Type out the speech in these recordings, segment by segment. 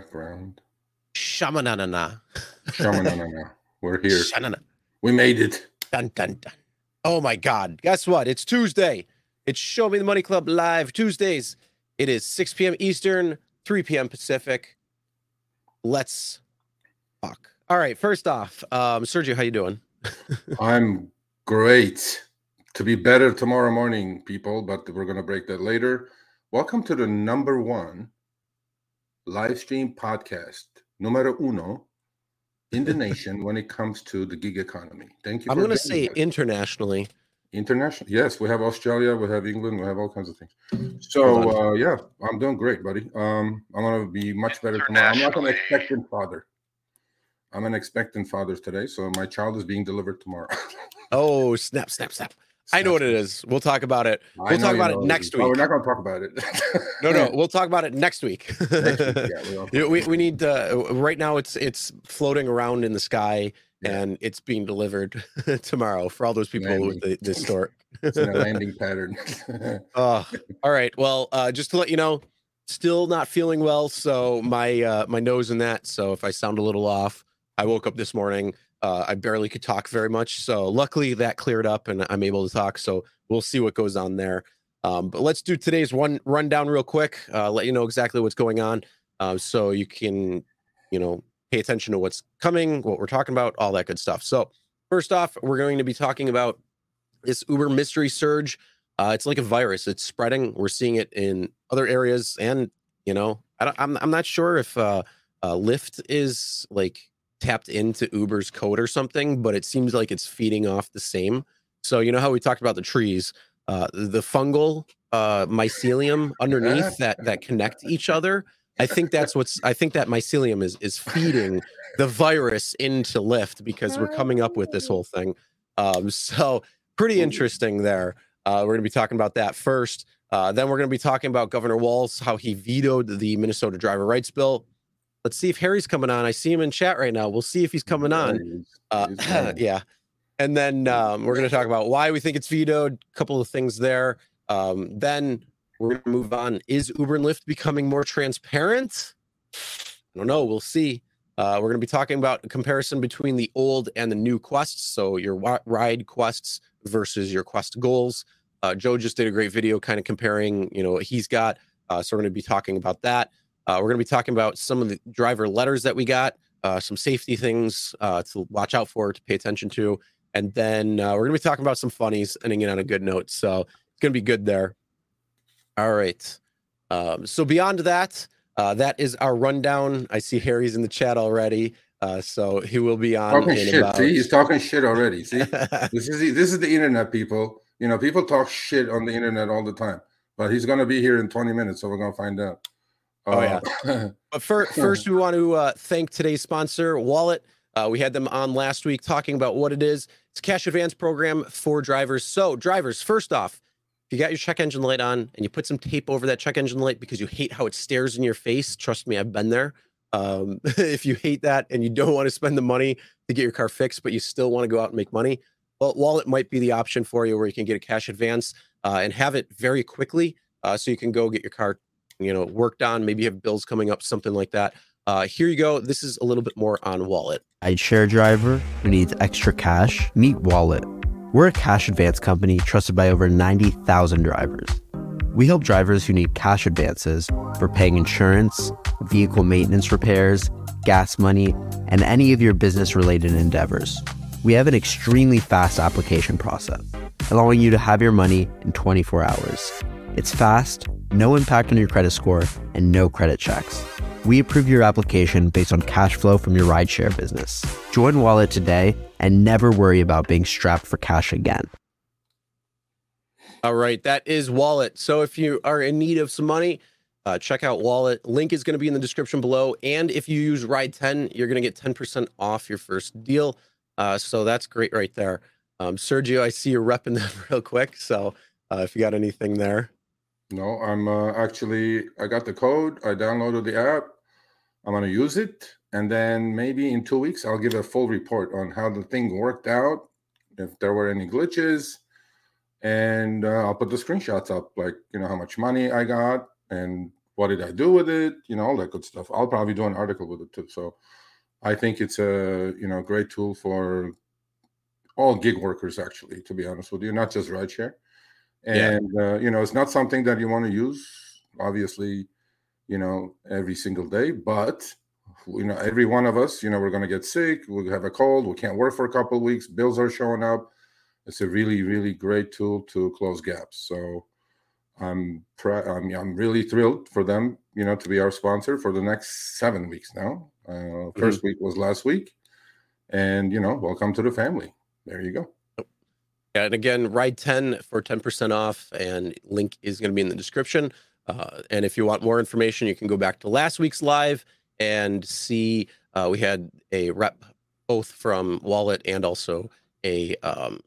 background. Shamanana. Shamanana. We're here. Shanana. We made it. Dun dun dun. Oh my God. Guess what? It's Tuesday. It's Show Me the Money Club live Tuesdays. It is 6 p.m. Eastern, 3 p.m. Pacific. Let's talk. All right. First off, um, Sergio, how you doing? I'm great. To be better tomorrow morning, people, but we're going to break that later. Welcome to the number one live stream podcast, numero uno, in the nation when it comes to the gig economy. Thank you. I'm going to say us. internationally. international. Yes, we have Australia, we have England, we have all kinds of things. So uh, yeah, I'm doing great, buddy. Um, I'm gonna be much better tomorrow. I'm not an Internationally. expectant father. I'm an expectant father today, so my child is being delivered tomorrow. Oh, snap, snap, snap. I know what it is. We'll talk about it. I We'll talk about it next week. Oh, we're not gonna talk about it. No, no, we'll talk about it next week. Next week, yeah, we, we need uh, right now it's it's floating around in the sky Yeah. and it's being delivered tomorrow for all those people with the, the store. It's in a landing pattern. Uh, all right. Well, uh, just to let you know, still not feeling well. So my uh, my nose and that. So if I sound a little off, I woke up this morning. Uh, I barely could talk very much. So luckily that cleared up and I'm able to talk. So we'll see what goes on there. Um, but let's do today's one rundown real quick. Uh, let you know exactly what's going on, uh, so you can, you know, pay attention to what's coming, what we're talking about, all that good stuff. So first off, we're going to be talking about this Uber mystery surge. Uh, it's like a virus. It's spreading. We're seeing it in other areas, and you know, I don't, I'm I'm not sure if uh, uh, Lyft is like tapped into Uber's code or something, but it seems like it's feeding off the same. So you know how we talked about the trees, uh, the fungal uh, mycelium underneath that that connect each other. I think that's what's. I think that mycelium is is feeding the virus into Lyft because we're coming up with this whole thing. Um, so pretty interesting there. Uh, we're going to be talking about that first. Uh, then we're going to be talking about Governor Walz, how he vetoed the Minnesota driver rights bill. Let's see if Harry's coming on. I see him in chat right now. We'll see if he's coming on. There he is. Uh, yeah. And then um, we're going to talk about why we think it's vetoed, a couple of things there. Um, then we're going to move on. Is Uber and Lyft becoming more transparent? I don't know. We'll see. Uh, we're going to be talking about a comparison between the old and the new quests. So your ride quests versus your quest goals. Uh, Joe just did a great video kind of comparing, you know, what he's got. Uh, so we're going to be talking about that. Uh, we're going to be talking about some of the driver letters that we got, uh, some safety things uh, to watch out for, to pay attention to. And then uh, we're going to be talking about some funnies, and ending it on a good note. So it's going to be good there. All right. Um, so beyond that, uh, that is our rundown. I see Harry's in the chat already. Uh, so he will be on Talking in shit. about. See, he's talking shit already. See, this is the, this is the internet, people. You know, people talk shit on the internet all the time. But he's gonna be here in 20 minutes, so we're gonna find out. Oh, yeah. But fir- first, we want to uh, thank today's sponsor, Ualett. Uh, we had them on last week talking about what it is. It's a cash advance program for drivers. So, drivers, first off, if you got your check engine light on and you put some tape over that check engine light because you hate how it stares in your face, trust me, I've been there. Um, if you hate that and you don't want to spend the money to get your car fixed, but you still want to go out and make money, well, Ualett might be the option for you where you can get a cash advance uh, and have it very quickly uh, so you can go get your car you know worked on maybe you have bills coming up something like that uh here you go this is a little bit more on Ualett I share driver who needs extra cash, meet Ualett. We're a cash advance company trusted by over 90,000 drivers. We help drivers who need cash advances for paying insurance, vehicle maintenance repairs, gas money, and any of your business related endeavors. We have an extremely fast application process, allowing you to have your money in 24 hours. It's fast, no impact on your credit score, and no credit checks. We approve your application based on cash flow from your rideshare business. Join Ualett today and never worry about being strapped for cash again. all right that is Ualett. So if you are in need of some money uh, check out Ualett. Link is going to be in the description below. And if you use ride 10 you're going to get 10% off your first deal. Uh, so that's great right there. Um, sergio i see you're repping them real quick. So uh, if you got anything there No, I'm uh, actually I got the code. I downloaded the app. I'm gonna use it, and then maybe in two weeks I'll give a full report on how the thing worked out, if there were any glitches, and uh, I'll put the screenshots up, like you know how much money I got and what did I do with it? You know, all that good stuff. I'll probably do an article with it too. So I think it's a you know great tool for all gig workers actually, to be honest with you, not just rideshare. And yeah. uh, you know, it's not something that you want to use, obviously, you know, every single day, but you know, every one of us, you know, we're gonna get sick, we have a cold, we can't work for a couple of weeks, bills are showing up. It's a really, really great tool to close gaps. So I'm pr- I'm, I'm really thrilled for them, you know, to be our sponsor for the next seven weeks now. Uh, 1st mm-hmm. week was last week, and you know, welcome to the family. There you go. Yeah, and again, ride 10 for 10% off, and link is going to be in the description. Uh, and if you want more information, you can go back to last week's live and see uh, we had a rep both from Ualett and also a um,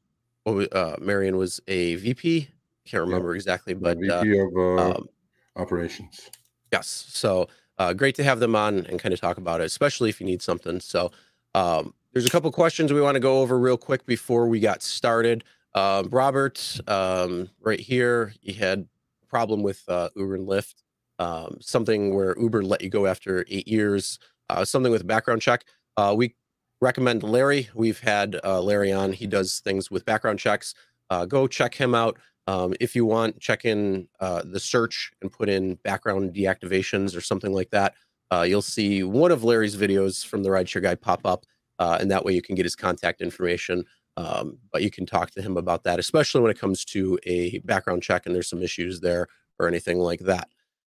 uh, Marion was a VP. Can't remember yeah. exactly, but VP uh, of uh, um, operations. Yes, so uh, great to have them on and kind of talk about it, especially if you need something. So um, there's a couple questions we want to go over real quick before we got started. Uh, Robert, um, right here, he had a problem with uh, Uber and Lyft, um, something where Uber let you go after eight years, uh, something with a background check. Uh, we recommend Larry. We've had uh, Larry on. He does things with background checks. Uh, go check him out. Um, if you want, check in the search and put in background deactivations or something like that. you'll see one of Larry's videos from the Rideshare Guy pop up uh, and that way you can get his contact information. Um, but you can talk to him about that, especially when it comes to a background check and there's some issues there or anything like that.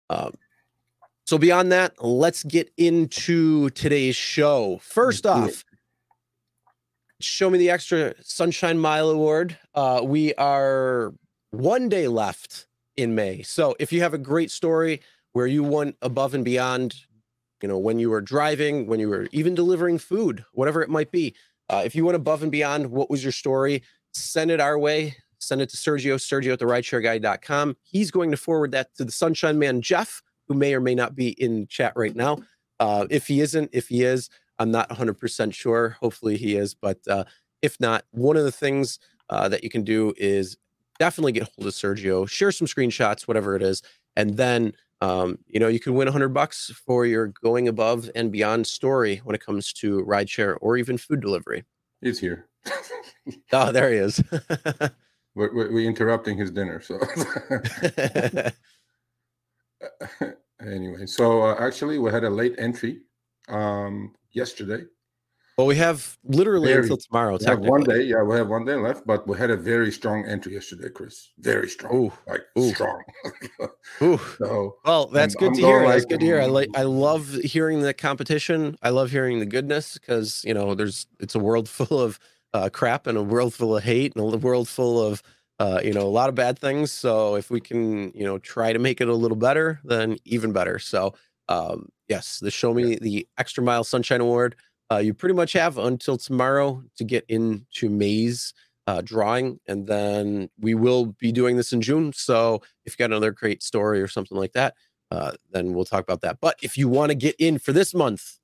Um, so beyond that, let's get into today's show. First off, show me the extra Sunshine Mile Award. Uh, we are one day left in May. So if you have a great story where you went above and beyond you know, when you were driving, when you were even delivering food, whatever it might be. Uh, if you went above and beyond, what was your story? Send it our way. Send it to Sergio, Sergio at the rideshareguy.com. He's going to forward that to the Sunshine Man, Jeff, who may or may not be in chat right now. Uh, if he isn't, if he is, I'm not 100% sure. Hopefully he is. But uh, if not, one of the things uh, that you can do is definitely get hold of Sergio, share some screenshots, whatever it is, and then um, you know, you can win 100 bucks for your going above and beyond story when it comes to rideshare or even food delivery. He's here. oh, there he is. we're, we're, we're, interrupting his dinner. So, anyway, so uh, actually, we had a late entry um, yesterday well, we have literally very, until tomorrow. We have one day, yeah, we have one day left, but we had a very strong entry yesterday, Chris. Very strong, Ooh. like Ooh. strong. Ooh. So, well, that's I'm, good I'm to hear. Like, that's good to hear. I like, I love hearing the competition. I love hearing the goodness because you know, there's it's a world full of uh, crap and a world full of hate and a world full of uh, you know a lot of bad things. So if we can, you know, try to make it a little better, then even better. So um, yes, the Show Me yeah. the Extra Mile Sunshine Award. Uh, you pretty much have until tomorrow to get into May's uh, drawing, and then we will be doing this in June. So if you got another great story or something like that, uh, then we'll talk about that. But if you want to get in for this month,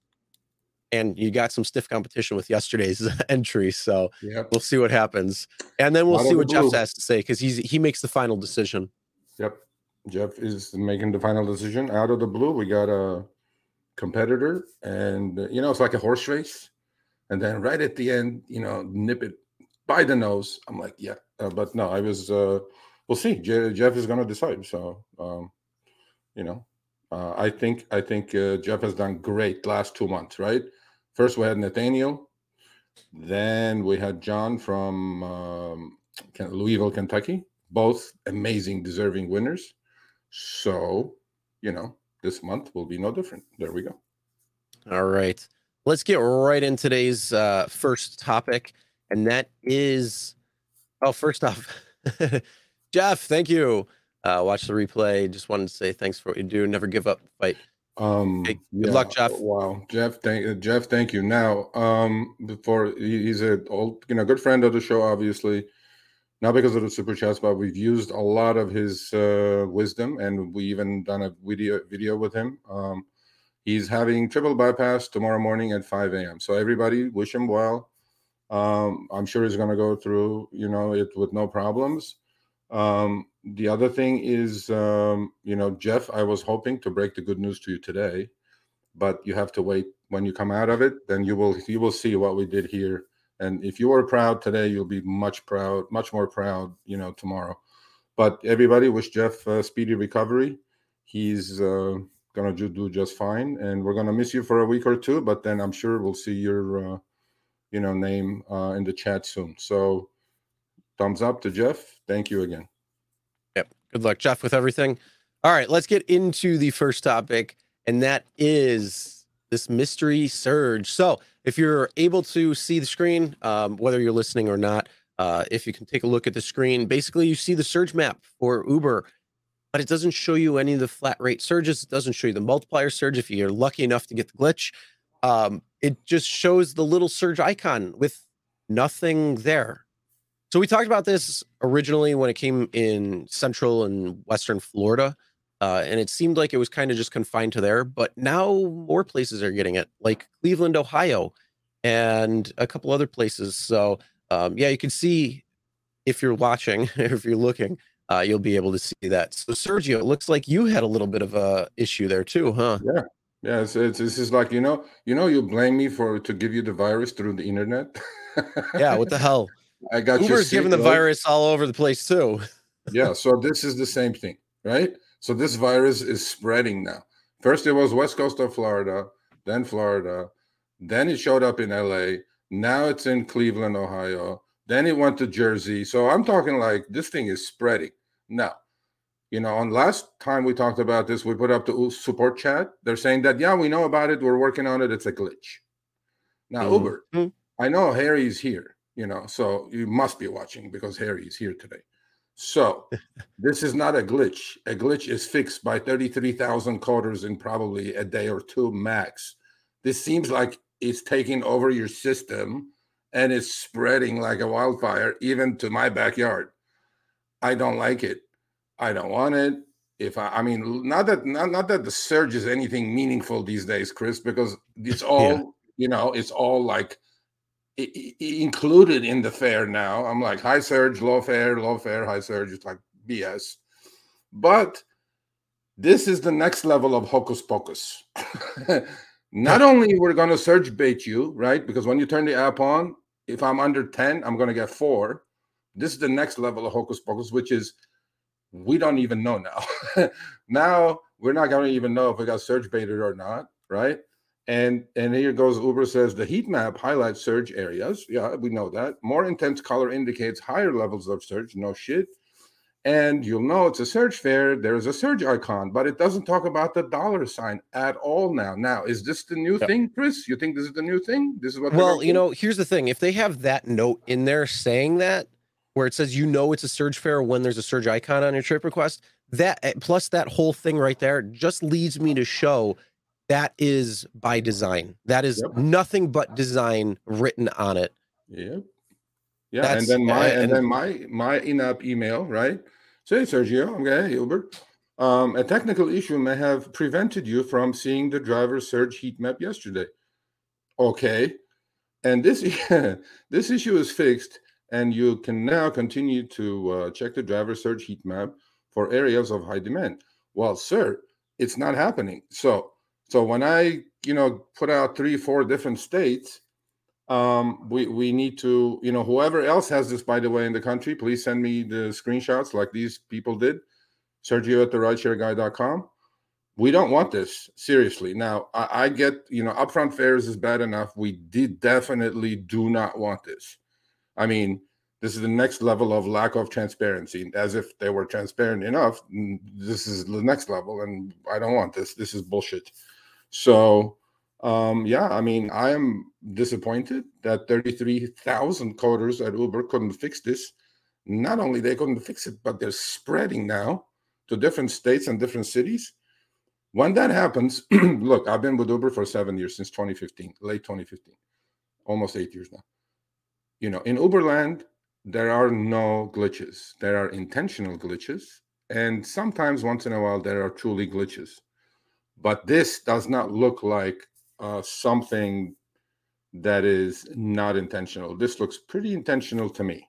and you got some stiff competition with yesterday's entry, so yep. we'll see what happens, and then we'll Out see what Jeff has to say because he's he makes the final decision. Yep, Jeff is making the final decision. Out of the blue, we got a competitor, and uh, you know it's like a horse race. And then right at the end, you know, nip it by the nose. I'm like, yeah, uh, but no, I was. Uh, we'll see. Je- Jeff is going to decide. So, um, you know, uh, I think I think uh, Jeff has done great last two months. Right. First we had Nathaniel, then we had John from um, Louisville, Kentucky. Both amazing, deserving winners. So, you know, this month will be no different. There we go. All right. Let's get right in today's uh, first topic. And that is, oh, first off, Jeff, thank you. Uh, watch the replay. Just wanted to say thanks for what you do. Never give up. Fight. Um, hey, good yeah, luck, Jeff. Wow, Jeff. Thank uh, Jeff. Thank you. Now, um, before he's a old, you know, good friend of the show, obviously not because of the super chats, but we've used a lot of his uh, wisdom, and we even done a video video with him. Um, he's having triple bypass tomorrow morning at 5 a.m. So everybody, wish him well. Um, I'm sure he's going to go through, you know, it with no problems. Um, the other thing is, um, you know, Jeff, I was hoping to break the good news to you today, but you have to wait when you come out of it. Then you will you will see what we did here. And if you are proud today, you'll be much proud, much more proud, you know, tomorrow. But everybody wish Jeff a speedy recovery. He's uh, gonna do just fine, and we're gonna miss you for a week or two. But then I'm sure we'll see your, uh, you know, name uh, in the chat soon. So, thumbs up to Jeff. Thank you again. Yep. Good luck, Jeff, with everything. All right, let's get into the first topic, and that is this mystery surge. So, if you're able to see the screen, um, whether you're listening or not, uh, if you can take a look at the screen, basically you see the surge map for Uber, but it doesn't show you any of the flat rate surges. It doesn't show you the multiplier surge if you're lucky enough to get the glitch. Um, it just shows the little surge icon with nothing there. So we talked about this originally when it came in Central and Western Florida, uh, and it seemed like it was kind of just confined to there. But now more places are getting it, like Cleveland, Ohio, and a couple other places. So um, yeah, you can see if you're watching, if you're looking, uh, you'll be able to see that. So Sergio, it looks like you had a little bit of a issue there too, huh? Yeah. Yeah, it's, it's this is like you know, you know, you blame me for to give you the virus through the internet. yeah, what the hell? I got Uber's giving the virus all over the place too. yeah, so this is the same thing, right? So this virus is spreading now. First, it was west coast of Florida, then Florida, then it showed up in LA, now it's in Cleveland, Ohio. Then it went to Jersey. So I'm talking like this thing is spreading. Now, you know, on last time we talked about this, we put up the support chat. They're saying that, yeah, we know about it. We're working on it. It's a glitch. Now, mm-hmm. Uber. I know Harry's here, you know, so you must be watching because Harry is here today. So this is not a glitch. A glitch is fixed by 33,000 coders in probably a day or two max. This seems like it's taking over your system and it's spreading like a wildfire, even to my backyard. I don't like it. I don't want it. If I, I mean, not that not, not that the surge is anything meaningful these days, Chris, because it's all yeah. you know, it's all like included in the fare now. I'm like high surge, low fare, low fare, high surge. It's like BS. But this is the next level of hocus pocus. Not only we're going to surge bait you, right? Because when you turn the app on, if I'm under 10, I'm going to get four. This is the next level of hocus pocus, which is we don't even know now. now we're not going to even know if we got surge baited or not, right? And and here goes Uber says the heat map highlights surge areas. Yeah, we know that. More intense color indicates higher levels of surge. No shit and you'll know it's a surge fare. There's a surge icon, but it doesn't talk about the dollar sign at all now. Now, is this the new yep. thing, Chris? You think this is the new thing? This is what? Well, you know, here's the thing: if they have that note in there saying that, where it says you know it's a surge fare when there's a surge icon on your trip request, that eh, plus that whole thing right there just leads me to show that is by design. That is yep. nothing but design written on it. Yep. Yeah, That's, and then my and, and then my my in-app email, right? Say, Sergio, okay, Hilbert. Um, a technical issue may have prevented you from seeing the driver surge heat map yesterday. Okay. And this this issue is fixed, and you can now continue to uh, check the driver surge heat map for areas of high demand. Well, sir, it's not happening. So so when I you know put out three, four different states, um, we we need to you know whoever else has this by the way in the country please send me the screenshots like these people did. Sergio at the rideshareguy.com we don't want this seriously. Now I, I, get you know upfront fares is bad enough. We did definitely do not want this. I mean this is the next level of lack of transparency. As if they were transparent enough this is the next level and i don't want this. This is bullshit so um, yeah, I mean, I am disappointed that 33,000 coders at Uber couldn't fix this. Not only they couldn't fix it, but they're spreading now to different states and different cities. When that happens, look, I've been with Uber for seven years since 2015, late 2015, almost eight years now. You know, in Uberland, there are no glitches. There are intentional glitches, and sometimes once in a while there are truly glitches. But this does not look like uh, something that is not intentional. This looks pretty intentional to me.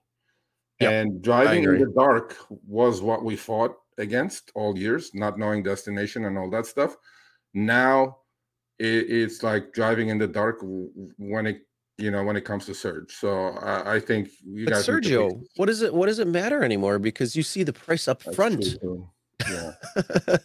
Yep, and driving in the dark was what we fought against all years, not knowing destination and all that stuff. Now it, it's like driving in the dark when it you know when it comes to surge. So I, I think you But guys. Sergio, what does it what does it matter anymore? Because you see the price up That's front. true, too. Yeah. but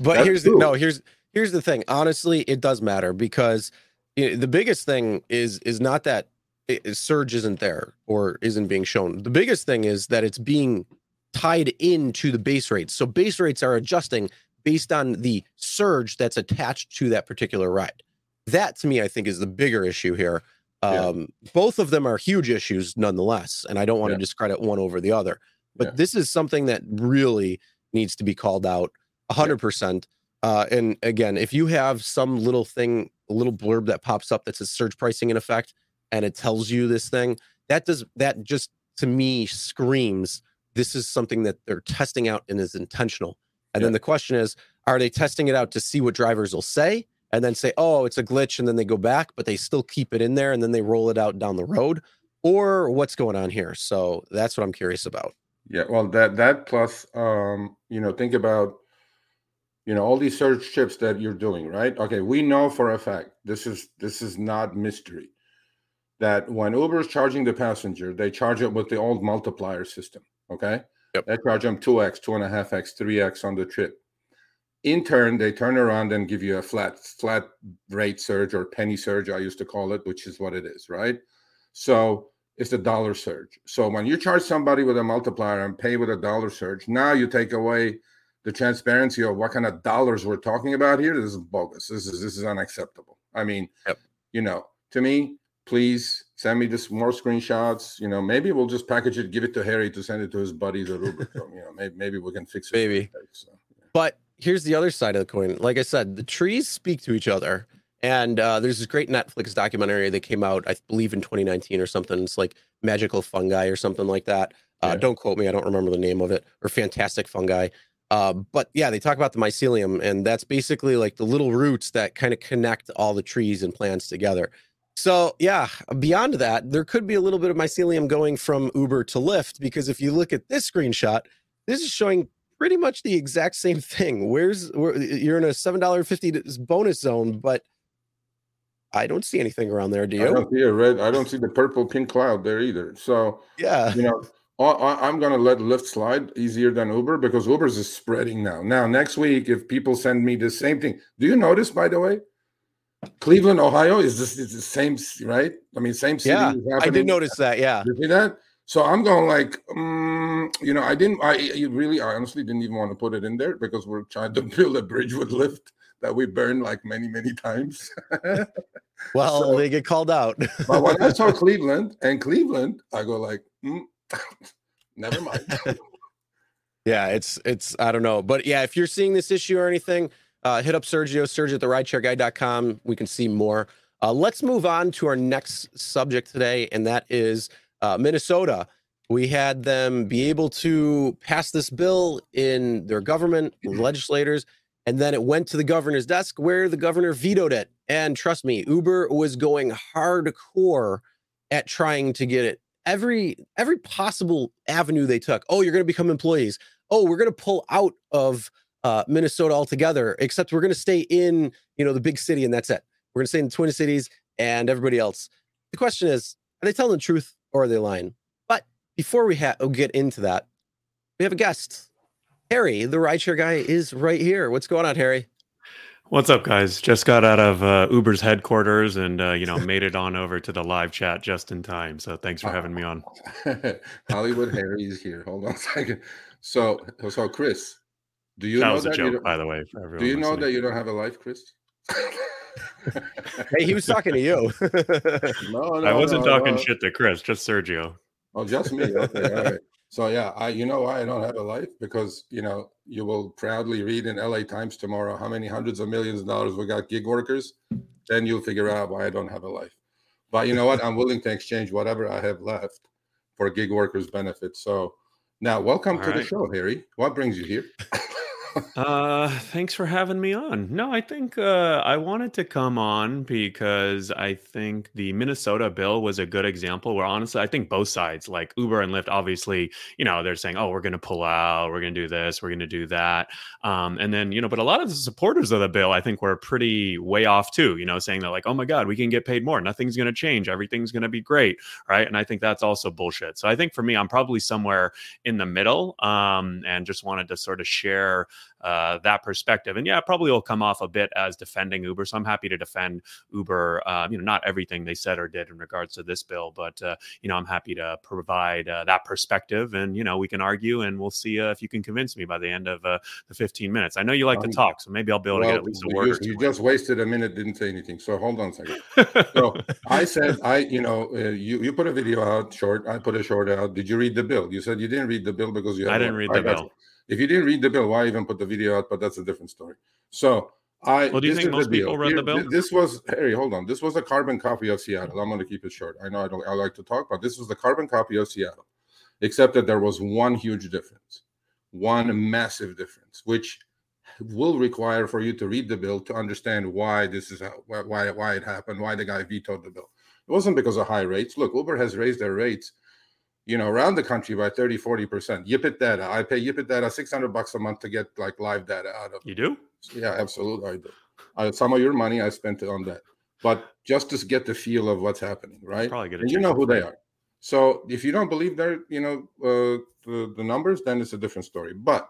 That's here's the, no here's here's the thing honestly it does matter because the biggest thing is is not that i- i- surge isn't there or isn't being shown the biggest thing is that it's being tied into the base rates so base rates are adjusting based on the surge that's attached to that particular ride that to me i think is the bigger issue here Yeah. um both of them are huge issues nonetheless and i don't want Yeah. to discredit one over the other but Yeah. this is something that really needs to be called out hundred percent. Uh, and again, if you have some little thing, a little blurb that pops up that says surge pricing in effect, and it tells you this thing, that does that just to me screams this is something that they're testing out and is intentional. And then the question is, are they testing it out to see what drivers will say, and then say, oh, it's a glitch, and then they go back, but they still keep it in there, and then they roll it out down the road, or what's going on here? So that's what I'm curious about. Yeah, well, that that plus, um, you know, think about, you know, all these search chips that you're doing, right? Okay, we know for a fact this is this is not mystery that when Uber is charging the passenger, they charge it with the old multiplier system. Okay, Yep. they charge them two x, two and a half x, three x on the trip. In turn, they turn around and give you a flat flat rate surge or penny surge, I used to call it, which is what it is, right? So it's the dollar surge. So when you charge somebody with a multiplier and pay with a dollar surge, now you take away the transparency of what kind of dollars we're talking about here. This is bogus. This is this is unacceptable. I mean, Yep. you know, to me, please send me this more screenshots. You know, maybe we'll just package it, give it to Harry to send it to his buddies at Uber. you know, maybe maybe we can fix it. Maybe. so, yeah. But here's the other side of the coin. Like I said, the trees speak to each other. And uh, there's this great Netflix documentary that came out, I believe, in 2019 or something. It's like Magical Fungi or something like that. Uh, Yeah. Don't quote me. I don't remember the name of it. Or Fantastic Fungi. Uh, but yeah, they talk about the mycelium, and that's basically like the little roots that kind of connect all the trees and plants together. So yeah, beyond that, there could be a little bit of mycelium going from Uber to Lyft because if you look at this screenshot, this is showing pretty much the exact same thing. Where's where you're in a seven dollar fifty bonus zone, but I don't see anything around there. Do you? I don't see a red. I don't see the purple pink cloud there either. So Yeah, you know, I, I- I'm going to let Lyft slide easier than Uber because Uber's is spreading now. Now, next week, if people send me the same thing, do you notice, by the way, Cleveland, Ohio is this is the same, right? I mean, same city. yeah. I did notice that. Yeah, You see that? So I'm going like, um, you know, I didn't. I you really, I honestly didn't even want to put it in there because we're trying to build a bridge with Lyft that we burned like many, many times. well, So- they get called out. but when I saw Cleveland and Cleveland, I go like, mm, never mind. Yeah, it's it's I don't know. But yeah, if you're seeing this issue or anything, uh, hit up Sergio, Sergio at the rideshareguy.com. We can see more. Uh, let's move on to our next subject today, and that is uh, Minnesota. We had them be able to pass this bill in their government, legislators, and then it went to the governor's desk where the governor vetoed it. And trust me, Uber was going hardcore at trying to get it every every possible avenue they took. Oh, you're going to become employees. Oh, we're going to pull out of uh, Minnesota altogether, except we're going to stay in you know the big city and that's it. We're going to stay in the Twin Cities and everybody else. The question is, are they telling the truth or are they lying? But before we ha- get into that, we have a guest. Harry, the rideshare guy, is right here. What's going on, Harry? What's up, guys? Just got out of uh, Uber's headquarters and uh, you know made it on over to the live chat just in time. So thanks for having me on. Hollywood Harry is here. Hold on a second. So, so Chris, do you that know was a that you joke, don't, by the way, for everyone. do you know that you don't have a life, Chris? Hey, he was talking to you. no, no, I wasn't no, talking no. shit to Chris, just Sergio. Oh, just me. Okay, all right. So yeah, I you know why I don't have a life because you know you will proudly read in LA Times tomorrow how many hundreds of millions of dollars we got gig workers. Then you'll figure out why I don't have a life. But you know what? I'm willing to exchange whatever I have left for gig workers' benefits. So now, welcome All to the show, Harry. What brings you here? Uh, thanks for having me on. No, I think uh, I wanted to come on because I think the Minnesota bill was a good example where honestly, I think both sides, like Uber and Lyft, obviously, you know, they're saying, oh, we're going to pull out, we're going to do this, we're going to do that. Um, and then, you know, but a lot of the supporters of the bill, I think, were pretty way off too, you know, saying that, like, oh my God, we can get paid more. Nothing's going to change. Everything's going to be great. Right. And I think that's also bullshit. So I think for me, I'm probably somewhere in the middle um, and just wanted to sort of share uh, that perspective. And yeah, probably will come off a bit as defending Uber. So I'm happy to defend Uber. Uh, you know, not everything they said or did in regards to this bill, but uh, you know, I'm happy to provide uh, that perspective. And you know, we can argue, and we'll see uh, if you can convince me by the end of uh, the 15 minutes. I know you like um, to talk, so maybe I'll be able well, to get at least a word. You, you just wasted a minute, didn't say anything. So hold on a second. so I said, I, you know, you you put a video out short. I put a short out. Did you read the bill? You said you didn't read the bill because you. I didn't read the bill. If you didn't read the bill, why even put the video out? But that's a different story. So I. Well, do you think most people read Here, the bill? This was Harry. Hold on. This was a carbon copy of Seattle. I'm going to keep it short. I know I don't. I like to talk, but this was the carbon copy of Seattle, except that there was one huge difference, one massive difference, which will require for you to read the bill to understand why this is how, why why it happened, why the guy vetoed the bill. It wasn't because of high rates. Look, Uber has raised their rates you know, around the country by 30, 40%. Yipit data. I pay Yipit data 600 bucks a month to get like live data out of You do? Yeah, absolutely. I do. I, some of your money I spent it on that. But just to get the feel of what's happening, right? Probably get and you know who they are. So if you don't believe their, you know, uh, the, the numbers, then it's a different story. But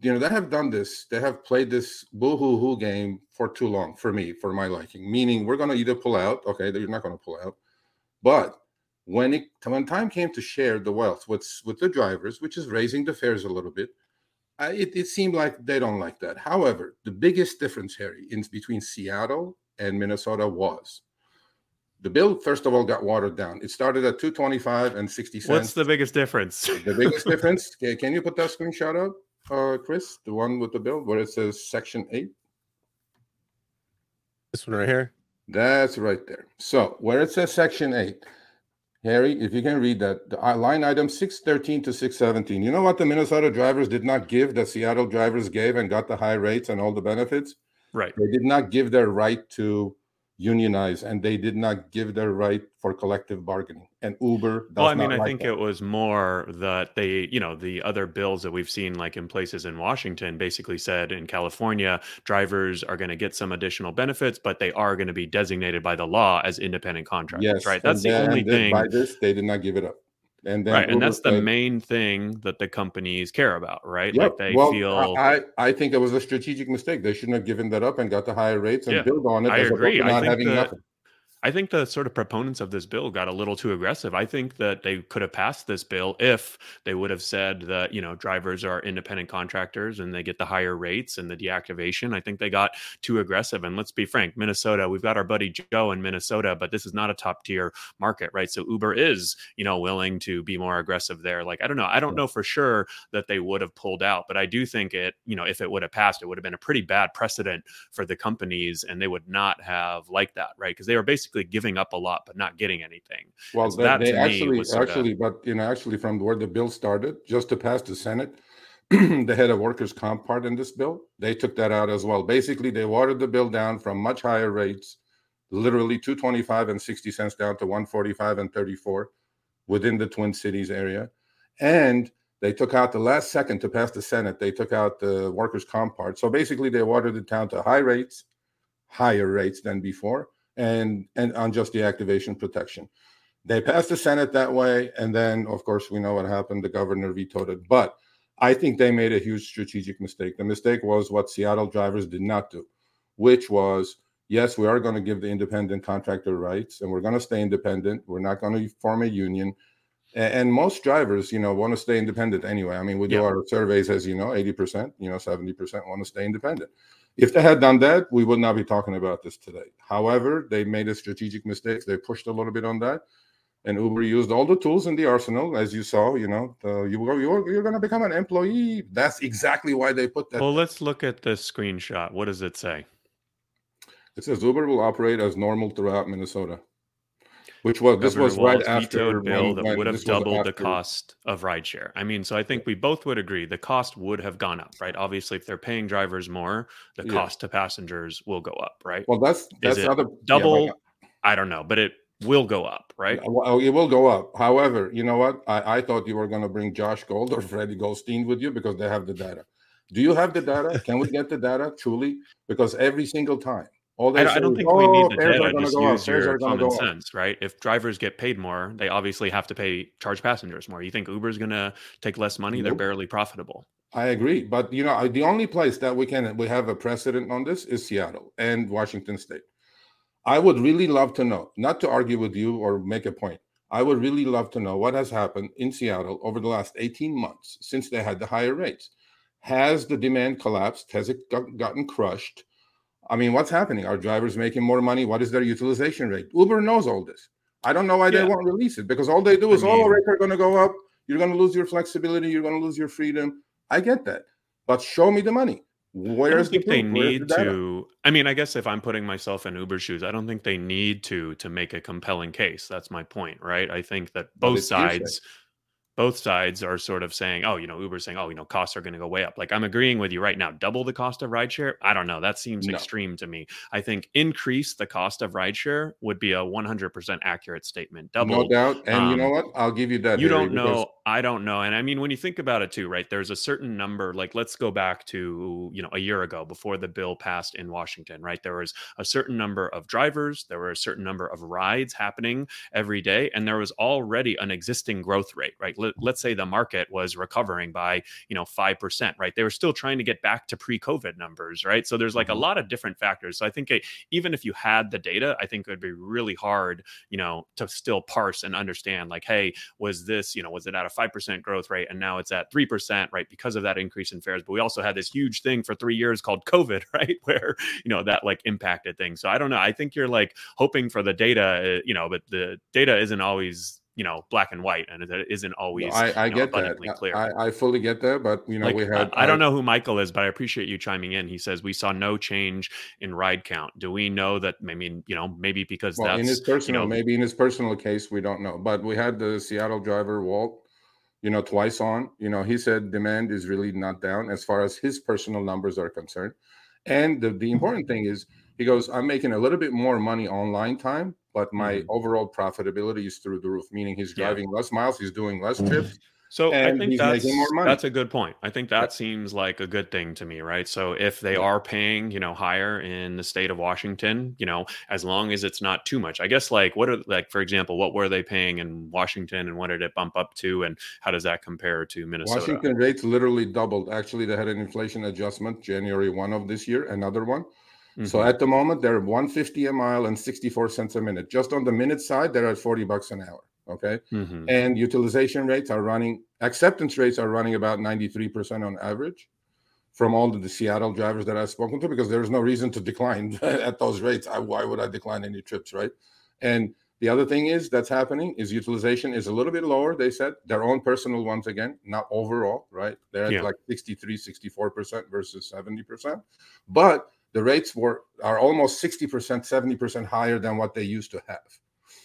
you know, they have done this. They have played this boo hoo hoo game for too long for me, for my liking. Meaning, we're going to either pull out. Okay, you're not going to pull out, but when it when time came to share the wealth with with the drivers, which is raising the fares a little bit, uh, it, it seemed like they don't like that. However, the biggest difference, Harry, in between Seattle and Minnesota was the bill. First of all, got watered down. It started at two twenty five and sixty cents. What's the biggest difference? the biggest difference. Can, can you put that screenshot up, uh, Chris? The one with the bill where it says Section Eight. This one right here. That's right there. So where it says Section Eight Harry, if you can read that, the line item 613 to 617. You know what the Minnesota drivers did not give that Seattle drivers gave and got the high rates and all the benefits? Right. They did not give their right to unionize and they did not give their right for collective bargaining. And uber well i mean i like think that. it was more that they you know the other bills that we've seen like in places in washington basically said in california drivers are going to get some additional benefits but they are going to be designated by the law as independent contractors yes, right? that's the only thing by this they did not give it up and then right, Uber and that's the main thing that the companies care about, right? Yep. Like they well, feel. I I think it was a strategic mistake. They shouldn't have given that up and got the higher rates and yeah, build on it. I agree. I think the, I think the sort of proponents of this bill got a little too aggressive. I think that they could have passed this bill if they would have said that, you know, drivers are independent contractors and they get the higher rates and the deactivation. I think they got too aggressive. And let's be frank, Minnesota, we've got our buddy Joe in Minnesota, but this is not a top tier market, right? So Uber is, you know, willing to be more aggressive there. Like, I don't know. I don't know for sure that they would have pulled out, but I do think it, you know, if it would have passed, it would have been a pretty bad precedent for the companies and they would not have liked that, right? Because they were basically basically giving up a lot but not getting anything. Well, they, they actually, actually, of, but you know, actually, from where the bill started, just to pass the Senate, they had a workers' comp part in this bill. They took that out as well. Basically, they watered the bill down from much higher rates, literally 225 and 60 cents down to 145 and 34 within the Twin Cities area. And they took out the last second to pass the Senate. They took out the workers' comp part. So basically, they watered it down to high rates, higher rates than before and and on just the activation protection. They passed the Senate that way, and then of course we know what happened. The governor vetoed it. But I think they made a huge strategic mistake. The mistake was what Seattle drivers did not do, which was yes, we are going to give the independent contractor rights, and we're going to stay independent. We're not going to form a union. And most drivers, you know, want to stay independent anyway. I mean, we do our surveys, as you know, 80%, you know, 70% want to stay independent. If they had done that, we would not be talking about this today. However, they made a strategic mistake. They pushed a little bit on that. And Uber used all the tools in the arsenal, as you saw. You know, the, you you're, you're going to become an employee. That's exactly why they put that. Well, let's look at the screenshot. What does it say? It says Uber will operate as normal throughout Minnesota. Which was this Governor was right after bill that would have doubled the cost of rideshare. I mean, so I think we both would agree the cost would have gone up, right? Obviously, if they're paying drivers more, the Yeah. cost to passengers will go up, right? Well, that's that's other yeah, but- Double, uh, I don't know, but it will go up, right? Well, it will go up. However, you know what? I, I thought you were going to bring Josh Gold or Freddie Goldstein with you because they have the data. Do you have the data? Can we get the data truly? Because every single time, all I don't, I don't is, think we "Oh, need the data. Just go use your are common go sense, right? If drivers get paid more, they obviously have to pay charge passengers more. You think Uber's going to take less money? They're barely profitable. I agree, but you know, the only place that we can we have a precedent on this is Seattle and Washington State. I would really love to know, not to argue with you or make a point. I would really love to know what has happened in Seattle over the last 18 months since they had the higher rates. Has the demand collapsed? Has it got, gotten crushed? I mean, what's happening? Are drivers making more money? What is their utilization rate? Uber knows all this. I don't know why Yeah. they won't release it because all they do I is, oh, rates are going to go up. You're going to lose your flexibility. You're going to lose your freedom. I get that, but show me the money. I don't Where's the think they? Where's the need to. I mean, I guess if I'm putting myself in Uber shoes, I don't think they need to to make a compelling case. That's my point, right? I think that both sides, both sides are sort of saying, "Oh, you know, Uber's saying, oh, you know, costs are going to go way up." Like I'm agreeing with you right now. Double the cost of rideshare? I don't know. That seems No. extreme to me. I think increase the cost of rideshare would be a 100% accurate statement. Double No doubt. And you know um, what? I'll give you that. you Harry, don't know i don't know and i mean when you think about it too right there's a certain number like let's go back to you know a year ago before the bill passed in washington right? There was a certain number of drivers there were a certain number of rides happening every day and there was already an existing growth rate right? Let, let's say the market was recovering by you know 5% right? They were still trying to get back to pre-covid numbers right? So there's like a Mhm. lot of different factors. So i think it, even if you had the data i think it would be really hard you know to still parse and understand like hey was this, you know, was it out a 5% growth rate and now it's at 3%, right? Because of that increase in fares. But we also had this huge thing for three years called COVID, right? Where, you know, that like impacted things. So I don't know. I think you're like hoping for the data, uh, you know, but the data isn't always, you know, black and white and it isn't always I, I you know, get that. clear. I, I fully get that. But you know, like, we I- had. I, don't know who Michael is, but I appreciate you chiming in. He says we saw no change in ride count. Do we know that? I mean, you know, maybe because Well, that's in his personal, know- maybe in his personal case, we don't know. But we had the Seattle driver Walt, you know, twice on. You know, he said demand is really not down as far as his personal numbers are concerned. And the, the important thing is, he goes, I'm making a little bit more money online time, but my Mhm. overall profitability is through the roof. Meaning he's Yeah. driving less miles, he's doing less trips. So I think that's that's a good point. I think that seems like a good thing to me, right? So if they Yeah. are paying, you know, higher in the state of Washington, you know, as long as it's not too much. I guess like what are like for example, what were they paying in Washington and what did it bump up to and how does that compare to Minnesota? Washington rates literally doubled. Actually, they had an inflation adjustment January 1 of this year, another one. So Mhm. at the moment, they're 150 a mile and 64 cents a minute. Just on the minute side, they're at 40 bucks an hour. Okay. Mhm. And utilization rates are running, acceptance rates are running about 93% on average from all the Seattle drivers that I've spoken to, because there's no reason to decline at those rates. I, why would I decline any trips? Right. And the other thing is that's happening is utilization is a little bit lower. They said their own personal ones again, not overall, right? They're at Yeah. like 63, 64% versus 70%. But the rates were are almost 60%, 70% higher than what they used to have.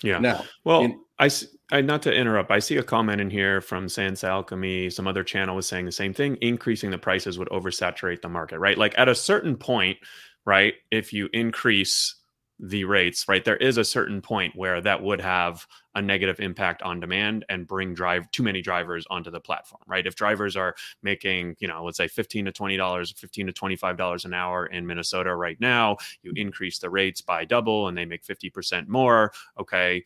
Yeah. Now, Well, in- I, I- not to interrupt. I see a comment in here from Sans Alchemy. Some other channel was saying the same thing. Increasing the prices would oversaturate the market, right? Like at a certain point, right? If you increase the rates, right, there is a certain point where that would have a negative impact on demand and bring drive too many drivers onto the platform, right? If drivers are making, you know, let's say fifteen to twenty dollars, fifteen to twenty-five dollars an hour in Minnesota right now, you increase the rates by double and they make fifty percent more. Okay,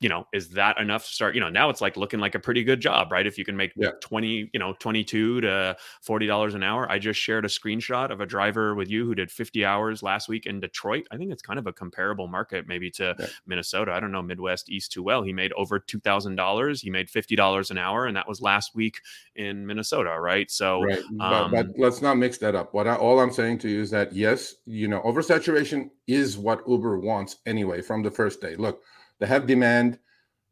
you know, is that enough to start? You know, now it's like looking like a pretty good job, right? If you can make Yeah. 20, you know, 22 to $40 an hour. I just shared a screenshot of a driver with you who did 50 hours last week in Detroit. I think it's kind of a comparable market maybe to Yeah. Minnesota. I don't know Midwest East too well. He made over $2,000. He made $50 an hour and that was last week in Minnesota, right? So right but, but um, let's not mix that up what I, all i'm saying to you is that yes you know oversaturation is what uber wants anyway from the first day look they have demand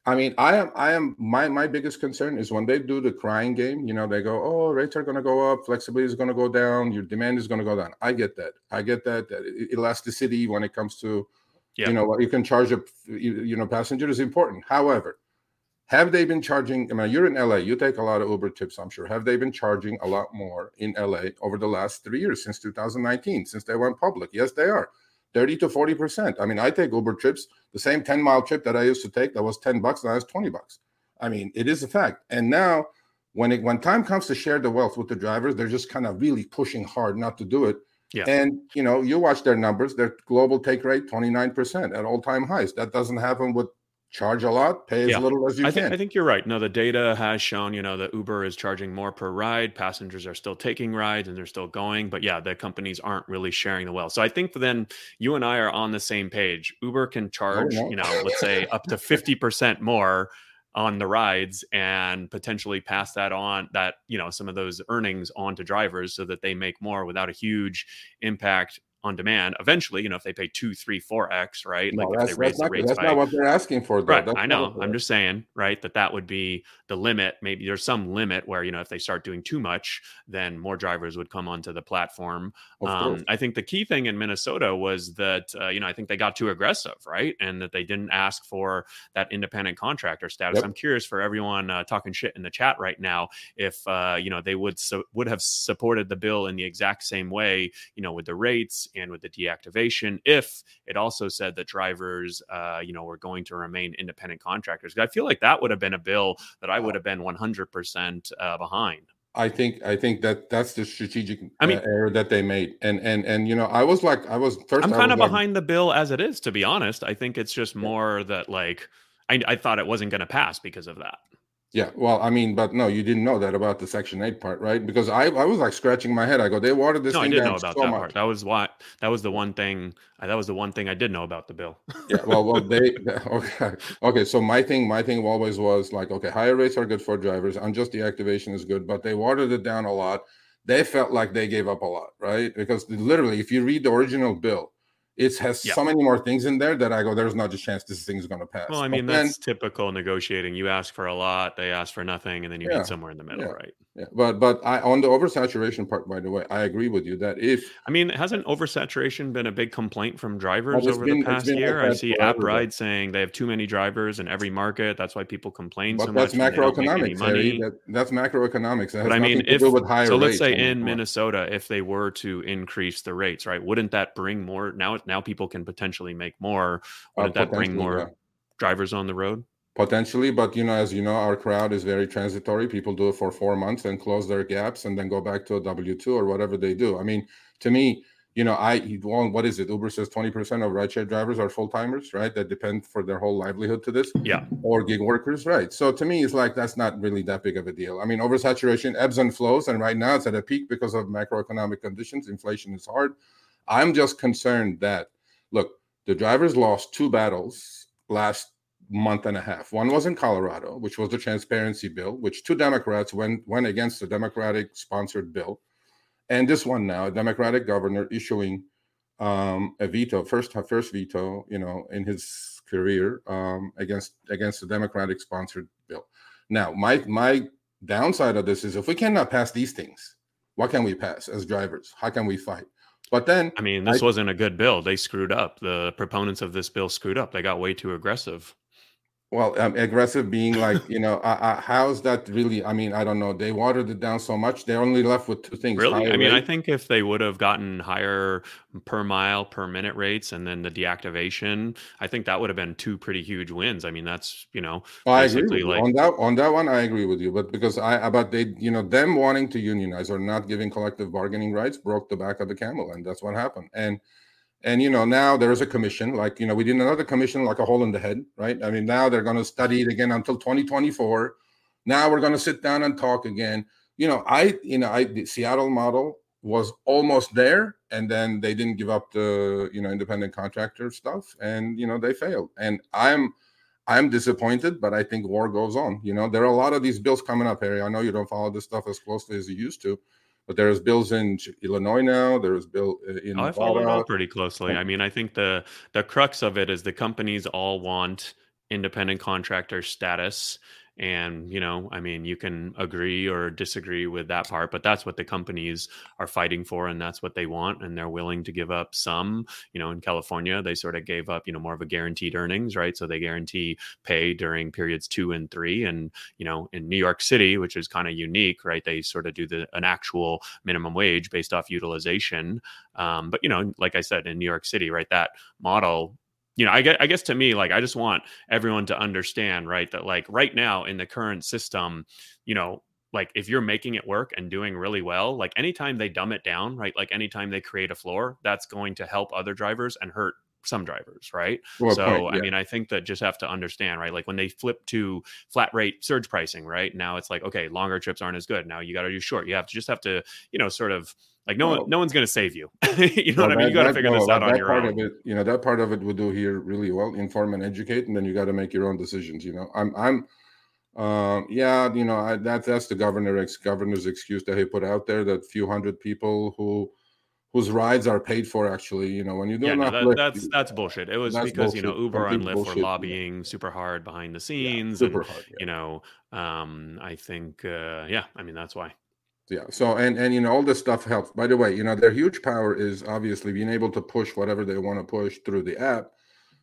i mean i am i am my my biggest concern is when they do the crying game you know they go oh rates are going to go up flexibility is going to go down your demand is going to go down i get that i get that that elasticity when it comes to You know what you can charge a you, you know passenger is important. However, have they been charging? I mean, you're in LA. You take a lot of Uber tips, I'm sure. Have they been charging a lot more in LA over the last three years since 2019, since they went public? Yes, they are. 30 to 40 percent. I mean, I take Uber trips, the same 10 mile trip that I used to take that was 10 bucks, now it's 20 bucks. I mean, it is a fact. And now when it when time comes to share the wealth with the drivers, they're just kind of really pushing hard not to do it. Yeah. And you know, you watch their numbers, their global take rate 29% at all-time highs. That doesn't happen with charge a lot, pay as yeah. little as you I can. Think, I think you're right. No, the data has shown, you know, that Uber is charging more per ride. Passengers are still taking rides and they're still going. But yeah, the companies aren't really sharing the wealth. So I think then you and I are on the same page. Uber can oh, charge, oh, no. you know, let's say up to 50% more on the rides and potentially pass that on that you know some of those earnings on to drivers so that they make more without a huge impact on demand. Eventually, you know, if they pay two, three, four x, right? No, like if they raise the rates that's by, not what they're asking for. Though. Right, that's I know. I'm just saying, right, that that would be the limit. Maybe there's some limit where you know if they start doing too much, then more drivers would come onto the platform. Um, I think the key thing in Minnesota was that uh, you know I think they got too aggressive, right, and that they didn't ask for that independent contractor status. Yep. I'm curious for everyone uh, talking shit in the chat right now if uh, you know they would so, would have supported the bill in the exact same way, you know, with the rates and with the deactivation if it also said that drivers, uh, you know, were going to remain independent contractors. I feel like that would have been a bill that I would have been 100% uh, behind. I think I think that that's the strategic I mean, uh, error that they made, and and and you know I was like I was first. I'm kind of behind like, the bill as it is, to be honest. I think it's just more that like I, I thought it wasn't going to pass because of that. Yeah, well, I mean, but no, you didn't know that about the Section Eight part, right? Because I, I was like scratching my head. I go, they watered this. No, I didn't know about so that much. part. That was why. That was the one thing. Uh, that was the one thing I did know about the bill. yeah, well, well, they okay, okay. So my thing, my thing always was like, okay, higher rates are good for drivers. Unjust deactivation is good, but they watered it down a lot. They felt like they gave up a lot, right? Because literally, if you read the original bill, it has yep. so many more things in there that I go, there's not a chance this thing is going to pass. Well, I mean, but that's then, typical negotiating. You ask for a lot, they ask for nothing, and then you yeah, meet somewhere in the middle, yeah, right? Yeah, but but I on the oversaturation part, by the way, I agree with you that if I mean, hasn't oversaturation been a big complaint from drivers over been, the past year? I see app ride saying they have too many drivers in every market. That's why people complain but so that's much. Macroeconomics, money. That, that's macroeconomics. That but I mean, if so, let's say in Minnesota, if they were to increase the rates, right? Wouldn't that bring more? Now, now people can potentially make more. Wouldn't uh, that bring more yeah. drivers on the road? Potentially but you know as you know our crowd is very transitory. People do it for four months and close their gaps and then go back to a w2 or whatever they do. I mean to me you know i what is it? Uber says 20% of rideshare drivers are full-timers right? That depend for their whole livelihood to this. Yeah. Or gig workers right. So to me it's like that's not really that big of a deal. I mean oversaturation ebbs and flows and right now it's at a peak because of macroeconomic conditions. Inflation is hard. I'm just concerned that look the drivers lost two battles last month and a half. One was in Colorado, which was the transparency bill, which two Democrats went went against the Democratic sponsored bill, and this one now, a Democratic governor issuing um, a veto, first first veto, you know, in his career um, against against the Democratic sponsored bill. Now, my my downside of this is if we cannot pass these things, what can we pass as drivers? How can we fight? But then, I mean, this I, wasn't a good bill. They screwed up. The proponents of this bill screwed up. They got way too aggressive. Well, um, aggressive being like, you know, uh, uh, how's that really? I mean, I don't know. They watered it down so much. They're only left with two things. Really? I mean, rate. I think if they would have gotten higher per mile, per minute rates and then the deactivation, I think that would have been two pretty huge wins. I mean, that's, you know, oh, I agree like... on that on that one. I agree with you. But because I about they, you know, them wanting to unionize or not giving collective bargaining rights broke the back of the camel. And that's what happened. And and you know now there is a commission like you know we did another commission like a hole in the head right? I mean now they're going to study it again until 2024 now we're going to sit down and talk again. You know i you know i the seattle model was almost there and then they didn't give up the you know independent contractor stuff and you know they failed. And i'm i'm disappointed but i think war goes on. You know there are a lot of these bills coming up harry. I know you don't follow this stuff as closely as you used to but there's bills in Illinois now. There's bill uh, in. Oh, I follow it all pretty closely. I mean, I think the the crux of it is the companies all want independent contractor status, And, you know, I mean, you can agree or disagree with that part, but that's what the companies are fighting for. And that's what they want. And they're willing to give up some, you know, in California, they sort of gave up, you know, more of a guaranteed earnings, right? So they guarantee pay during periods two and three. And, you know, in New York City, which is kind of unique, right? They sort of do the an actual minimum wage based off utilization. Um, but, you know, like I said, in New York City, right, that model you know, I guess, I guess to me, like, I just want everyone to understand, right, that like right now in the current system, you know, like if you're making it work and doing really well, like anytime they dumb it down, right, like anytime they create a floor, that's going to help other drivers and hurt some drivers, right? Well, so point, yeah. I mean, I think that just have to understand, right? Like when they flip to flat rate surge pricing, right? Now it's like, okay, longer trips aren't as good. Now you got to do short. You have to just have to, you know, sort of like no one, no one's going to save you. you know well, what I mean? you got to figure no, this out on your part own. Of it, you know, that part of it we do here really well, inform and educate, and then you got to make your own decisions. You know, I'm, I'm, uh, yeah, you know, I, that that's the governor ex governor's excuse that he put out there that few hundred people who whose rides are paid for actually you know when you do yeah, no, that, that's that's bullshit it was because bullshit. you know uber and lyft bullshit. were lobbying super hard behind the scenes yeah, super and, hard yeah. you know um i think uh yeah i mean that's why yeah so and and you know all this stuff helps. By the way you know their huge power is obviously being able to push whatever they want to push through the app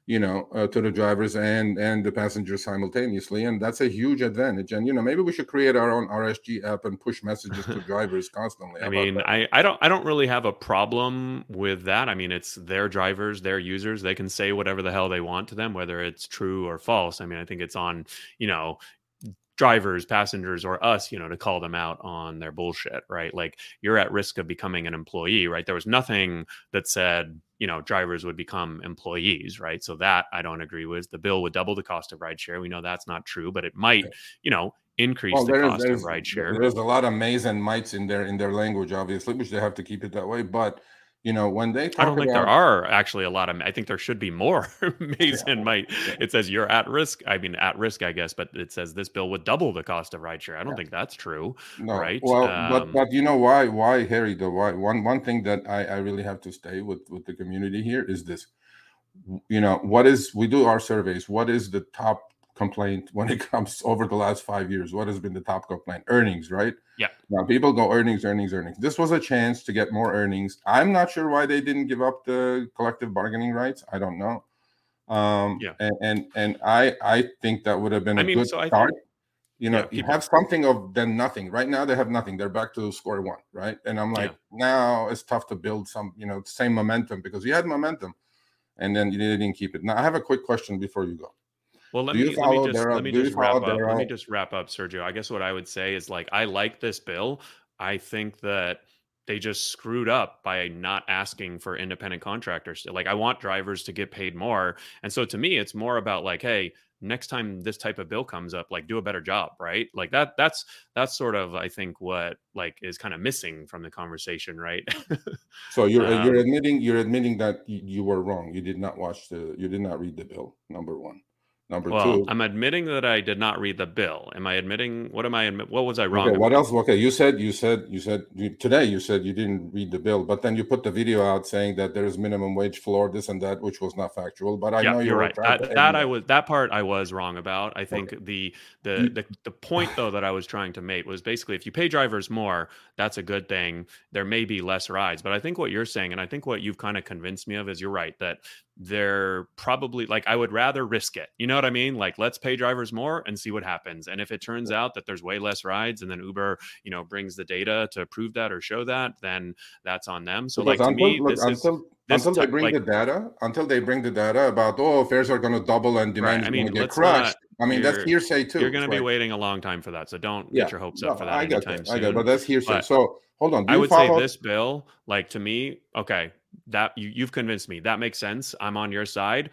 you know uh, to the drivers and and the passengers simultaneously and that's a huge advantage. And you know maybe we should create our own rsg app and push messages to drivers constantly i mean i i don't i don't really have a problem with that. I mean it's their drivers their users they can say whatever the hell they want to them whether it's true or false. I mean i think it's on you know drivers, passengers, or us, you know, to call them out on their bullshit, right? Like you're at risk of becoming an employee, right? There was nothing that said, you know, drivers would become employees, right? So that I don't agree with. The bill would double the cost of rideshare. We know that's not true, but it might, you know, increase well, the cost of rideshare. There's a lot of mays and mites in their in their language, obviously, which they have to keep it that way. But you know when they i don't think about, there are actually a lot of i think there should be more mays yeah, might yeah. it says you're at risk i mean at risk i guess but it says this bill would double the cost of rideshare. I don't yeah. think that's true no. right? Well um, but but you know why why harry though why one one thing that i i really have to stay with with the community here is this. You know what is we do our surveys. What is the top complaint when it comes over the last five years? What has been the top complaint? Earnings, right? Yeah. Now people go earnings, earnings, earnings. This was a chance to get more earnings. I'm not sure why they didn't give up the collective bargaining rights. I don't know. Um, yeah. And and, and I I think that would have been a I mean, good so start. Think, you know, yeah, you have something of then nothing. Right now they have nothing. They're back to square one, right? And I'm like, yeah. now it's tough to build some, you know, same momentum because you had momentum and then you didn't keep it. Now I have a quick question before you go. Well, let me let me just let me just wrap up. Let me just wrap up, Sergio. I guess what I would say is like I like this bill. I think that they just screwed up by not asking for independent contractors. Like I want drivers to get paid more. And so to me it's more about like hey, next time this type of bill comes up like do a better job, right? Like that that's that's sort of I think what like is kind of missing from the conversation, right? so you're um, you're admitting you're admitting that you were wrong. You did not watch the you did not read the bill. Number 1. Number well, two. I'm admitting that I did not read the bill. Am I admitting? What am I? Admit, what was I wrong? Okay, what else? Okay, you said you said you said you, today you said you didn't read the bill, but then you put the video out saying that there is minimum wage floor, this and that, which was not factual. But I yeah, know you're right. That, that I was that part I was wrong about. I think okay. the the, the the point though that I was trying to make was basically if you pay drivers more, that's a good thing. There may be less rides, but I think what you're saying, and I think what you've kind of convinced me of, is you're right that they're probably like I would rather risk it. You know what I mean? Like let's pay drivers more and see what happens. And if it turns out that there's way less rides and then Uber, you know, brings the data to prove that or show that, then that's on them. So because like until, me, look, until, is, until they bring like, the data, until they bring the data about oh fares are going to double and demand right. I mean, is going to get crushed. Not, I mean that's hearsay too. You're going to be waiting a long time for that, so don't yeah. get your hopes up no, for that I anytime that. soon. I get, but that's hearsay. But so hold on. I would follow? say this bill, like to me, okay, that you, you've convinced me. That makes sense. I'm on your side.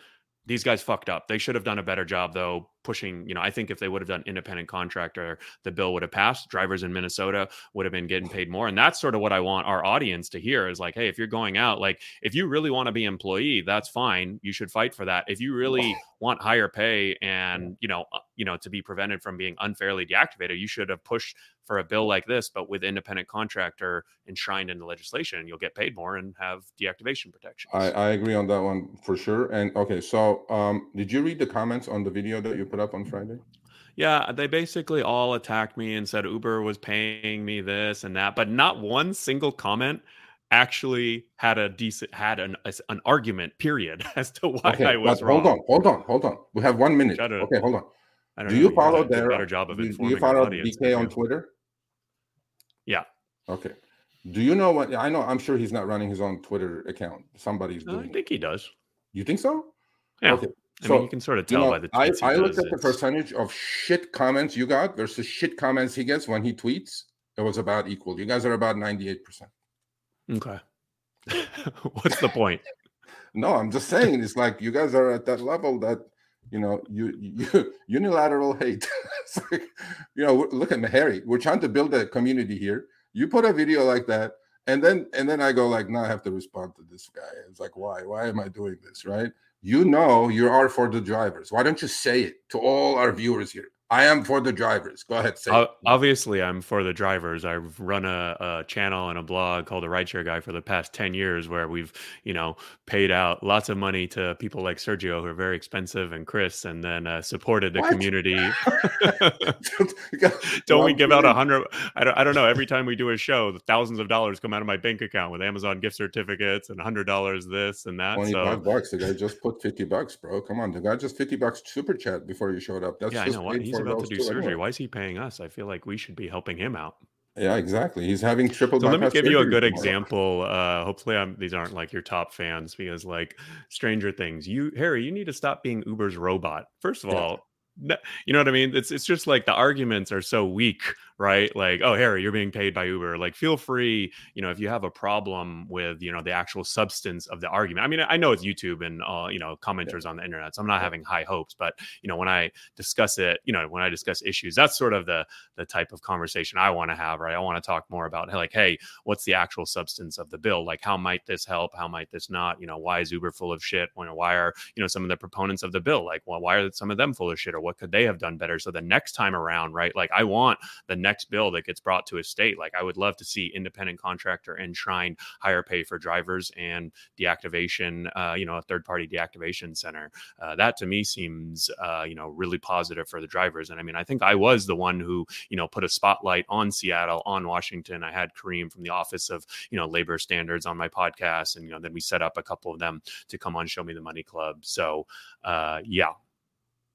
These guys fucked up. They should have done a better job though pushing, you know, I think if they would have done independent contractor, the bill would have passed. Drivers in Minnesota would have been getting paid more. And that's sort of what I want our audience to hear is like, hey, if you're going out, like if you really want to be employee, that's fine. You should fight for that. If you really want higher pay and, you know, uh, you know, to be prevented from being unfairly deactivated, you should have pushed for a bill like this, but with independent contractor enshrined in the legislation, you'll get paid more and have deactivation protection. I, I agree on that one for sure. And okay, so um, did you read the comments on the video that you put up on Friday? Yeah, they basically all attacked me and said Uber was paying me this and that, but not one single comment actually had a decent had an an argument period as to why Okay, I was but wrong. hold on, hold on, hold on. We have one minute. Okay, hold on. I don't Do know, you follow their better job of do, do you follow than on. Twitter? Yeah. Okay. Do you know what I know? I'm sure he's not running his own Twitter account. Somebody's No, doing I it. think he does. You think so? Yeah. Okay. I So mean, you can sort of you tell know, by the I, tweets he I looked at the percentage of shit comments you got versus shit comments he gets when he tweets. It was about equal. You guys are about 98%. Okay. What's the point? No, I'm just saying it's like you guys are at that level that you know you, you unilateral hate. it's like, you know, look at me, Harry. We're trying to build a community here. You put a video like that, and then and then I go like, now I have to respond to this guy. It's like, why? Why am I doing this? Right? You know, you are for the drivers. Why don't you say it to all our viewers here? I am for the drivers. Go ahead, say Obviously, I'm for the drivers. I've run a, a channel and a blog called the Rideshare Guy for the past 10 years where we've, you know, paid out lots of money to people like Sergio who are very expensive and Chris and then uh, supported the What? community. Don't we give out a hundred? I don't, I don't know. Every time we do a show, thousands of dollars come out of my bank account with Amazon gift certificates and hundred dollars this and that. 25 So bucks. The guy just put 50 bucks, bro. Come on. The guy just 50 bucks super chat before you showed up. That's yeah, I know he's about to do surgery. anyway. Why is he paying us? I feel like we should be helping him out. Yeah, exactly. He's having triple So let me give you a good tomorrow. example. Uh, hopefully, I'm, these aren't like your top fans because, like, Stranger Things. You, Harry, you need to stop being Uber's robot. First of Yeah. all, you know what I mean. It's it's just like the arguments are so weak, right? Like, oh, Harry, you're being paid by Uber. Like, feel free, you know, if you have a problem with you know the actual substance of the argument. I mean, I know it's YouTube and uh, you know commenters on the internet, so I'm not Yeah. having high hopes. But you know, when I discuss it, you know, when I discuss issues, that's sort of the the type of conversation I want to have, right? I want to talk more about like, hey, what's the actual substance of the bill? Like, how might this help? How might this not? You know, why is Uber full of shit? You know, why are you know some of the proponents of the bill like, well, why are some of them full of shit, or what could they have done better? So the next time around, right? Like, I want the next bill that gets brought to a state. Like, I would love to see independent contractor enshrined higher pay for drivers and deactivation. Uh, you know, a third party deactivation center. Uh, that to me seems, uh, you know, really positive for the drivers. And I mean, I think I was the one who you know put a spotlight on Seattle, on Washington. I had Kareem from the Office of you know Labor Standards on my podcast, and you know then we set up a couple of them to come on Show Me the Money Club. So uh, yeah,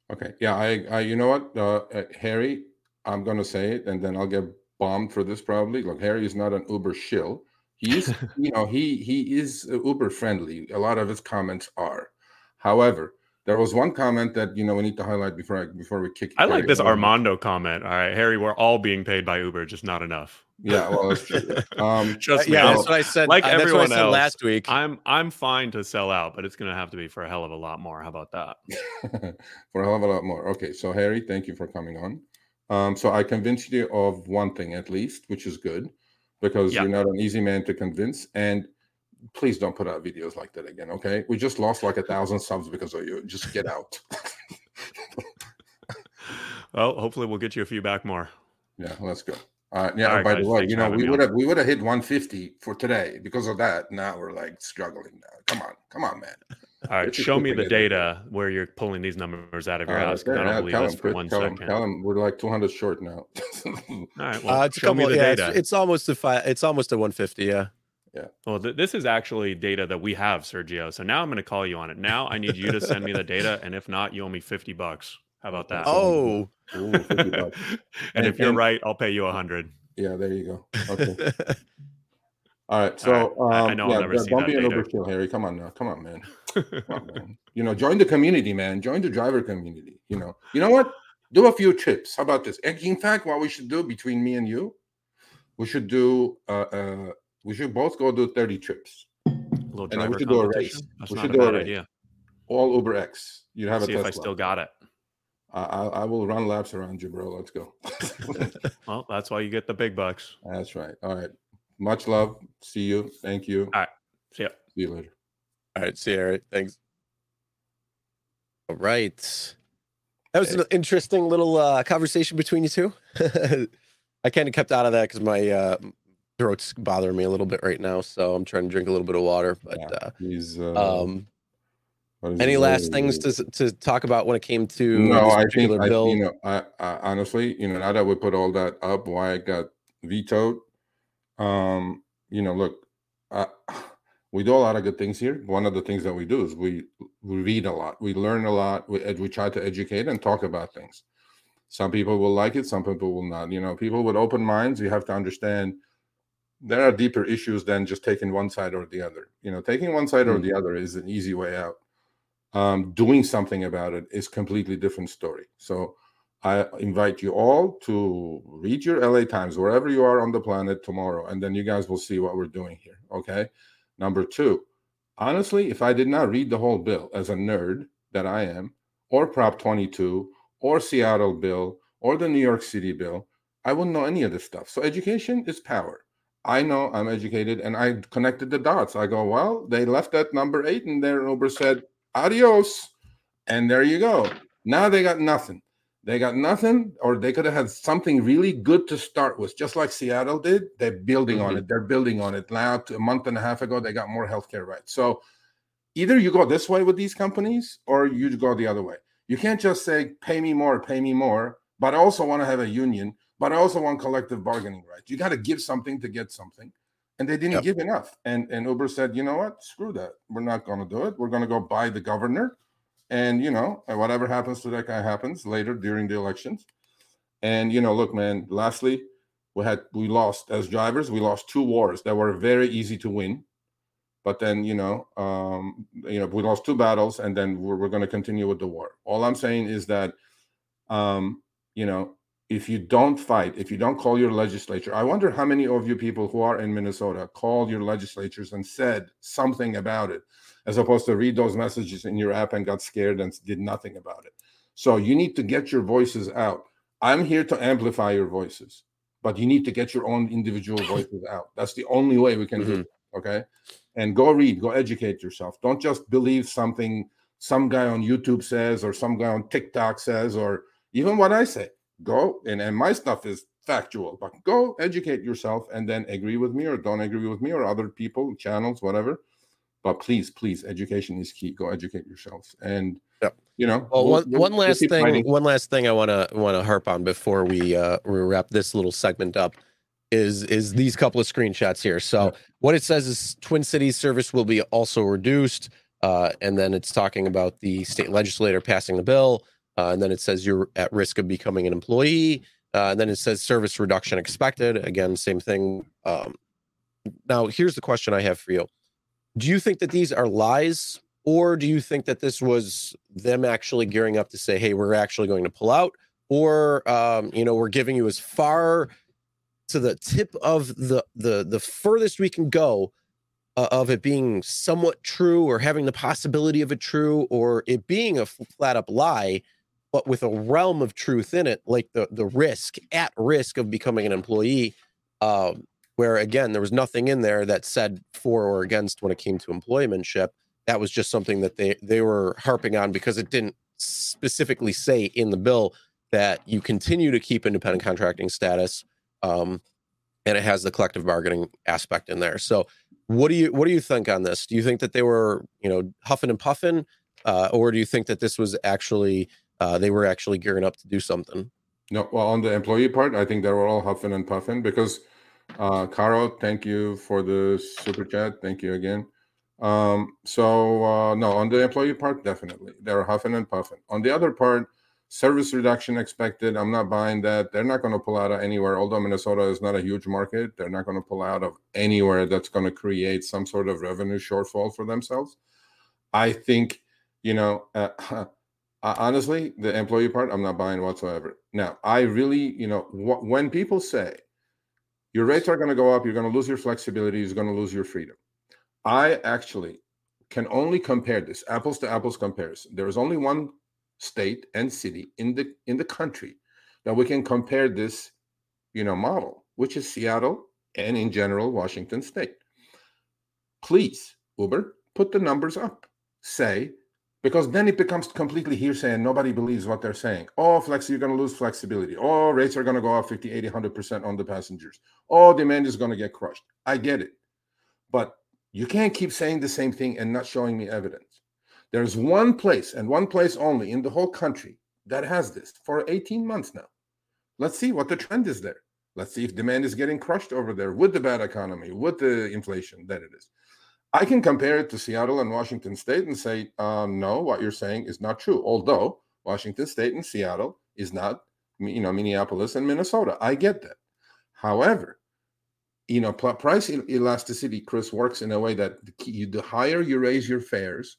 Okay. Yeah, I, I you know what? Uh, uh, Harry, I'm going to say it and then I'll get bombed for this probably. Look, Harry is not an Uber shill. He's, you know, he he is uh, Uber friendly. A lot of his comments are. However, there was one comment that you know we need to highlight before I before we kick. I like this out. Armando comment. All right, Harry, we're all being paid by Uber, just not enough. Yeah, well, that's true. Um, Just yeah, me. that's what I said. like uh, that's what I everyone said else, last week. I'm I'm fine to sell out, but it's gonna have to be for a hell of a lot more. How about that? for a hell of a lot more. Okay, so Harry, thank you for coming on. Um, so I convinced you of one thing at least, which is good, because Yeah. you're not an easy man to convince. And please don't put out videos like that again. Okay, we just lost like a thousand subs because of you. Just get out. Well, hopefully we'll get you a few back more. yeah, let's go. Uh, yeah. All right, by guys, the way, you know, we would have we would have hit 150 for today because of that. Now we're like struggling. Now, come on, come on, man. All right, Get show me the together. data where you're pulling these numbers out of your Uh, ass. 'cause I don't yeah, believe tell this for Chris, one tell second. him, tell him we're like 200 short now. All right, Uh, well, it's a show me couple. the Yeah, data. it's, it's almost a five. It's almost a 150. Yeah. Yeah. Well, th- this is actually data that we have, Sergio. So now I'm going to call you on it. Now I need you to send me the data, and if not, you owe me fifty bucks. How about that? Oh. Ooh, 50 bucks. and, And- if you're and- right, I'll pay you a hundred. Yeah, there you go. Okay. All right. So All right. I- I um, know I'll yeah, never yeah, see don't that be an data. Uber shill, Harry. Come on now. Come on, man. You know, join the community, man. Join the driver community. You know, you know what? Do a few trips. How about this? And in fact, what we should do between me and you, we should do uh, uh we should both go do 30 trips. A little then we should do a race. That's We not should a do a race. idea. All Uber X. You have See a if I still got it. I, I, I will run laps around you, bro. Let's go. Well, that's why you get the big bucks. That's right. All right. Much love. See you. Thank you. All right. See ya. See you later. All right. Harry. Thanks. All right. That was an interesting little uh, conversation between you two. I kind of kept out of that because my uh, throat's bothering me a little bit right now, so I'm trying to drink a little bit of water. But Yeah. uh, uh, um, Any last things to to talk about when it came to no? I think I, you know, I, I, honestly, you know, now that we put all that up, why it got vetoed. Um, you know, look, uh, we do a lot of good things here. One of the things that we do is we we read a lot, we learn a lot, we we try to educate and talk about things. Some people will like it, some people will not. You know, people with open minds, you have to understand there are deeper issues than just taking one side or the other. You know, taking one side mm-hmm. or the other is an easy way out um, doing something about it is completely different story. So I invite you all to read your LA Times wherever you are on the planet tomorrow, and then you guys will see what we're doing here. Okay. Number two, honestly, if I did not read the whole bill as a nerd that I am, or Prop 22, or Seattle bill, or the New York City bill, I wouldn't know any of this stuff. So education is power. I know I'm educated and I connected the dots. I go, well, they left that number eight and their Uber said adios. And there you go. Now they got nothing. They got nothing, or they could have had something really good to start with, just like Seattle did. They're building mm-hmm. on it. They're building on it. Now, a month and a half ago, they got more healthcare rights. So either you go this way with these companies or you go the other way. You can't just say, pay me more, pay me more, but I also want to have a union, but I also want collective bargaining rights. You got to give something to get something and they didn't yep. give enough. And and Uber said, you know what, screw that. We're not going to do it. We're going to go buy the governor, and you know whatever happens to that guy happens later during the elections. And you know, look, man. Lastly, we had we lost as drivers. We lost two wars that were very easy to win, but then you know, um, you know, we lost two battles, and then we're, we're going to continue with the war. All I'm saying is that, um, you know, if you don't fight, if you don't call your legislature, I wonder how many of you people who are in Minnesota called your legislatures and said something about it, as opposed to read those messages in your app and got scared and did nothing about it. So you need to get your voices out. I'm here to amplify your voices, but you need to get your own individual voices out. That's the only way we can mm-hmm. do it. Okay. And go read, go educate yourself. Don't just believe something some guy on YouTube says or some guy on TikTok says or even what I say go and, and my stuff is factual but go educate yourself and then agree with me or don't agree with me or other people channels whatever but please please education is key go educate yourselves and yep. you know well, we'll, one, we'll, one last we'll thing fighting. one last thing i want to want to harp on before we uh we wrap this little segment up is is these couple of screenshots here so yeah. what it says is twin cities service will be also reduced uh and then it's talking about the state legislator passing the bill uh, and then it says you're at risk of becoming an employee. Uh, and then it says service reduction expected. Again, same thing. Um, now, here's the question I have for you Do you think that these are lies, or do you think that this was them actually gearing up to say, hey, we're actually going to pull out? Or, um, you know, we're giving you as far to the tip of the the the furthest we can go uh, of it being somewhat true or having the possibility of it true or it being a flat up lie but with a realm of truth in it, like the the risk at risk of becoming an employee. Um, where again, there was nothing in there that said for or against when it came to employmentship. That was just something that they they were harping on because it didn't specifically say in the bill that you continue to keep independent contracting status, um, and it has the collective bargaining aspect in there. So, what do you what do you think on this? Do you think that they were you know huffing and puffing, uh, or do you think that this was actually uh, they were actually gearing up to do something. No, well, on the employee part, I think they were all huffing and puffing because, uh, Caro, thank you for the super chat. Thank you again. Um, so uh, no, on the employee part, definitely they're huffing and puffing. On the other part, service reduction expected. I'm not buying that. They're not going to pull out of anywhere. Although Minnesota is not a huge market, they're not going to pull out of anywhere that's going to create some sort of revenue shortfall for themselves. I think you know. Uh, uh, honestly, the employee part, I'm not buying whatsoever. Now, I really, you know, wh- when people say your rates are going to go up, you're going to lose your flexibility, you're going to lose your freedom. I actually can only compare this apples to apples comparison. There is only one state and city in the in the country that we can compare this, you know, model, which is Seattle and in general Washington State. Please, Uber, put the numbers up. Say because then it becomes completely hearsay and nobody believes what they're saying. Oh, flexi, you're going to lose flexibility. Oh, rates are going to go up 50, 80, 100% on the passengers. Oh, demand is going to get crushed. I get it. But you can't keep saying the same thing and not showing me evidence. There's one place and one place only in the whole country that has this for 18 months now. Let's see what the trend is there. Let's see if demand is getting crushed over there with the bad economy, with the inflation that it is. I can compare it to Seattle and Washington State and say, uh, no, what you're saying is not true. Although Washington State and Seattle is not, you know, Minneapolis and Minnesota. I get that. However, you know, price elasticity, Chris, works in a way that the, key, the higher you raise your fares,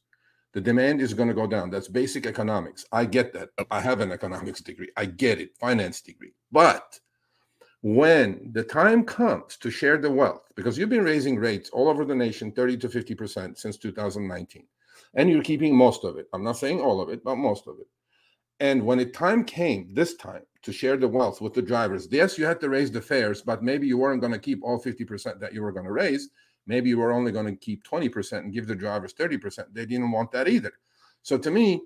the demand is going to go down. That's basic economics. I get that. I have an economics degree. I get it, finance degree. But when the time comes to share the wealth, because you've been raising rates all over the nation 30 to 50% since 2019, and you're keeping most of it. I'm not saying all of it, but most of it. And when the time came this time to share the wealth with the drivers, yes, you had to raise the fares, but maybe you weren't going to keep all 50% that you were going to raise. Maybe you were only going to keep 20% and give the drivers 30%. They didn't want that either. So to me,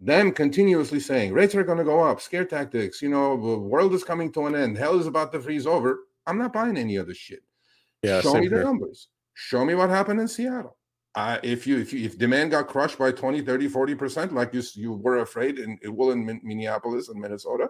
them continuously saying rates are going to go up, scare tactics, you know, the world is coming to an end, hell is about to freeze over. I'm not buying any of this shit. Yeah, show me the here. numbers. Show me what happened in Seattle uh, if you if you, if demand got crushed by 20 30 40 percent like you you were afraid and it will in minneapolis and minnesota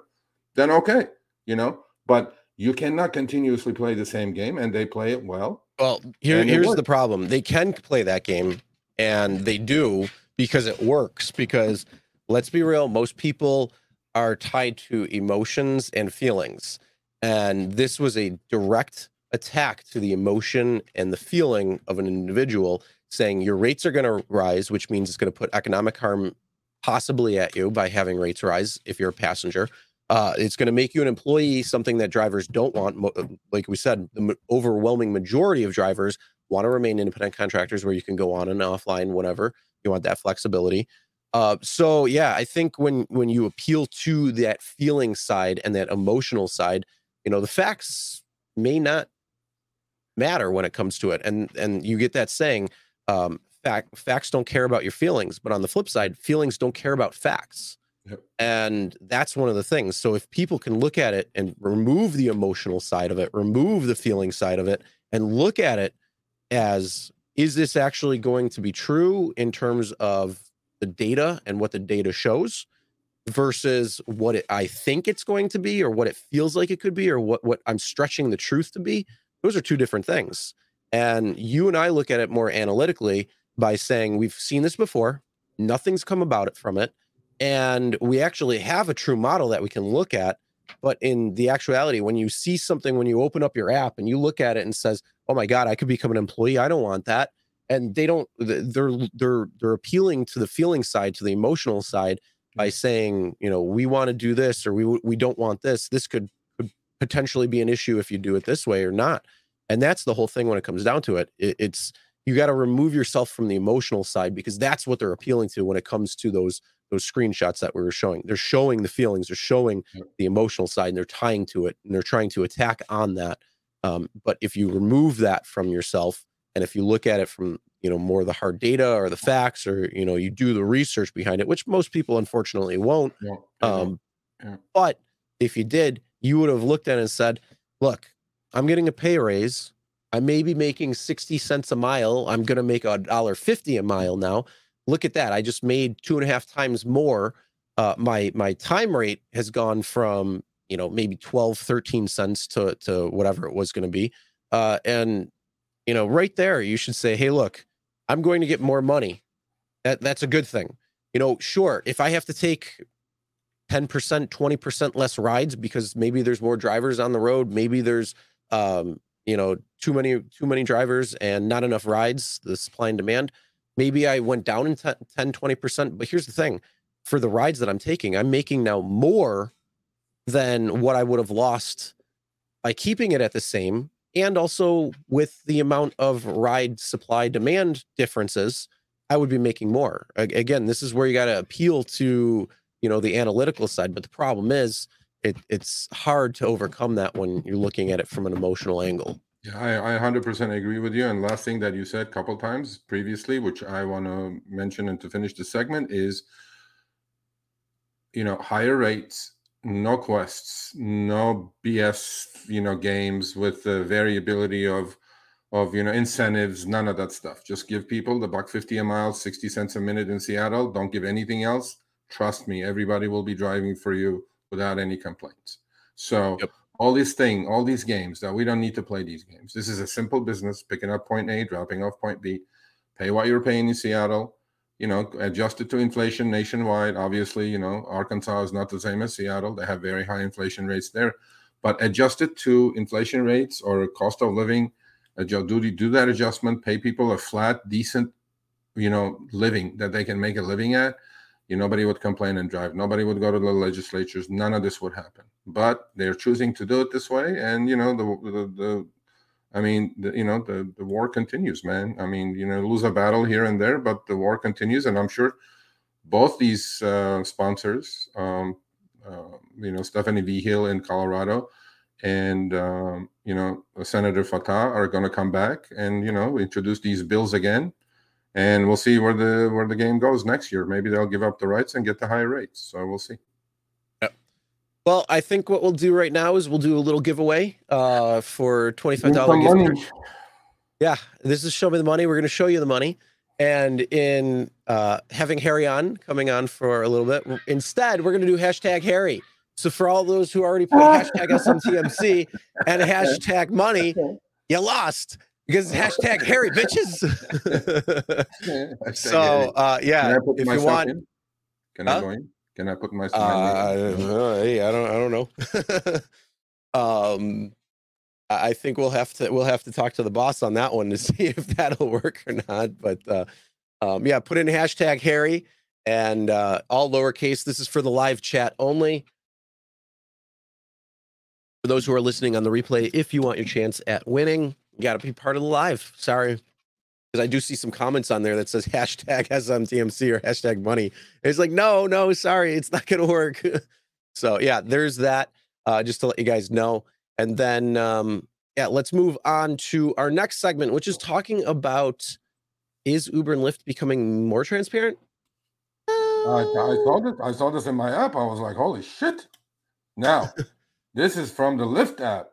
then okay you know but you cannot continuously play the same game and they play it well well here, here's the problem they can play that game and they do because it works because let's be real most people are tied to emotions and feelings and this was a direct attack to the emotion and the feeling of an individual saying your rates are going to rise, which means it's going to put economic harm possibly at you by having rates rise if you're a passenger. Uh, it's going to make you an employee, something that drivers don't want. Like we said, the overwhelming majority of drivers want to remain independent contractors where you can go on and offline whenever you want that flexibility. Uh, so yeah, I think when when you appeal to that feeling side and that emotional side, you know, the facts may not matter when it comes to it, and and you get that saying, um, fact facts don't care about your feelings but on the flip side feelings don't care about facts yep. and that's one of the things so if people can look at it and remove the emotional side of it remove the feeling side of it and look at it as is this actually going to be true in terms of the data and what the data shows versus what it, I think it's going to be or what it feels like it could be or what what I'm stretching the truth to be those are two different things and you and I look at it more analytically by saying we've seen this before, nothing's come about it from it. And we actually have a true model that we can look at. But in the actuality, when you see something, when you open up your app and you look at it and says, "Oh my God, I could become an employee. I don't want that," and they don't, they're they're they're appealing to the feeling side, to the emotional side by saying, you know, we want to do this or we we don't want this. This could could potentially be an issue if you do it this way or not. And that's the whole thing when it comes down to it. it it's you got to remove yourself from the emotional side because that's what they're appealing to when it comes to those those screenshots that we were showing. They're showing the feelings, they're showing the emotional side, and they're tying to it, and they're trying to attack on that. Um, but if you remove that from yourself, and if you look at it from you know more of the hard data or the facts, or you know you do the research behind it, which most people unfortunately won't. Yeah, um, yeah. But if you did, you would have looked at it and said, "Look, I'm getting a pay raise. I may be making 60 cents a mile. I'm going to make a dollar 50 a mile now. Look at that. I just made two and a half times more. Uh, my, my time rate has gone from, you know, maybe 12, 13 cents to, to whatever it was going to be. Uh, and, you know, right there, you should say, Hey, look, I'm going to get more money. That, that's a good thing. You know, sure. If I have to take 10%, 20% less rides because maybe there's more drivers on the road, maybe there's, um, you know, too many too many drivers and not enough rides, the supply and demand. Maybe I went down in 10, 10 20%. But here's the thing for the rides that I'm taking, I'm making now more than what I would have lost by keeping it at the same. And also with the amount of ride supply demand differences, I would be making more. Again, this is where you got to appeal to, you know, the analytical side. But the problem is, it it's hard to overcome that when you're looking at it from an emotional angle. Yeah, I, I 100% agree with you. And last thing that you said a couple times previously, which I want to mention and to finish the segment is, you know, higher rates, no quests, no BS, you know, games with the variability of of you know incentives, none of that stuff. Just give people the buck fifty a mile, sixty cents a minute in Seattle. Don't give anything else. Trust me, everybody will be driving for you without any complaints. So yep. all these thing, all these games that we don't need to play these games. This is a simple business: picking up point A, dropping off point B. Pay what you're paying in Seattle. You know, adjusted to inflation nationwide. Obviously, you know, Arkansas is not the same as Seattle. They have very high inflation rates there, but adjusted to inflation rates or cost of living. Do do that adjustment. Pay people a flat, decent, you know, living that they can make a living at you nobody would complain and drive nobody would go to the legislatures none of this would happen but they're choosing to do it this way and you know the the, the i mean the, you know the, the war continues man i mean you know lose a battle here and there but the war continues and i'm sure both these uh, sponsors um, uh, you know stephanie vigil in colorado and um, you know senator fateh are going to come back and you know introduce these bills again and we'll see where the where the game goes next year. Maybe they'll give up the rights and get the high rates. So we'll see. Well, I think what we'll do right now is we'll do a little giveaway uh, for twenty five dollars. Yeah, this is show me the money. We're going to show you the money, and in uh, having Harry on coming on for a little bit, instead we're going to do hashtag Harry. So for all those who already put hashtag SMTMC and hashtag money, you lost because hashtag Harry bitches. so uh, yeah, if you want, in? can huh? I go in? Can I put my? Uh, hey, I don't, I don't know. um, I think we'll have to, we'll have to talk to the boss on that one to see if that'll work or not. But uh, um, yeah, put in hashtag Harry and uh, all lowercase. This is for the live chat only. For those who are listening on the replay, if you want your chance at winning, you got to be part of the live. Sorry. Because I do see some comments on there that says hashtag SMTMC or hashtag money. It's like, no, no, sorry, it's not going to work. so, yeah, there's that. Uh, just to let you guys know. And then, um, yeah, let's move on to our next segment, which is talking about is Uber and Lyft becoming more transparent? I, I saw this. I saw this in my app. I was like, "Holy shit!" Now, this is from the Lyft app.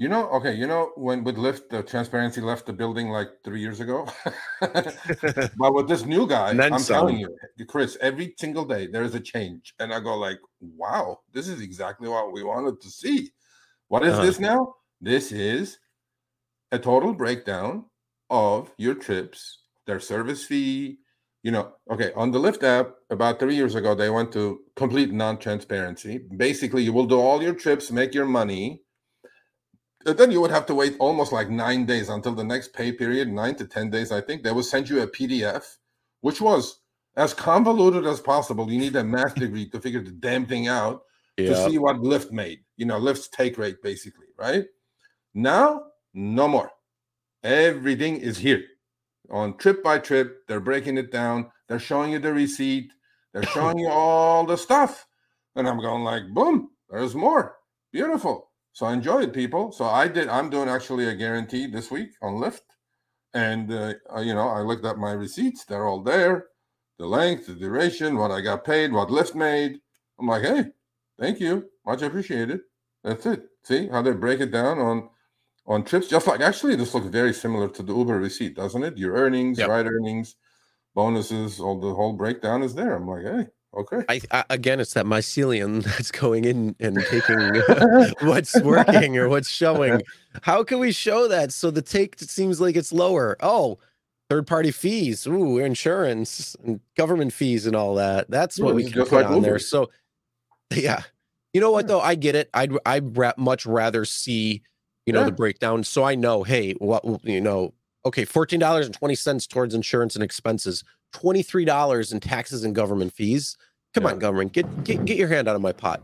You know, okay, you know when with Lyft, the transparency left the building like three years ago. but with this new guy, I'm some. telling you, Chris, every single day there is a change, and I go like, "Wow, this is exactly what we wanted to see." What is uh-huh. this now? This is a total breakdown of your trips, their service fee. You know, okay, on the Lyft app, about three years ago, they went to complete non-transparency. Basically, you will do all your trips, make your money Uh, then you would have to wait almost like nine days until the next pay period, nine to 10 days, I think. They would send you a PDF, which was as convoluted as possible. You need a math degree to figure the damn thing out to see what Lyft made, you know, Lyft's take rate, basically, right? Now, no more. Everything is here on trip by trip. They're breaking it down. They're showing you the receipt. They're showing you all the stuff. And I'm going like, boom, there's more. Beautiful. So I enjoy it, people. So I did. I'm doing actually a guarantee this week on Lyft, and uh, you know I looked at my receipts. They're all there. The length, the duration, what I got paid, what Lyft made. I'm like, hey, thank you, much appreciated. That's it. See how they break it down on on trips. Just like actually, this looks very similar to the Uber receipt, doesn't it? Your earnings, yep. ride earnings, bonuses, all the whole breakdown is there. I'm like, hey, Okay. I, I, again, it's that mycelium that's going in and taking what's working or what's showing. How can we show that so the take seems like it's lower? Oh, third party fees, ooh, insurance, and government fees, and all that. That's what we can put like on there. So, yeah, you know what though? I get it. I'd I'd much rather see you know yeah. the breakdown so I know. Hey, what you know? Okay, fourteen dollars and twenty cents towards insurance and expenses $23 in taxes and government fees. Come yeah. on, government, get, get get your hand out of my pot.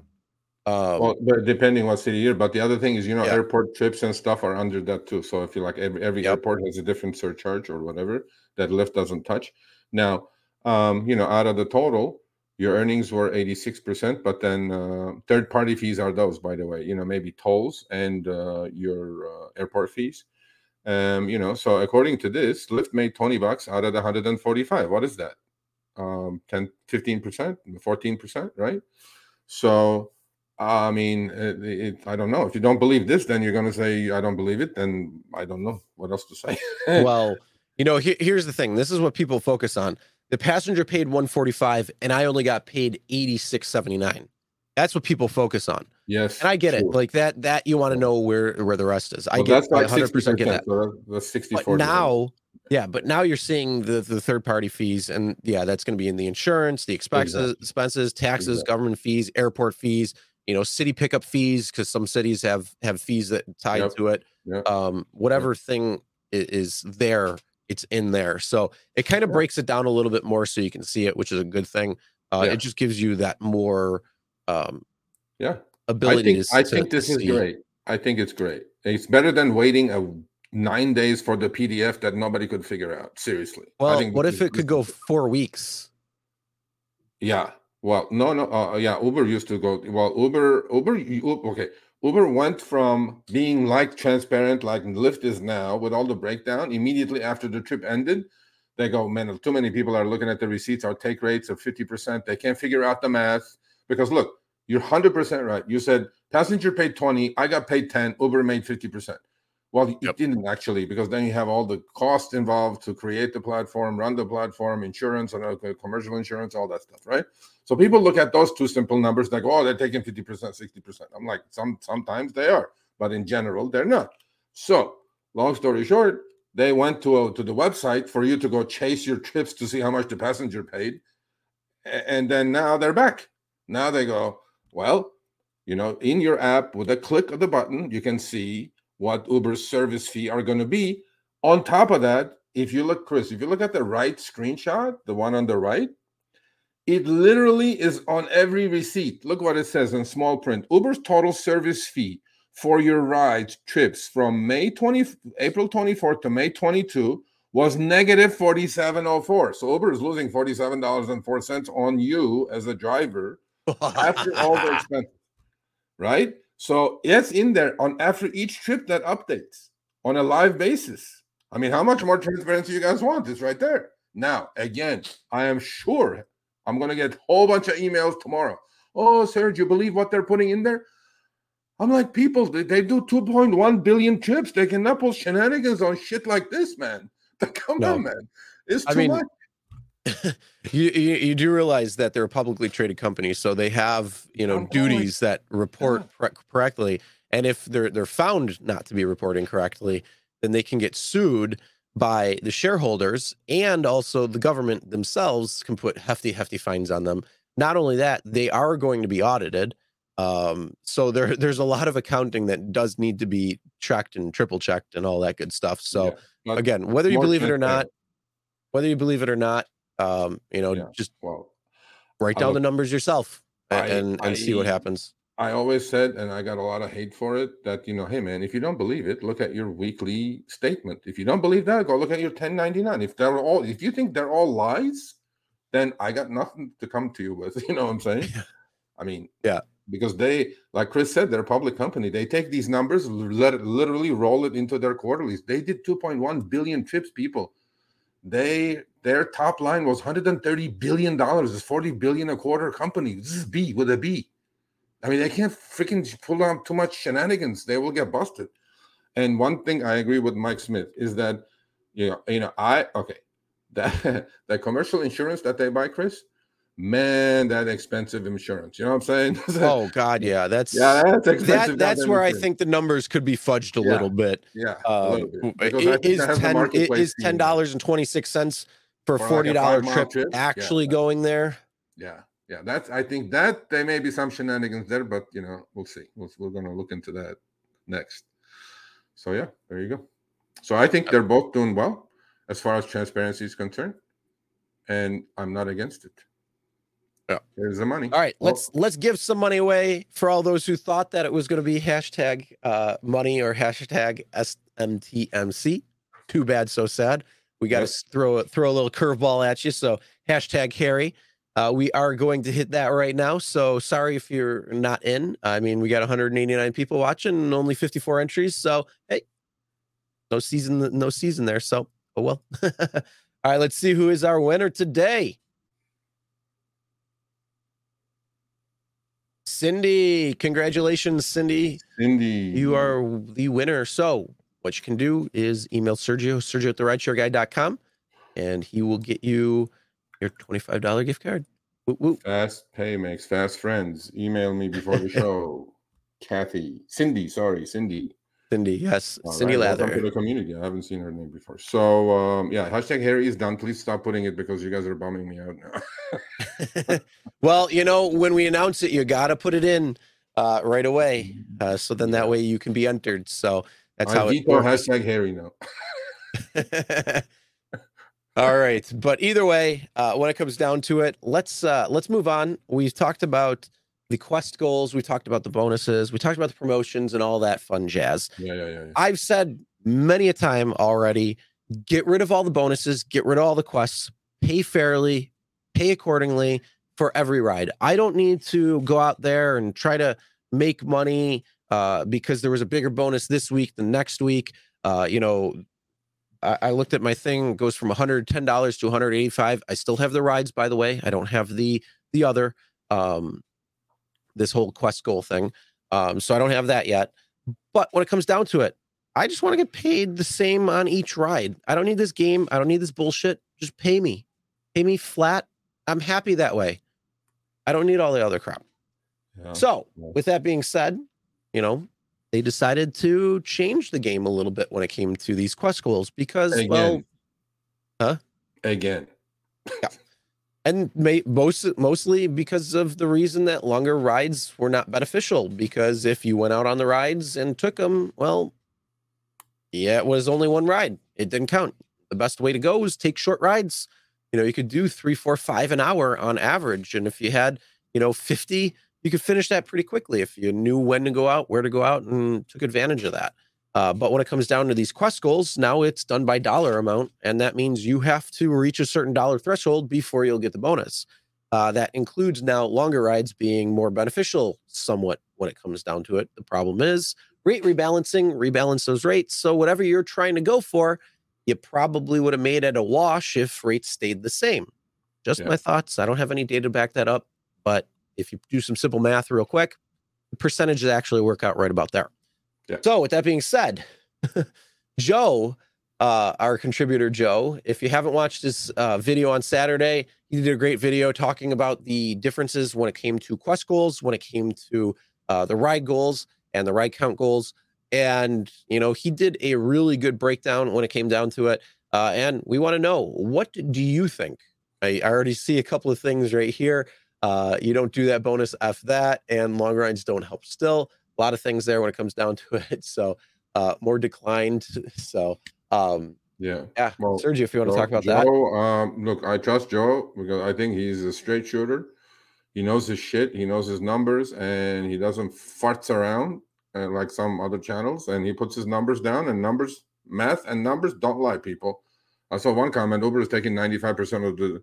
Um, well, depending what city you're, but the other thing is, you know, yeah. airport trips and stuff are under that too. So if you like, every every yep. airport has a different surcharge or whatever that Lyft doesn't touch. Now, um, you know, out of the total, your earnings were 86%, but then uh, third party fees are those, by the way, you know, maybe tolls and uh, your uh, airport fees. Um, you know, so according to this, Lyft made 20 bucks out of the 145. What is that? Um, 10, 15%, 14%, right? So I mean, it, it, I don't know. If you don't believe this, then you're going to say I don't believe it. Then I don't know what else to say. well, you know, he, here's the thing. This is what people focus on. The passenger paid 145, and I only got paid 86.79. That's what people focus on. Yes, and I get true. it. Like that. That you want to know where where the rest is. I get. Like 100 percent get that. So that's 64. But now, yeah, but now you're seeing the the third party fees, and yeah, that's going to be in the insurance, the expenses, exactly. expenses, taxes, exactly. government fees, airport fees, you know, city pickup fees because some cities have have fees that tied yep. to it. Yep. Um, whatever yep. thing is, is there, it's in there. So it kind of breaks it down a little bit more so you can see it, which is a good thing. Uh, yeah. It just gives you that more, um, yeah, ability. I think, to, I think this is great. I think it's great. It's better than waiting a nine days for the PDF that nobody could figure out. Seriously. Well, what if it could go four weeks? Yeah. Well, no, no. Uh, yeah, Uber used to go. Well, Uber, Uber, okay. Uber went from being like transparent, like Lyft is now, with all the breakdown. Immediately after the trip ended, they go, man, too many people are looking at the receipts. Our take rates are fifty percent. They can't figure out the math because look, you're hundred percent right. You said passenger paid twenty, I got paid ten. Uber made fifty percent. Well, you yep. didn't actually, because then you have all the costs involved to create the platform, run the platform, insurance, and uh, commercial insurance, all that stuff, right? So people look at those two simple numbers, like, oh, they're taking 50%, 60%. I'm like, some sometimes they are, but in general, they're not. So, long story short, they went to a, to the website for you to go chase your trips to see how much the passenger paid, and then now they're back. Now they go, well, you know, in your app with a click of the button, you can see what Uber's service fee are going to be. On top of that, if you look, Chris, if you look at the right screenshot, the one on the right, it literally is on every receipt. Look what it says in small print. Uber's total service fee for your ride trips from May 20, April 24th to May 22 was negative 4704. So Uber is losing $47.04 on you as a driver after all the expenses, right? So it's in there on after each trip that updates on a live basis. I mean, how much more transparency you guys want? It's right there. Now, again, I am sure I'm going to get a whole bunch of emails tomorrow. Oh, sir, do you believe what they're putting in there? I'm like, people, they, they do 2.1 billion trips. They cannot pull shenanigans on shit like this, man. Come no. on, man. It's too I mean, much. you, you, you do realize that they're a publicly traded company, so they have you know duties that report yeah. correctly, and if they're they're found not to be reporting correctly, then they can get sued by the shareholders and also the government themselves can put hefty hefty fines on them. Not only that, they are going to be audited. Um, so there there's a lot of accounting that does need to be tracked and triple checked and all that good stuff. So yeah. again, whether you believe it or not, whether you believe it or not, um, you know, yeah. just well, write down the numbers yourself and I, and, I, see what happens. I always said, and I got a lot of hate for it, that you know, hey man, if you don't believe it, look at your weekly statement. If you don't believe that, go look at your 1099. If they're all if you think they're all lies, then I got nothing to come to you with. You know what I'm saying? I mean, yeah. Because they, like Chris said, they're a public company. They take these numbers, let it literally roll it into their quarterlies. They did 2.1 billion trips, people. They their top line was 130 billion dollars. It's 40 billion a quarter company. This is B with a B. I mean, they can't freaking pull out too much shenanigans. They will get busted. And one thing I agree with Mike Smith is that you know, you know, I okay, that that commercial insurance that they buy, Chris, man, that expensive insurance. You know what I'm saying? oh God, yeah, that's yeah, that's expensive. That, that's where insurance. I think the numbers could be fudged a yeah. little bit. Yeah, uh, bit. It is ten. It is ten dollars and twenty six cents for a forty dollar like trip, trip, actually yeah. going there. Yeah, yeah, that's. I think that there may be some shenanigans there, but you know, we'll see. we we're going to look into that next. So yeah, there you go. So I think they're both doing well as far as transparency is concerned, and I'm not against it. Yeah. Here's the money. All right, well, let's let's give some money away for all those who thought that it was going to be hashtag uh, money or hashtag SMTMC. Too bad, so sad. We got to yes. throw throw a little curveball at you. So hashtag Harry. Uh, we are going to hit that right now. So sorry if you're not in. I mean, we got 189 people watching and only 54 entries. So hey, no season, no season there. So oh well. All right, let's see who is our winner today. Cindy. Congratulations, Cindy. Cindy. You are the winner. So what you can do is email Sergio, Sergio at the rideshareguy.com, and he will get you your $25 gift card. Woo, woo. Fast pay makes fast friends. Email me before the show. Kathy. Cindy, sorry, Cindy. Cindy, yes. All Cindy right, Welcome to the community. I haven't seen her name before. So um, yeah, hashtag Harry is done. Please stop putting it because you guys are bumming me out now. well, you know, when we announce it, you got to put it in uh, right away. Uh, so then that way you can be entered. So that's I how it works. hashtag Harry now. All right, but either way, uh, when it comes down to it, let's uh, let's move on. We've talked about the quest goals, we talked about the bonuses, we talked about the promotions and all that fun jazz. Yeah, yeah, yeah. yeah. I've said many a time already, get rid of all the bonuses, get rid of all the quests, pay fairly, pay accordingly for every ride. I don't need to go out there and try to make money uh, because there was a bigger bonus this week than next week. Uh, you know, I, I looked at my thing, it goes from $110 to 185. I still have the rides, by the way. I don't have the the other um this whole quest goal thing. Um, so I don't have that yet. But when it comes down to it, I just want to get paid the same on each ride. I don't need this game. I don't need this bullshit. Just pay me. Pay me flat. I'm happy that way. I don't need all the other crap. Yeah. So, with that being said, you know, they decided to change the game a little bit when it came to these quest goals because, Again. well, Huh? Again. And may, most mostly because of the reason that longer rides were not beneficial. Because if you went out on the rides and took them, well, yeah, it was only one ride. It didn't count. The best way to go is take short rides. You know, you could do three, four, five an hour on average, and if you had, you know, fifty, you could finish that pretty quickly if you knew when to go out, where to go out, and took advantage of that. Uh, but when it comes down to these quest goals, now it's done by dollar amount, and that means you have to reach a certain dollar threshold before you'll get the bonus. Uh, that includes now longer rides being more beneficial, somewhat when it comes down to it. The problem is rate rebalancing, rebalance those rates. So whatever you're trying to go for, you probably would have made it a wash if rates stayed the same. Just Yeah. my thoughts. I don't have any data to back that up, but if you do some simple math real quick, the percentages actually work out right about there. Yeah. So with that being said, Joe, uh, our contributor Joe, if you haven't watched his uh, video on Saturday, he did a great video talking about the differences when it came to quest goals, when it came to uh, the ride goals and the ride count goals. And, you know, he did a really good breakdown when it came down to it. Uh, and we want to know what do you think? I, I already see a couple of things right here. Uh, you don't do that bonus F that, and long rides don't help still. A lot of things there when it comes down to it. So, uh, more declined. So, um, Yeah. yeah, Well, Sergio, if you want to talk about that. Um, look, I trust Joe because I think he's a straight shooter. He knows his shit. He knows his numbers, and he doesn't farts around uh, like some other channels. And he puts his numbers down. And numbers, math, and numbers don't lie, people. I saw one comment: Uber is taking ninety-five percent of the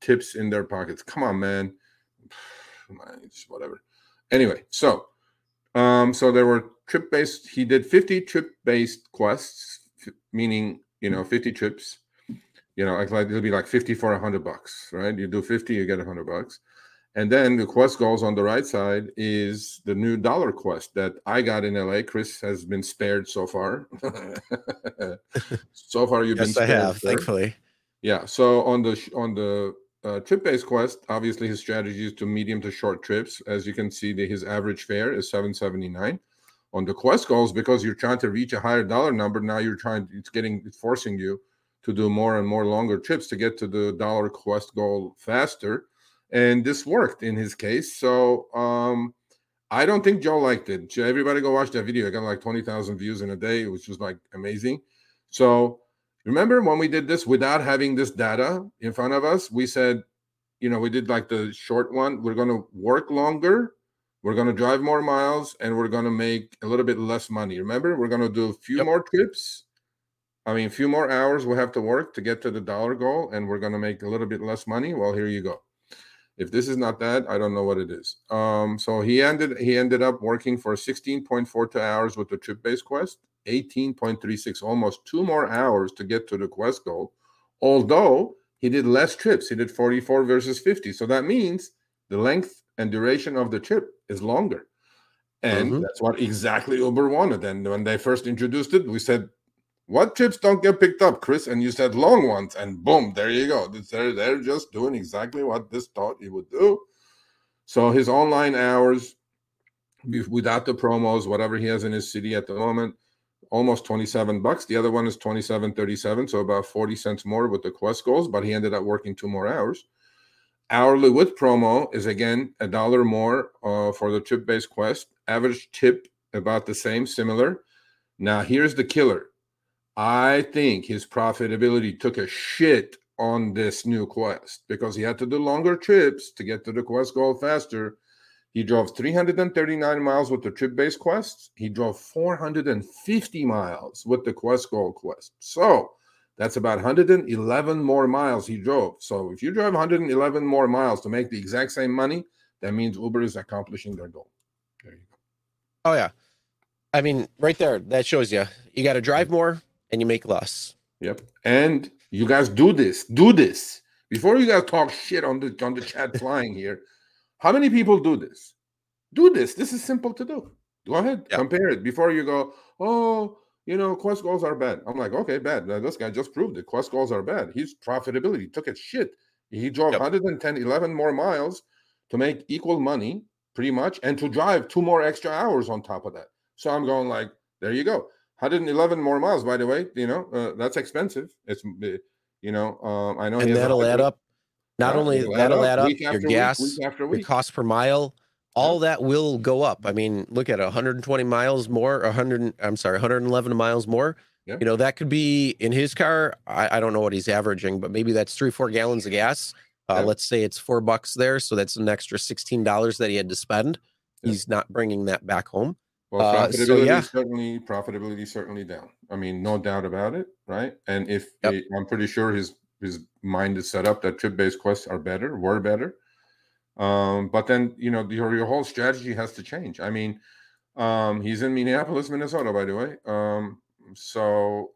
tips in their pockets. Come on, man. It's whatever. Anyway, so um, so there were trip based. He did fifty trip based quests, f- meaning you know fifty trips you know, like like it'll be like 50 for a hundred bucks, right? You do 50, you get a hundred bucks. And then the quest goals on the right side is the new dollar quest that I got in LA. Chris has been spared so far. so far, you've yes, been I have, sir. thankfully. Yeah. So on the on the uh, trip-based quest, obviously his strategy is to medium to short trips. As you can see, the, his average fare is 779. On the quest goals, because you're trying to reach a higher dollar number, now you're trying. It's getting it's forcing you to do more and more longer trips to get to the dollar quest goal faster. And this worked in his case. So um, I don't think Joe liked it. Everybody go watch that video. I got like 20,000 views in a day. It was like amazing. So remember when we did this without having this data in front of us, we said, you know, we did like the short one. We're going to work longer. We're going to drive more miles and we're going to make a little bit less money. Remember, we're going to do a few Yep. more trips. I mean, a few more hours we have to work to get to the dollar goal, and we're going to make a little bit less money. Well, here you go. If this is not that, I don't know what it is. Um, so he ended he ended up working for 16.42 hours with the trip-based quest, 18.36, almost two more hours to get to the quest goal. Although he did less trips, he did 44 versus 50. So that means the length and duration of the trip is longer. And Mhm. that's what exactly Uber wanted. And when they first introduced it, we said, What trips don't get picked up, Chris? And you said long ones. And boom, there you go. They're, they're just doing exactly what this thought it would do. So his online hours, without the promos, whatever he has in his city at the moment, almost 27 bucks. The other one is 27.37, so about 40 cents more with the quest goals, but he ended up working two more hours. Hourly with promo is again a dollar more uh, for the tip based quest. Average tip about the same, similar. Now, here's the killer. I think his profitability took a shit on this new quest because he had to do longer trips to get to the quest goal faster. He drove 339 miles with the trip based quests. He drove 450 miles with the quest goal quest. So that's about 111 more miles he drove. So if you drive 111 more miles to make the exact same money, that means Uber is accomplishing their goal. There you go. Oh yeah. I mean, right there, that shows you. You got to drive more and you make less. Yep. And you guys do this. Do this. Before you guys talk shit on the on the chat flying here, how many people do this? Do this. This is simple to do. Go ahead. Yep. Compare it before you go, oh, you know, quest goals are bad. I'm like, okay, bad. Now, this guy just proved it. Quest goals are bad. His profitability took a shit. He drove Yep. 110, 11 more miles to make equal money, pretty much, and to drive two more extra hours on top of that. So I'm going like, there you go. 111 more miles, by the way. You know, uh, that's expensive. It's, uh, you know, um, I know he And has a that'll add up. Not Yeah, only that'll add up week your week, gas, week after your cost per mile, all that will go up. I mean, look at 120 miles more, 100. I'm sorry, 111 miles more. Yeah. You know, that could be in his car. I, I don't know what he's averaging, but maybe that's three, four gallons of gas. Uh, Yeah. Let's say it's four bucks there, so that's an extra sixteen dollars that he had to spend. Yeah. He's not bringing that back home. Well, Uh, so, yeah. certainly profitability certainly down. I mean, no doubt about it, right? And if Yep. he- I'm pretty sure his his mind is set up that trip based quests are better, were better. Um, but then you know your your whole strategy has to change. I mean, um, he's in Minneapolis, Minnesota, by the way. Um, so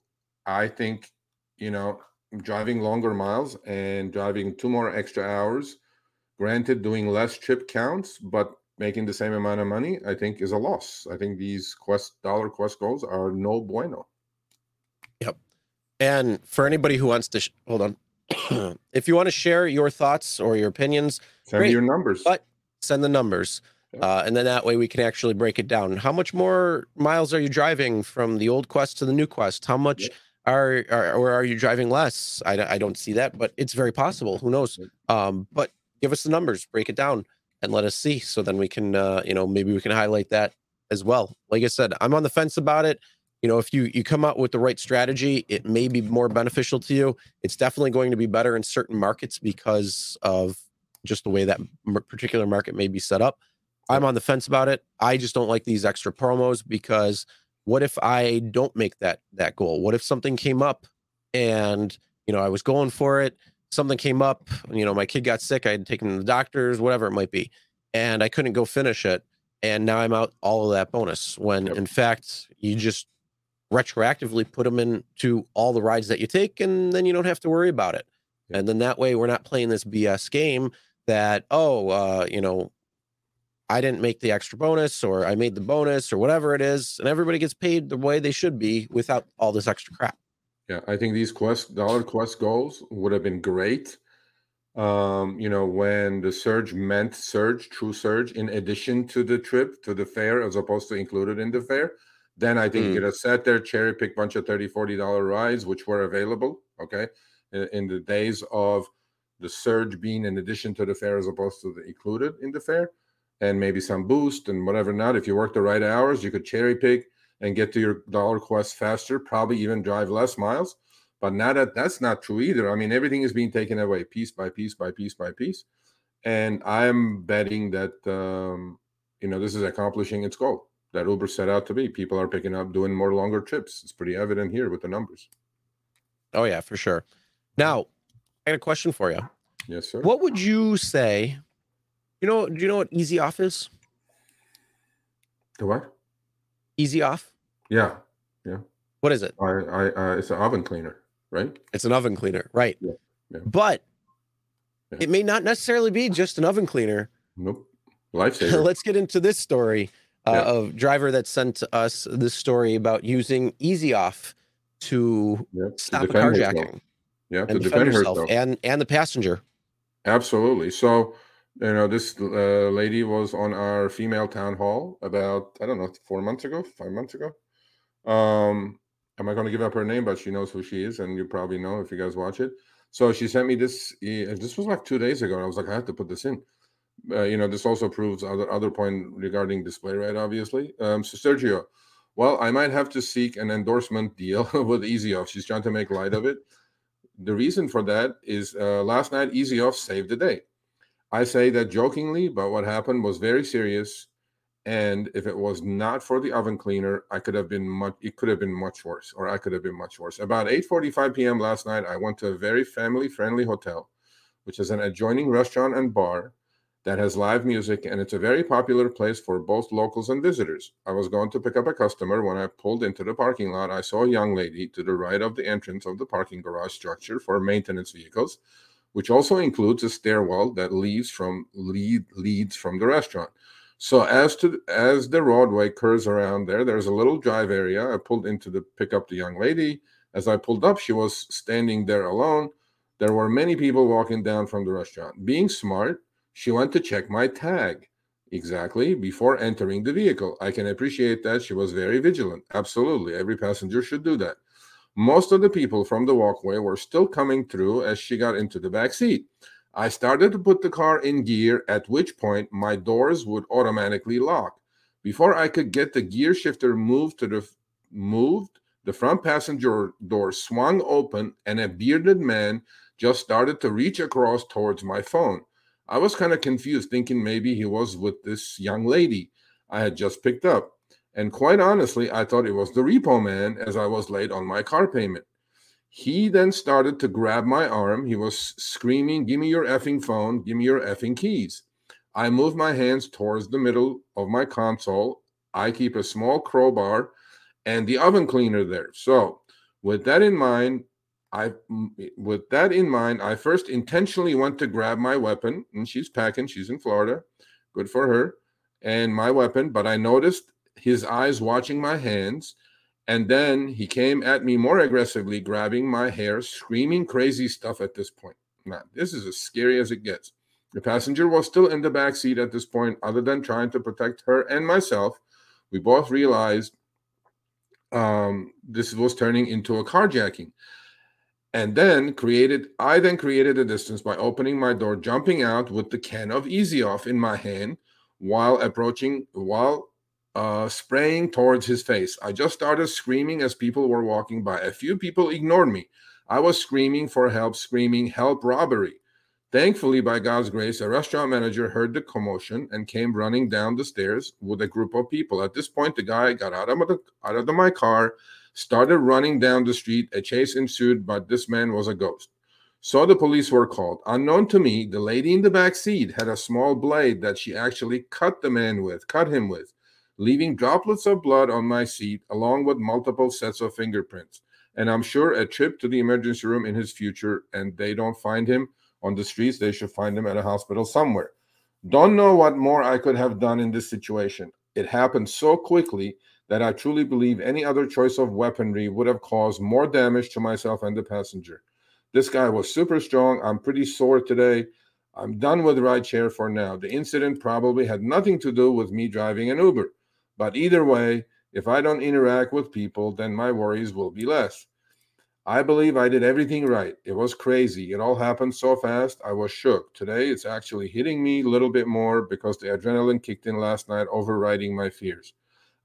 I think you know driving longer miles and driving two more extra hours, granted, doing less trip counts, but making the same amount of money, I think is a loss. I think these quest dollar quest goals are no bueno. And for anybody who wants to, sh- hold on, if you want to share your thoughts or your opinions, Send Great. your numbers. But- send the numbers. Yeah. Uh, and then that way we can actually break it down. How much more miles are you driving from the old quest to the new quest? How much Yep. are, are or are you driving less? I, I don't see that, but it's very possible. Who knows? Um, but give us the numbers, break it down, and let us see. So then we can, uh, you know, maybe we can highlight that as well. Like I said, I'm on the fence about it. You know, if you you come out with the right strategy, it may be more beneficial to you. It's definitely going to be better in certain markets because of just the way that particular market may be set up. I'm on the fence about it. I just don't like these extra promos because what if I don't make that that goal? What if something came up and you know I was going for it, something came up, you know my kid got sick, I had taken him to the doctors, whatever it might be, and I couldn't go finish it, and now I'm out all of that bonus. When Yep. in fact you just retroactively put them into all the rides that you take, and then you don't have to worry about it. And then that way we're not playing this BS game that oh uh, you know I didn't make the extra bonus or I made the bonus or whatever it is, and everybody gets paid the way they should be without all this extra crap. Yeah, I think these quest dollar quest goals would have been great. Um, you know, when the surge meant surge, true surge, in addition to the trip to the fair, as opposed to included in the fair, then I think Mm. you could have sat there, cherry pick bunch of 30 40 dollar rides, which were available, okay, in, in the days of the surge being in addition to the fare as opposed to the included in the fare, and maybe some boost and whatever not. If you work the right hours, you could cherry pick and get to your dollar quest faster, probably even drive less miles. But now that that's not true either. I mean, everything is being taken away piece by piece by piece by piece. And I'm betting that um, you know this is accomplishing its goal that Uber set out to be. People are picking up doing more longer trips. It's pretty evident here with the numbers. Oh yeah, for sure. Now, I got a question for you. Yes, sir. What would you say? You know, do you know what Easy Off is? The what? Easy Off. Yeah, yeah. What is it? I, I, uh, it's an oven cleaner, right? It's an oven cleaner, right? Yeah, yeah. But Yeah. it may not necessarily be just an oven cleaner. Nope. Lifesaver. let's get into this story uh, Yeah. of driver that sent us this story about using Easy Off to to stop a defend herself. carjacking Yeah, to and defend defend herself herself. and and the passenger. Absolutely. So, you know, this uh, lady was on our female town hall about, I don't know, four months ago, five months ago. Um, am I going to give up her name? But she knows who she is, and you probably know if you guys watch it. So she sent me this. e- This was like two days ago, and I was like, I have to put this in. Uh, you know, this also proves other other point regarding Display Ride, obviously. Um, so Sergio, well, I might have to seek an endorsement deal with Easy Off. She's trying to make light of it. The reason for that is uh, last night Easy Off saved the day. I say that jokingly, but what happened was very serious. And if it was not for the oven cleaner, I could have been much. It could have been much worse, or I could have been much worse. About 8:45 p.m. last night, I went to a very family-friendly hotel, which is an adjoining restaurant and bar that has live music, and it's a very popular place for both locals and visitors. I was going to pick up a customer when I pulled into the parking lot. I saw a young lady to the right of the entrance of the parking garage structure for maintenance vehicles, which also includes a stairwell that leads from lead leads from the restaurant. So as to as the roadway curves around there, there's a little drive area. I pulled into to pick up the young lady. As I pulled up, she was standing there alone. There were many people walking down from the restaurant. Being smart, she went to check my tag exactly before entering the vehicle. I can appreciate that she was very vigilant. Absolutely. Every passenger should do that. Most of the people from the walkway were still coming through as she got into the back seat. I started to put the car in gear, at which point my doors would automatically lock. Before I could get the gear shifter moved to the moved, the front passenger door swung open and a bearded man just started to reach across towards my phone. I was kind of confused, thinking maybe he was with this young lady I had just picked up. And quite honestly, I thought it was the repo man as I was late on my car payment. He then started to grab my arm. He was screaming, Give me your effing phone, give me your effing keys. I moved my hands towards the middle of my console. I keep a small crowbar and the oven cleaner there. So, with that in mind, I with that in mind, I first intentionally went to grab my weapon, and she's packing, she's in Florida. Good for her. And my weapon, but I noticed his eyes watching my hands. And then he came at me more aggressively, grabbing my hair, screaming crazy stuff at this point. Now, this is as scary as it gets. The passenger was still in the back seat at this point, other than trying to protect her and myself. We both realized um, this was turning into a carjacking. And then created, I then created a distance by opening my door, jumping out with the can of Easy Off in my hand while approaching, while uh, spraying towards his face. I just started screaming as people were walking by. A few people ignored me. I was screaming for help, screaming, help, robbery. Thankfully, by God's grace, a restaurant manager heard the commotion and came running down the stairs with a group of people. At this point, the guy got out of, the, out of the, my car, started running down the street. A chase ensued, but this man was a ghost. So the police were called. Unknown to me, the lady in the back seat had a small blade that she actually cut the man with, cut him with leaving droplets of blood on my seat along with multiple sets of fingerprints. And I'm sure a trip to the emergency room in his future and they don't find him on the streets, they should find him at a hospital somewhere. Don't know what more I could have done in this situation. It happened so quickly that I truly believe any other choice of weaponry would have caused more damage to myself and the passenger. This guy was super strong. I'm pretty sore today. I'm done with rideshare for now. The incident probably had nothing to do with me driving an Uber. But either way, if I don't interact with people, then my worries will be less. I believe I did everything right. It was crazy. It all happened so fast. I was shook. Today, it's actually hitting me a little bit more because the adrenaline kicked in last night, overriding my fears.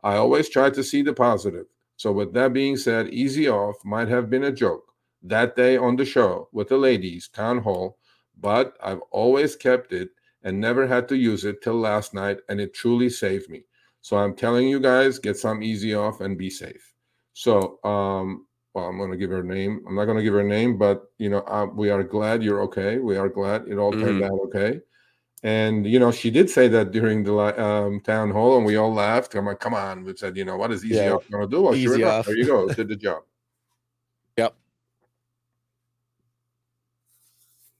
I always try to see the positive. So, with that being said, Easy Off might have been a joke that day on the show with the ladies, town hall, but I've always kept it and never had to use it till last night, and it truly saved me. So I'm telling you guys, get some easy off and be safe. So, um, well, I'm going to give her a name. I'm not going to give her a name, but you know, uh, we are glad you're okay. We are glad it all turned Mhm. out okay. And you know, she did say that during the um, town hall, and we all laughed. I'm like, "Come on!" We said, "You know, what is easy Yeah. going to do?" Well, sure enough, there you go. Did the job. Yep.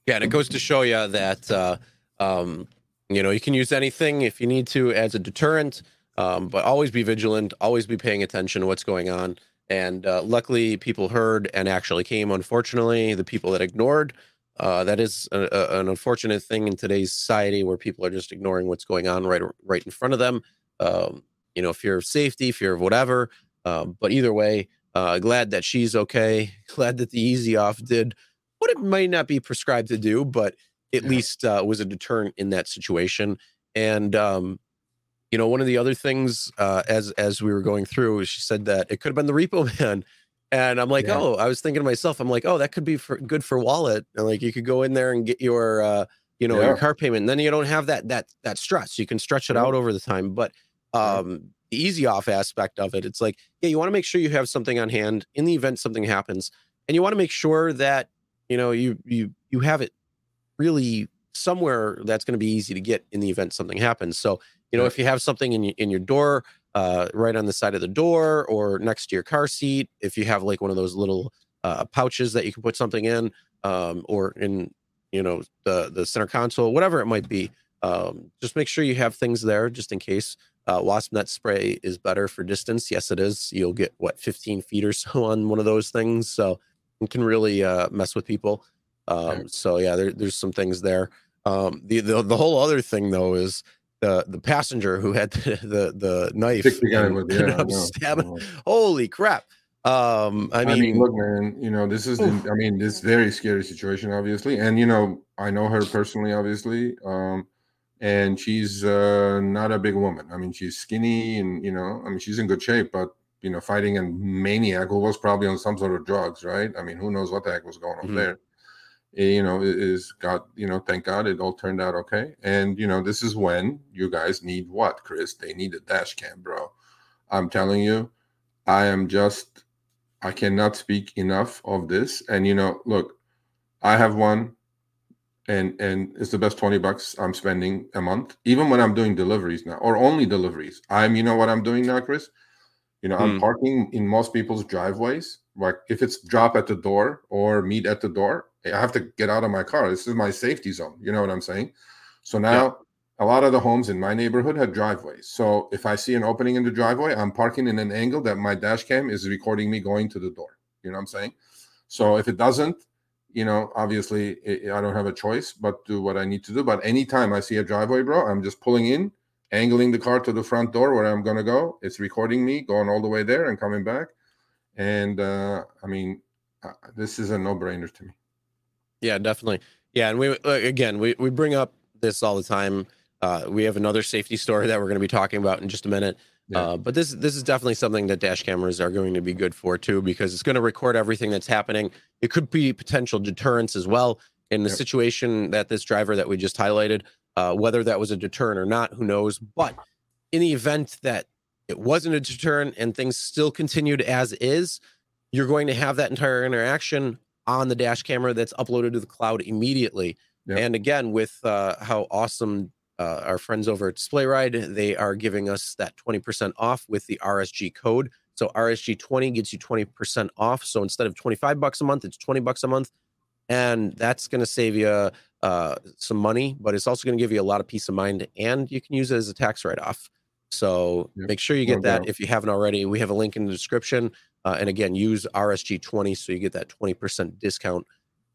Yeah, and it goes to show you that uh, um, you know, you can use anything if you need to as a deterrent, um, but always be vigilant, always be paying attention to what's going on. And uh, luckily, people heard and actually came. Unfortunately, the people that ignored, uh, that is a, a, an unfortunate thing in today's society where people are just ignoring what's going on right right in front of them. Um, you know, fear of safety, fear of whatever. Um, but either way, uh, glad that she's okay. Glad that the easy off did what it might not be prescribed to do, but at yeah. least uh, was a deterrent in that situation. And um, you know, one of the other things uh, as as we were going through, she said that it could have been the repo man. And I'm like, yeah. oh, I was thinking to myself, I'm like, oh, that could be for, good for wallet. And like, you could go in there and get your, uh, you know, yeah. your car payment. And then you don't have that that that stress. You can stretch it out over the time. But um, the easy off aspect of it, it's like, yeah, you want to make sure you have something on hand in the event something happens, and you want to make sure that you know you you you have it really somewhere that's going to be easy to get in the event something happens. So you know, if you have something in in your door, uh, right on the side of the door or next to your car seat, if you have like one of those little uh, pouches that you can put something in, um, or in you know the the center console, whatever it might be, um, just make sure you have things there just in case. Uh, wasp net spray is better for distance. Yes, it is. You'll get what 15 feet or so on one of those things, so it can really uh, mess with people. Um, So yeah, there, there's some things there. Um, the, the the whole other thing though is the the passenger who had the the, the knife the and, with, yeah, stabbing. Holy crap! Um, I mean, I mean, look, man, you know, this is, the, I mean, this very scary situation, obviously, and you know, I know her personally, obviously. Um, and she's uh, not a big woman. I mean, she's skinny and you know, I mean, she's in good shape, but you know, fighting a maniac who was probably on some sort of drugs, right? I mean, who knows what the heck was going on mm-hmm. there? You know, is God, you know, thank God it all turned out okay. And you know, this is when you guys need what, Chris? They need a dash cam, bro. I'm telling you, I am just, I cannot speak enough of this. And you know, look, I have one and and it's the best 20 bucks i'm spending a month even when i'm doing deliveries now or only deliveries i'm you know what i'm doing now chris you know i'm hmm. parking in most people's driveways like if it's drop at the door or meet at the door i have to get out of my car this is my safety zone you know what i'm saying so now yeah. a lot of the homes in my neighborhood have driveways so if i see an opening in the driveway i'm parking in an angle that my dash cam is recording me going to the door you know what i'm saying so if it doesn't you know, obviously I don't have a choice but do what I need to do. But anytime I see a driveway, bro, I'm just pulling in, angling the car to the front door where I'm going to go. It's recording me going all the way there and coming back. And uh, I mean, uh, this is a no brainer to me. Yeah, definitely. Yeah. And we, again, we, we bring up this all the time. Uh, we have another safety story that we're going to be talking about in just a minute. Yeah. Uh, but this this is definitely something that dash cameras are going to be good for too, because it's going to record everything that's happening. It could be potential deterrence as well. In the yep. situation that this driver that we just highlighted, uh, whether that was a deterrent or not, who knows? But in the event that it wasn't a deterrent and things still continued as is, you're going to have that entire interaction on the dash camera that's uploaded to the cloud immediately. Yep. And again, with uh, how awesome uh, our friends over at Display Ride, they are giving us that 20% off with the RSG code. So RSG20 gets you 20% off. So instead of 25 bucks a month, it's 20 bucks a month. And that's going to save you uh, some money, but it's also going to give you a lot of peace of mind. And you can use it as a tax write off. So yep. make sure you get that if you haven't already. We have a link in the description. Uh, and again, use RSG20 so you get that 20% discount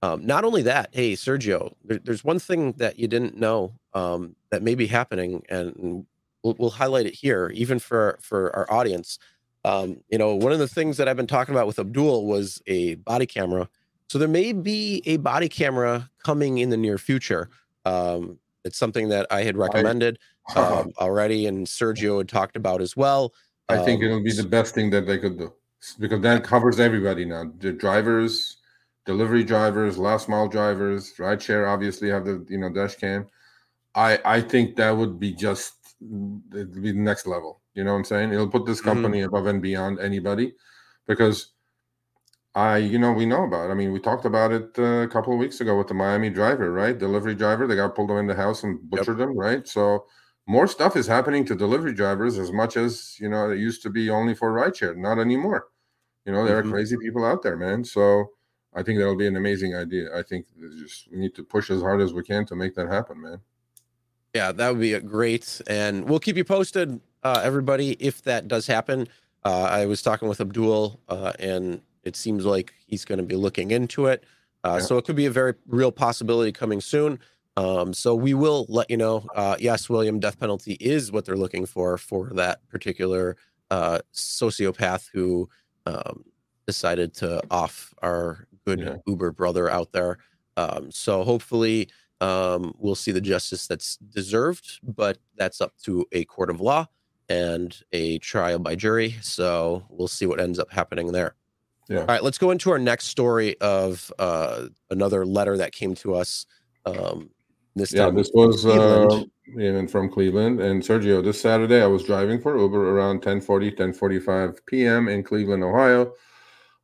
um, not only that, hey Sergio, there, there's one thing that you didn't know um, that may be happening, and we'll, we'll, highlight it here, even for for our audience. Um, you know, one of the things that I've been talking about with Abdul was a body camera. So there may be a body camera coming in the near future. Um, it's something that I had recommended um, already, and Sergio had talked about as well. I think it'll be the um, best thing that they could do because that covers everybody now. The drivers, delivery drivers, last mile drivers, rideshare obviously have the you know dash cam. I I think that would be just it'd be the next level. You know what I'm saying? It'll put this mm-hmm. company mm-hmm. above and beyond anybody because I you know we know about. It. I mean, we talked about it uh, a couple of weeks ago with the Miami driver, right? Delivery driver, they got pulled in the house and butchered yep. them, right? So more stuff is happening to delivery drivers as much as you know it used to be only for rideshare, not anymore. You know, there mm-hmm. are crazy people out there, man. So I think that'll be an amazing idea. I think just we need to push as hard as we can to make that happen, man. Yeah, that would be great, and we'll keep you posted, uh, everybody, if that does happen. Uh, I was talking with Abdul, uh, and it seems like he's going to be looking into it. Uh, Yeah. So it could be a very real possibility coming soon. Um, so we will let you know. Uh, yes, William, death penalty is what they're looking for for that particular uh, sociopath who um, decided to off our good Yeah. Uber brother out there. Um, so hopefully um, we'll see the justice that's deserved, but that's up to a court of law and a trial by jury. So we'll see what ends up happening there. Yeah. All right, let's go into our next story of uh, another letter that came to us. Um, this Yeah, this was uh, from Cleveland. And Sergio, this Saturday I was driving for Uber around 10:40, 10:45 p.m. in Cleveland, Ohio,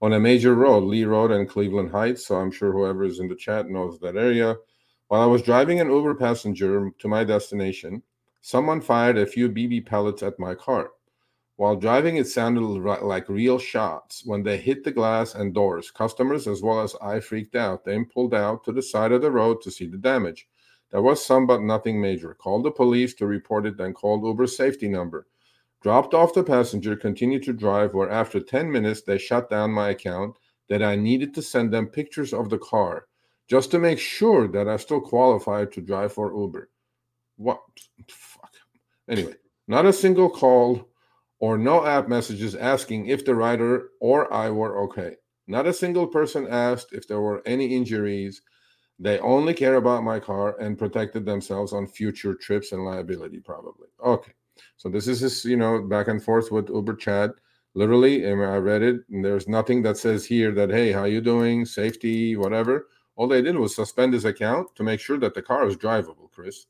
on a major road, Lee Road and Cleveland Heights. So I'm sure whoever is in the chat knows that area. While I was driving an Uber passenger to my destination, someone fired a few BB pellets at my car. While driving, it sounded like real shots. When they hit the glass and doors, customers as well as I freaked out, then pulled out to the side of the road to see the damage. There was some, but nothing major. Called the police to report it, then called Uber's safety number. Dropped off the passenger, continued to drive, where after 10 minutes, they shut down my account that I needed to send them pictures of the car just to make sure that I still qualified to drive for Uber. What? Fuck. Anyway, not a single call or no app messages asking if the rider or I were okay. Not a single person asked if there were any injuries. They only care about my car and protected themselves on future trips and liability, probably. Okay. So this is this, you know, back and forth with Uber chat. Literally, and I read it, and there's nothing that says here that, hey, how you doing? Safety, whatever. All they did was suspend his account to make sure that the car is drivable, Chris.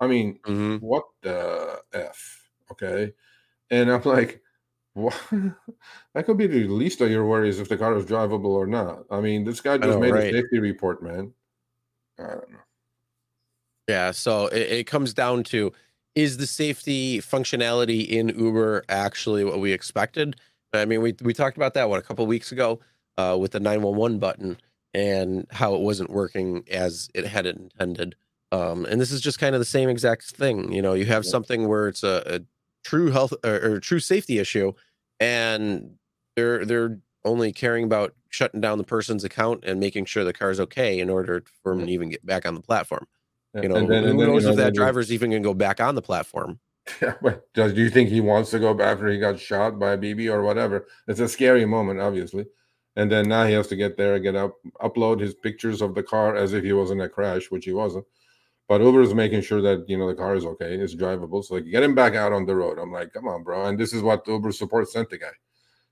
I mean, Mhm. what the F? Okay. And I'm like, what? that could be the least of your worries if the car is drivable or not. I mean, this guy just know, made right? a safety report, man. I don't know. Yeah, so it, it comes down to is the safety functionality in Uber actually what we expected? I mean, we we talked about that what a couple of weeks ago uh, with the 911 button and how it wasn't working as it had intended. Um, and this is just kind of the same exact thing. You know, you have Yeah. something where it's a, a true health or, or true safety issue, and they're they're only caring about shutting down the person's account and making sure the car's okay in order for them to even get back on the platform. You know, and then, who and then, you knows know, if that then you- driver's even going to go back on the platform? Yeah, but does do you think he wants to go back after he got shot by a BB or whatever? It's a scary moment, obviously. And then now he has to get there, get up, upload his pictures of the car as if he was in a crash, which he wasn't. But Uber is making sure that you know the car is okay, it's drivable. So like, get him back out on the road. I'm like, come on, bro. And this is what Uber support sent the guy.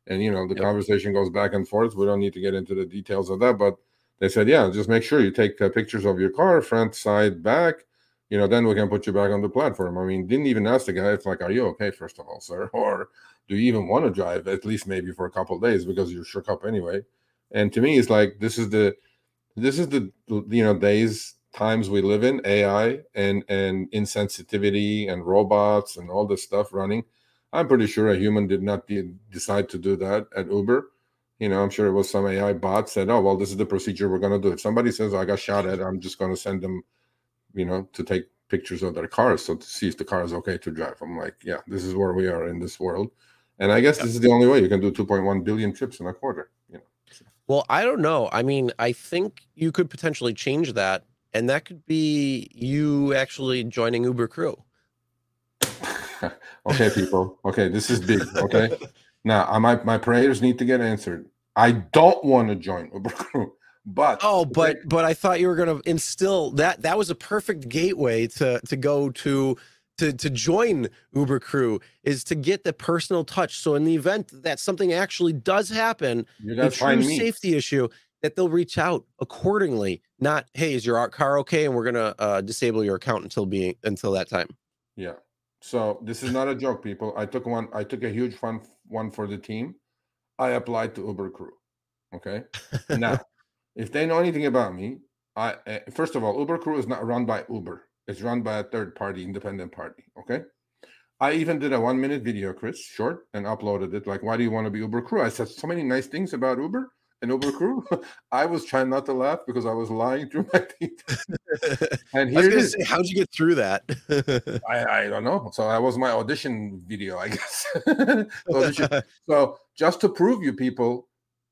And you know the Yep. conversation goes back and forth. We don't need to get into the details of that, but they said, yeah, just make sure you take uh, pictures of your car, front, side, back. You know, then we can put you back on the platform. I mean, didn't even ask the guy. It's like, are you okay, first of all, sir, or do you even want to drive at least maybe for a couple of days because you're shook up anyway? And to me, it's like this is the this is the you know days times we live in AI and and insensitivity and robots and all this stuff running. I'm pretty sure a human did not de- decide to do that at Uber. You know, I'm sure it was some AI bot said, "Oh, well, this is the procedure we're going to do." If somebody says I got shot at, I'm just going to send them, you know, to take pictures of their cars so to see if the car is okay to drive. I'm like, yeah, this is where we are in this world, and I guess this is the only way you can do 2.1 billion trips in a quarter. You know, Well, I don't know. I mean, I think you could potentially change that, and that could be you actually joining Uber Crew. okay, people. Okay, this is big. Okay, now I my my prayers need to get answered. I don't want to join Uber Crew, but Oh, but but I thought you were going to instill that. That was a perfect gateway to to go to to to join Uber Crew is to get the personal touch. So in the event that something actually does happen, a true safety issue, that they'll reach out accordingly. Not hey, is your car okay? And we're gonna uh, disable your account until being until that time. Yeah. So this is not a joke, people. I took one. I took a huge fun one for the team. I applied to Uber Crew. Okay. Now, if they know anything about me, I uh, first of all, Uber Crew is not run by Uber. It's run by a third party, independent party. Okay. I even did a one minute video, Chris, short, and uploaded it. Like, why do you want to be Uber Crew? I said so many nice things about Uber. In Uber Crew. I was trying not to laugh because I was lying through my teeth. and here it say, how'd you get through that? I, I don't know. So that was my audition video, I guess. Audition. So just to prove you people,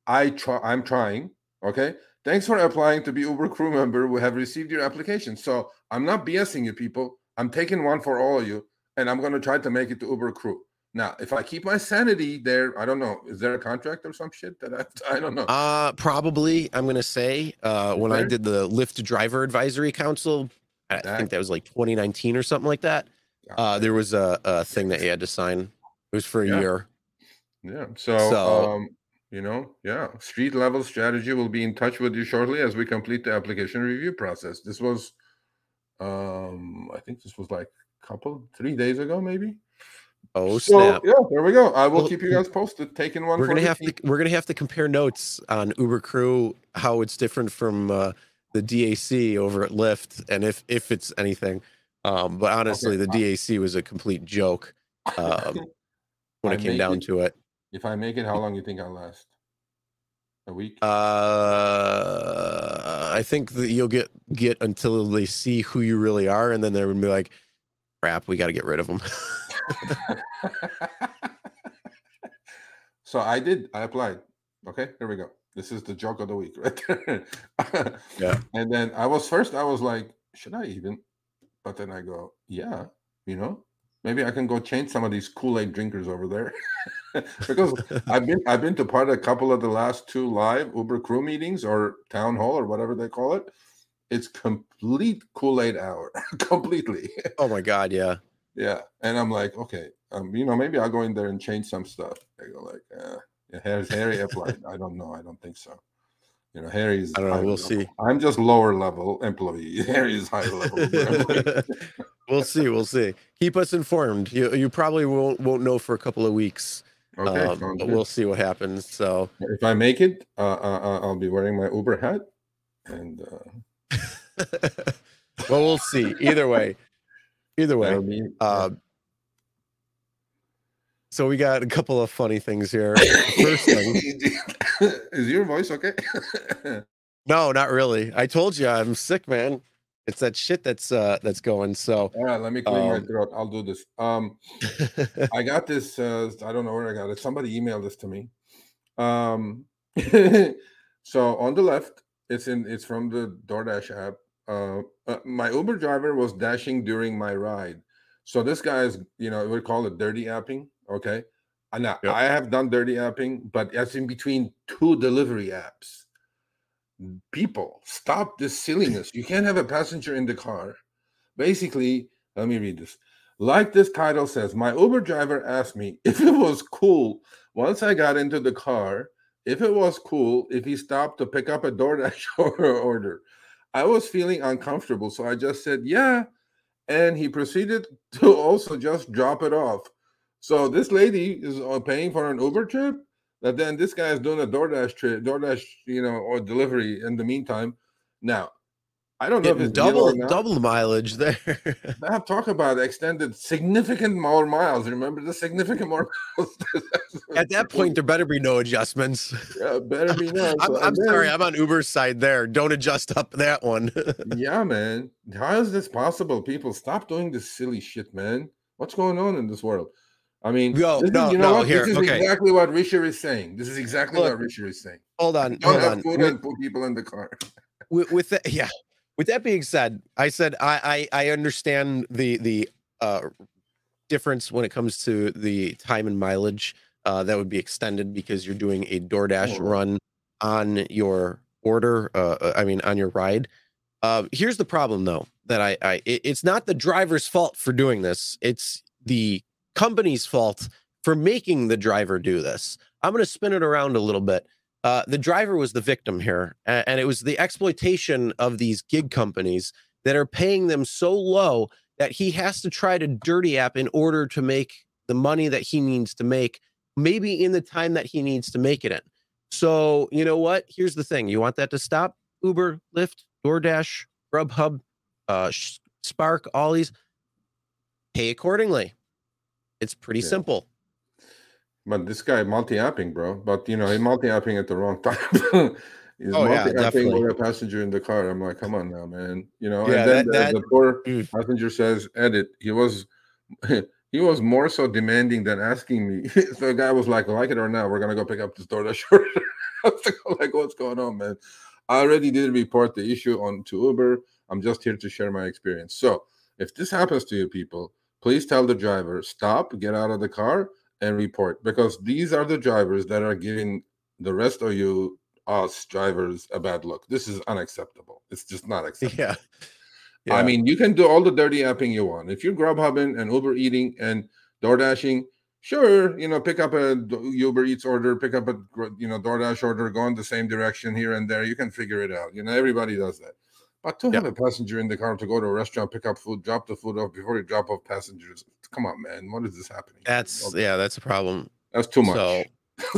I try. I'm trying. Okay. Thanks for applying to be Uber crew member. We have received your application. So I'm not BSing you people. I'm taking one for all of you, and I'm going to try to make it to Uber crew. Now, if I keep my sanity there, I don't know. Is there a contract or some shit that I, I don't know. Uh probably I'm gonna say uh when I did the Lyft driver advisory council, I That- think that was like 2019 or something like that. Uh there was a, a thing that you had to sign. It was for a Yeah. year. Yeah. So, So- um, you know, yeah, street level strategy will be in touch with you shortly as we complete the application review process. This was, um, I think this was like a couple, three days ago, maybe. Oh so, snap. yeah, there we go. I will Well, keep you guys posted. Taking one. We're gonna have to we're gonna have to compare notes on Uber Crew, how it's different from uh, the DAC over at Lyft, and if if it's anything. Um, but honestly, the DAC was a complete joke um, when I it came down it- to it. If I make it, how long do you think I'll last? A week. Uh, I think that you'll get get until they see who you really are, and then they're gonna be like, "Crap, we got to get rid of them." so I did. I applied. Okay, here we go. This is the joke of the week, right there. Yeah. And then I was first. I was like, should I even? But then I go, yeah. You know, maybe I can go change some of these Kool Aid drinkers over there, because I've been I've been to part of a couple of the last two live Uber crew meetings or town hall or whatever they call it. It's complete Kool Aid hour, completely. oh my god, yeah. Yeah, and I'm like, okay, um, you know, maybe I'll go in there and change some stuff. I go like, uh, yeah, Harry's Harry applied. I don't know. I don't think so. You know, Harry's. I don't know. We'll level. see. I'm just lower level employee. Harry's high level. employee. we'll see. We'll see. Keep us informed. You you probably won't won't know for a couple of weeks, okay, um, but good. we'll see what happens. So if I make it, uh, uh, uh, I'll be wearing my Uber hat, and uh, well, we'll see. Either way, either way. be. Uh, so we got a couple of funny things here. First thing, is your voice okay? no, not really. I told you I'm sick, man. It's that shit that's uh that's going. So All right, let me clear my Um, throat. I'll do this. Um, I got this. Uh, I don't know where I got it. Somebody emailed this to me. Um, so on the left, it's in. It's from the DoorDash app. Uh, uh, my Uber driver was dashing during my ride. So this guy is, you know, we call it dirty apping. Okay. And now Yep. I have done dirty apping, but that's in between two delivery apps. People, stop this silliness. You can't have a passenger in the car. Basically, let me read this. Like this title says, my Uber driver asked me if it was cool once I got into the car, if it was cool if he stopped to pick up a DoorDash or- order. I was feeling uncomfortable, so I just said, yeah. And he proceeded to also just drop it off. So this lady is uh, paying for an Uber trip, but then this guy is doing a DoorDash trip, DoorDash, you know, or delivery in the meantime. Now, I don't know if it's double double or not. double mileage there. I have talk about extended significant more miles. Remember the significant more miles? At that point, there better be no adjustments. yeah, better be not. I'm, I'm then- sorry, I'm on Uber's side there. Don't adjust up that one. yeah, man. How is this possible? People, stop doing this silly shit, man. What's going on in this world? I mean, Yo, this is- no, you know no, what? here, this is okay. exactly what Richard is saying. This is exactly Look, what Richard is saying. hold on, Don't hold have on. and put people in the car. with, with that, yeah. With that being said, I said I I, I understand the the uh, difference when it comes to the time and mileage uh, that would be extended because you're doing a DoorDash Oh. run on your order. Uh, uh, I mean, on your ride. Uh, here's the problem, though, that I, I it- it's not the driver's fault for doing this. It's the company's fault for making the driver do this. I'm going to spin it around a little bit. Uh, the driver was the victim here, and it was the exploitation of these gig companies that are paying them so low that he has to try to dirty app in order to make the money that he needs to make, maybe in the time that he needs to make it in. So, you know what? Here's the thing you want that to stop? Uber, Lyft, DoorDash, Grubhub, uh, Spark, all these, pay accordingly. It's pretty Yeah. simple. But this guy multi-apping, bro. But you know, he multi-apping at the wrong time. He's Oh, yeah, multi-apping definitely. with a passenger in the car. I'm like, come on now, man. You know, Yeah, and then that- the, that- the poor Mm. passenger says, edit. He was he was more so demanding than asking me. so the guy was like, like it or not, we're gonna go pick up this DoorDash order. I was like, what's going on, man? I already did report the issue on to Uber. I'm just here to share my experience. So if this happens to you people, please tell the driver, stop, get out of the car, and report because these are the drivers that are giving the rest of you us drivers a bad look. This is unacceptable. It's just not acceptable. Yeah. I mean, you can do all the dirty apping you want. If you're Grubhubbing and Uber eating and Door Dashing, sure, you know, pick up a Uber Eats order, pick up a you know DoorDash order, go in the same direction here and there. You can figure it out. You know, everybody does that. But to have a passenger in the car to go to a restaurant, pick up food, drop the food off before you drop off passengers. Come on, man. What is this happening? That's yeah, that's a problem. That's too much. So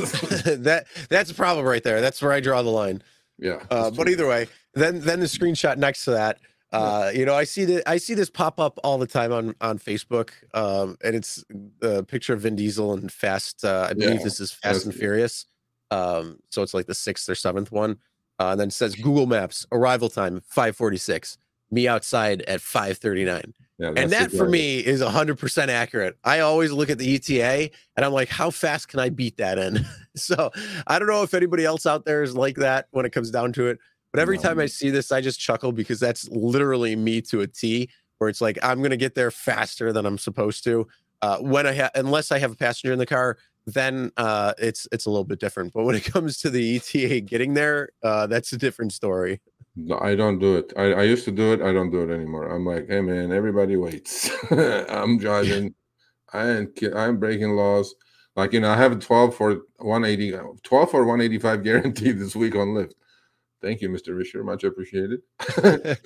that that's a problem right there. That's where I draw the line. yeah. Uh, but either way, then then the screenshot next to that. Uh, you know, I see that I see this pop up all the time on on Facebook, um, and it's a picture of Vin Diesel and Fast. Uh, I believe Yeah, this is Fast and. Furious. Um, so it's like the sixth or seventh one, uh, and then it says Google Maps arrival time five forty six. Me outside at five thirty nine Yeah, and that for me is 100% accurate i always look at the eta and i'm like how fast can i beat that in so i don't know if anybody else out there is like that when it comes down to it but every No. time i see this i just chuckle because that's literally me to a t where it's like i'm going to get there faster than i'm supposed to uh, when i have unless i have a passenger in the car then uh, it's it's a little bit different but when it comes to the eta getting there uh, that's a different story No, I don't do it. I, I used to do it. I don't do it anymore. I'm like, hey man, everybody waits. I'm driving. I ain't, I'm breaking laws. Like you know, I have a 12 for 180, 12 for 185 guaranteed this week on Lyft. Thank you, Mr. Risher. Much appreciated.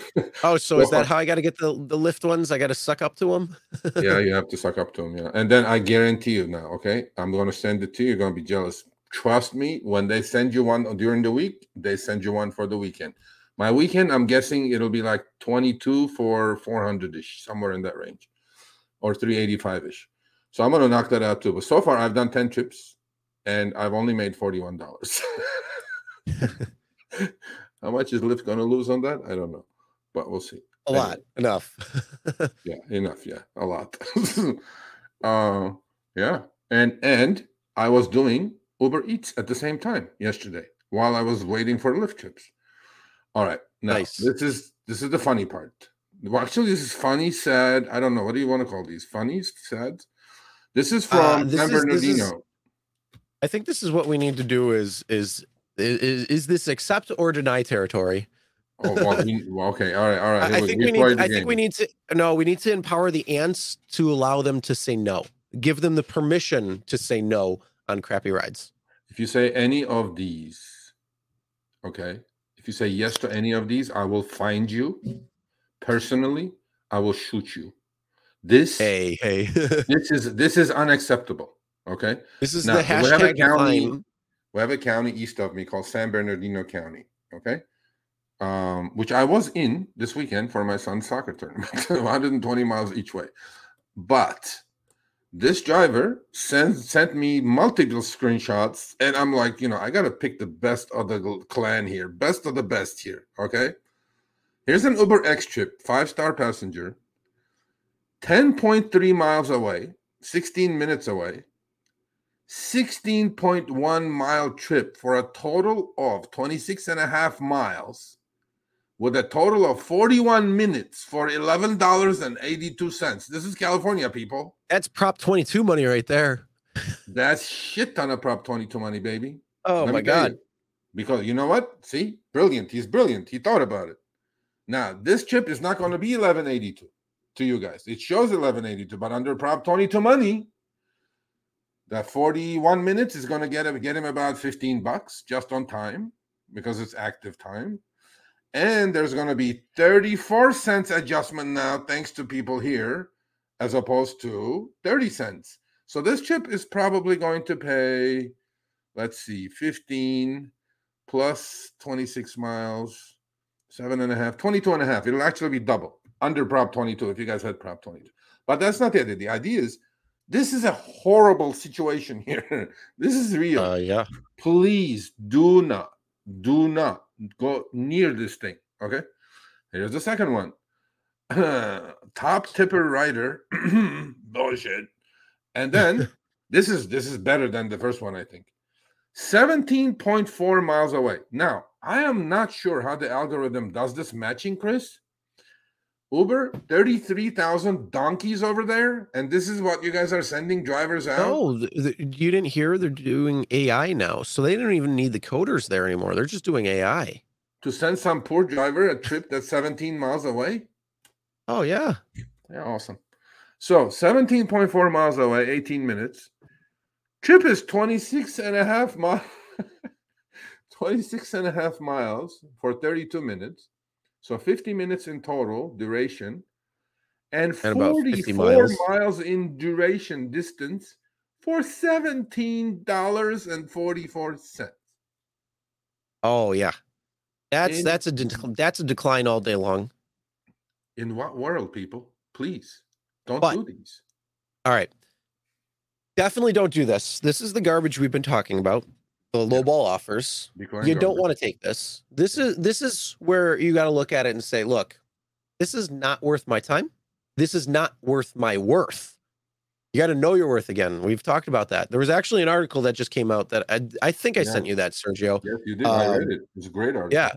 oh so is that how i got to get the the Lyft ones i got to suck up to them yeah, you have to suck up to them. Yeah. And then I guarantee you now, okay, I'm going to send it to you. You're going to be jealous. Trust me, when they send you one during the week, they send you one for the weekend. My weekend, I'm guessing it'll be like 22 for 400 ish, somewhere in that range, or 385 ish. So I'm going to knock that out too. But so far, I've done 10 trips and I've only made $41. How much is Lyft going to lose on that? I don't know, but we'll see. a Anyway. lot enough yeah enough yeah a lot uh yeah and and i was doing uber eats at the same time yesterday while i was waiting for Lyft trips all right now Nice. this is this is the funny part well actually this is funny sad i don't know what do you want to call these Funny, sad this is from Uh, this san is- this is- I think this is what we need to do is is is, is this accept or deny territory? oh well, we- well, okay all right all right I, think we we need I think we need to no, we need to empower the ants to allow them to say no. Give them the permission to say no on crappy rides. If you say any of these, okay, if you say yes to any of these, I will find you personally. I will shoot you. This Hey, hey. this is this is unacceptable. Okay, this is Now, the hashtag county- define. We have a county east of me called San Bernardino County. Okay, um, which I was in this weekend for my son's soccer tournament, 120 miles each way. But this driver sent sent me multiple screenshots, and I'm like, you know, I gotta pick the best of the clan here, best of the best here. Okay, here's an Uber X trip, five star passenger, 10.3 miles away, 16 minutes away. 16.1 mile trip for a total of 26 and a half miles with a total of 41 minutes for $11.82. This is California, people. That's Prop 22 money right there. That's shit ton of Prop 22 money, baby. Oh Let my god. you. Because you know what? See, brilliant. He's brilliant. He thought about it. Now, this trip is not going to be 1182 to you guys. It shows 1182, but under Prop 22 money, that 41 minutes is going to get him get him about 15 bucks just on time because it's active time. And there's going to be 34 cents adjustment now, thanks to people here, as opposed to 30 cents. So this chip is probably going to pay, let's see, 15 plus 26 miles, seven and a half, 22 and a half. It'll actually be double under Prop 22 if you guys had Prop 22. But that's not the idea. The idea is this is a horrible situation here. this is real. Uh, yeah. Please do not, do not go near this thing. Okay. Here's the second one. Top tipper rider. Bullshit. And then this is this is better than the first one, I think. 17.4 miles away. Now, I am not sure how the algorithm does this matching, Chris. Uber, 33,000 donkeys over there. And this is what you guys are sending drivers out? No, th- th- you didn't hear they're doing AI now. So they don't even need the coders there anymore. They're just doing AI. To send some poor driver a trip that's 17 miles away? Oh, yeah. Yeah, awesome. So 17.4 miles away, 18 minutes. Trip is 26 and a half miles. 26 and a half miles for 32 minutes. So 50 minutes in total duration. And, And 44 miles. miles in duration distance for $17.44. Oh, yeah. That's In- that's a de- that's a decline all day long. In what world, people? Please don't But- do these. All right. Definitely don't do this. This is the garbage we've been talking about. The low ball offers. You don't want to take this. This is this is where you got to look at it and say, look, this is not worth my time. This is not worth my worth. You got to know your worth again. We've talked about that. There was actually an article that just came out that I, I think I sent you that, Sergio. Yes, you did. I Um, read it. It's a great article. Yeah.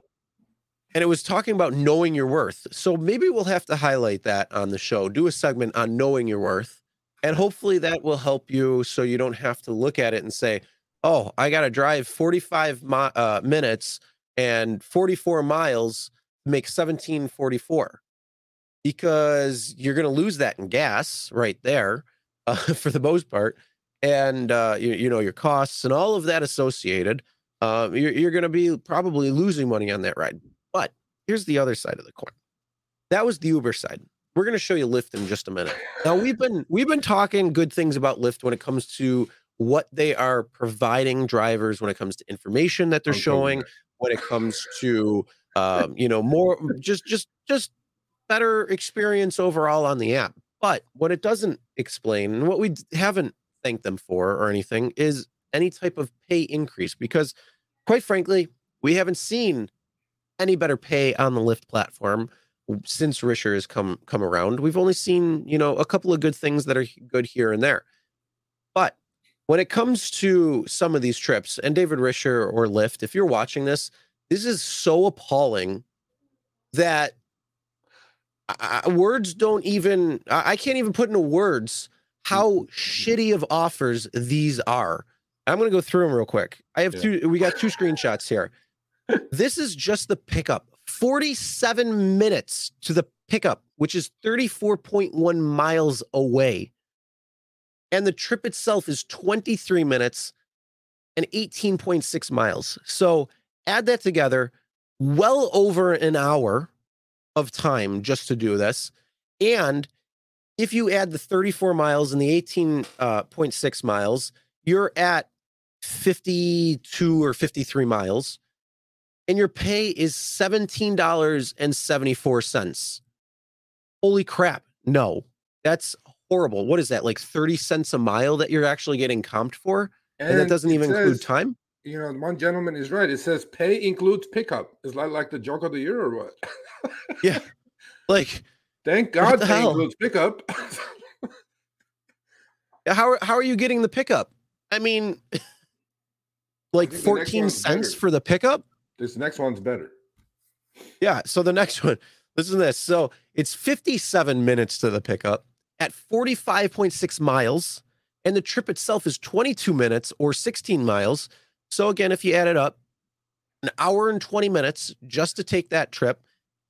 And it was talking about knowing your worth. So maybe we'll have to highlight that on the show, do a segment on knowing your worth. And hopefully that will help you so you don't have to look at it and say, oh, I got to drive 45 mi- uh, minutes and 44 miles to make 1744 because you're going to lose that in gas right there uh, for the most part. And, uh, you, you know, your costs and all of that associated uh, you're, you're going to be probably losing money on that ride. But here's the other side of the coin. That was the Uber side. We're going to show you Lyft in just a minute. Now we've been we've been talking good things about Lyft when it comes to what they are providing drivers, when it comes to information that they're showing, when it comes to um, you know more just just just better experience overall on the app. But what it doesn't explain, and what we haven't thanked them for or anything, is any type of pay increase because quite frankly, we haven't seen any better pay on the Lyft platform since Risher has come come around. We've only seen, you know, a couple of good things that are good here and there. When it comes to some of these trips, and David Risher or Lyft, if you're watching this, this is so appalling that I, words don't even I, I can't even put into words how mm-hmm. shitty of offers these are. I'm going to go through them real quick. I have Yeah. two we got two screenshots here. this is just the pickup. 47 minutes to the pickup, which is 34.1 miles away. And the trip itself is 23 minutes and 18.6 miles. So add that together, well over an hour of time just to do this. And if you add the 34 miles and the 18.6 uh, miles, you're at 52 or 53 miles. And your pay is $17.74. Holy crap. No, that's horrible. What is that? Like 30 cents a mile that you're actually getting comped for? And, that doesn't even include time? You know, one gentleman is right. It says pay includes pickup. Is that like the joke of the year or what? Yeah. Like, Thank God pay includes pickup. how, how are you getting the pickup? I mean, like next 14 cents better. for the pickup? this next one's better. Yeah. So the next one, listen to this. So it's 57 minutes to the pickup at 45.6 miles, and the trip itself is 22 minutes or 16 miles. So again, if you add it up, an hour and 20 minutes just to take that trip,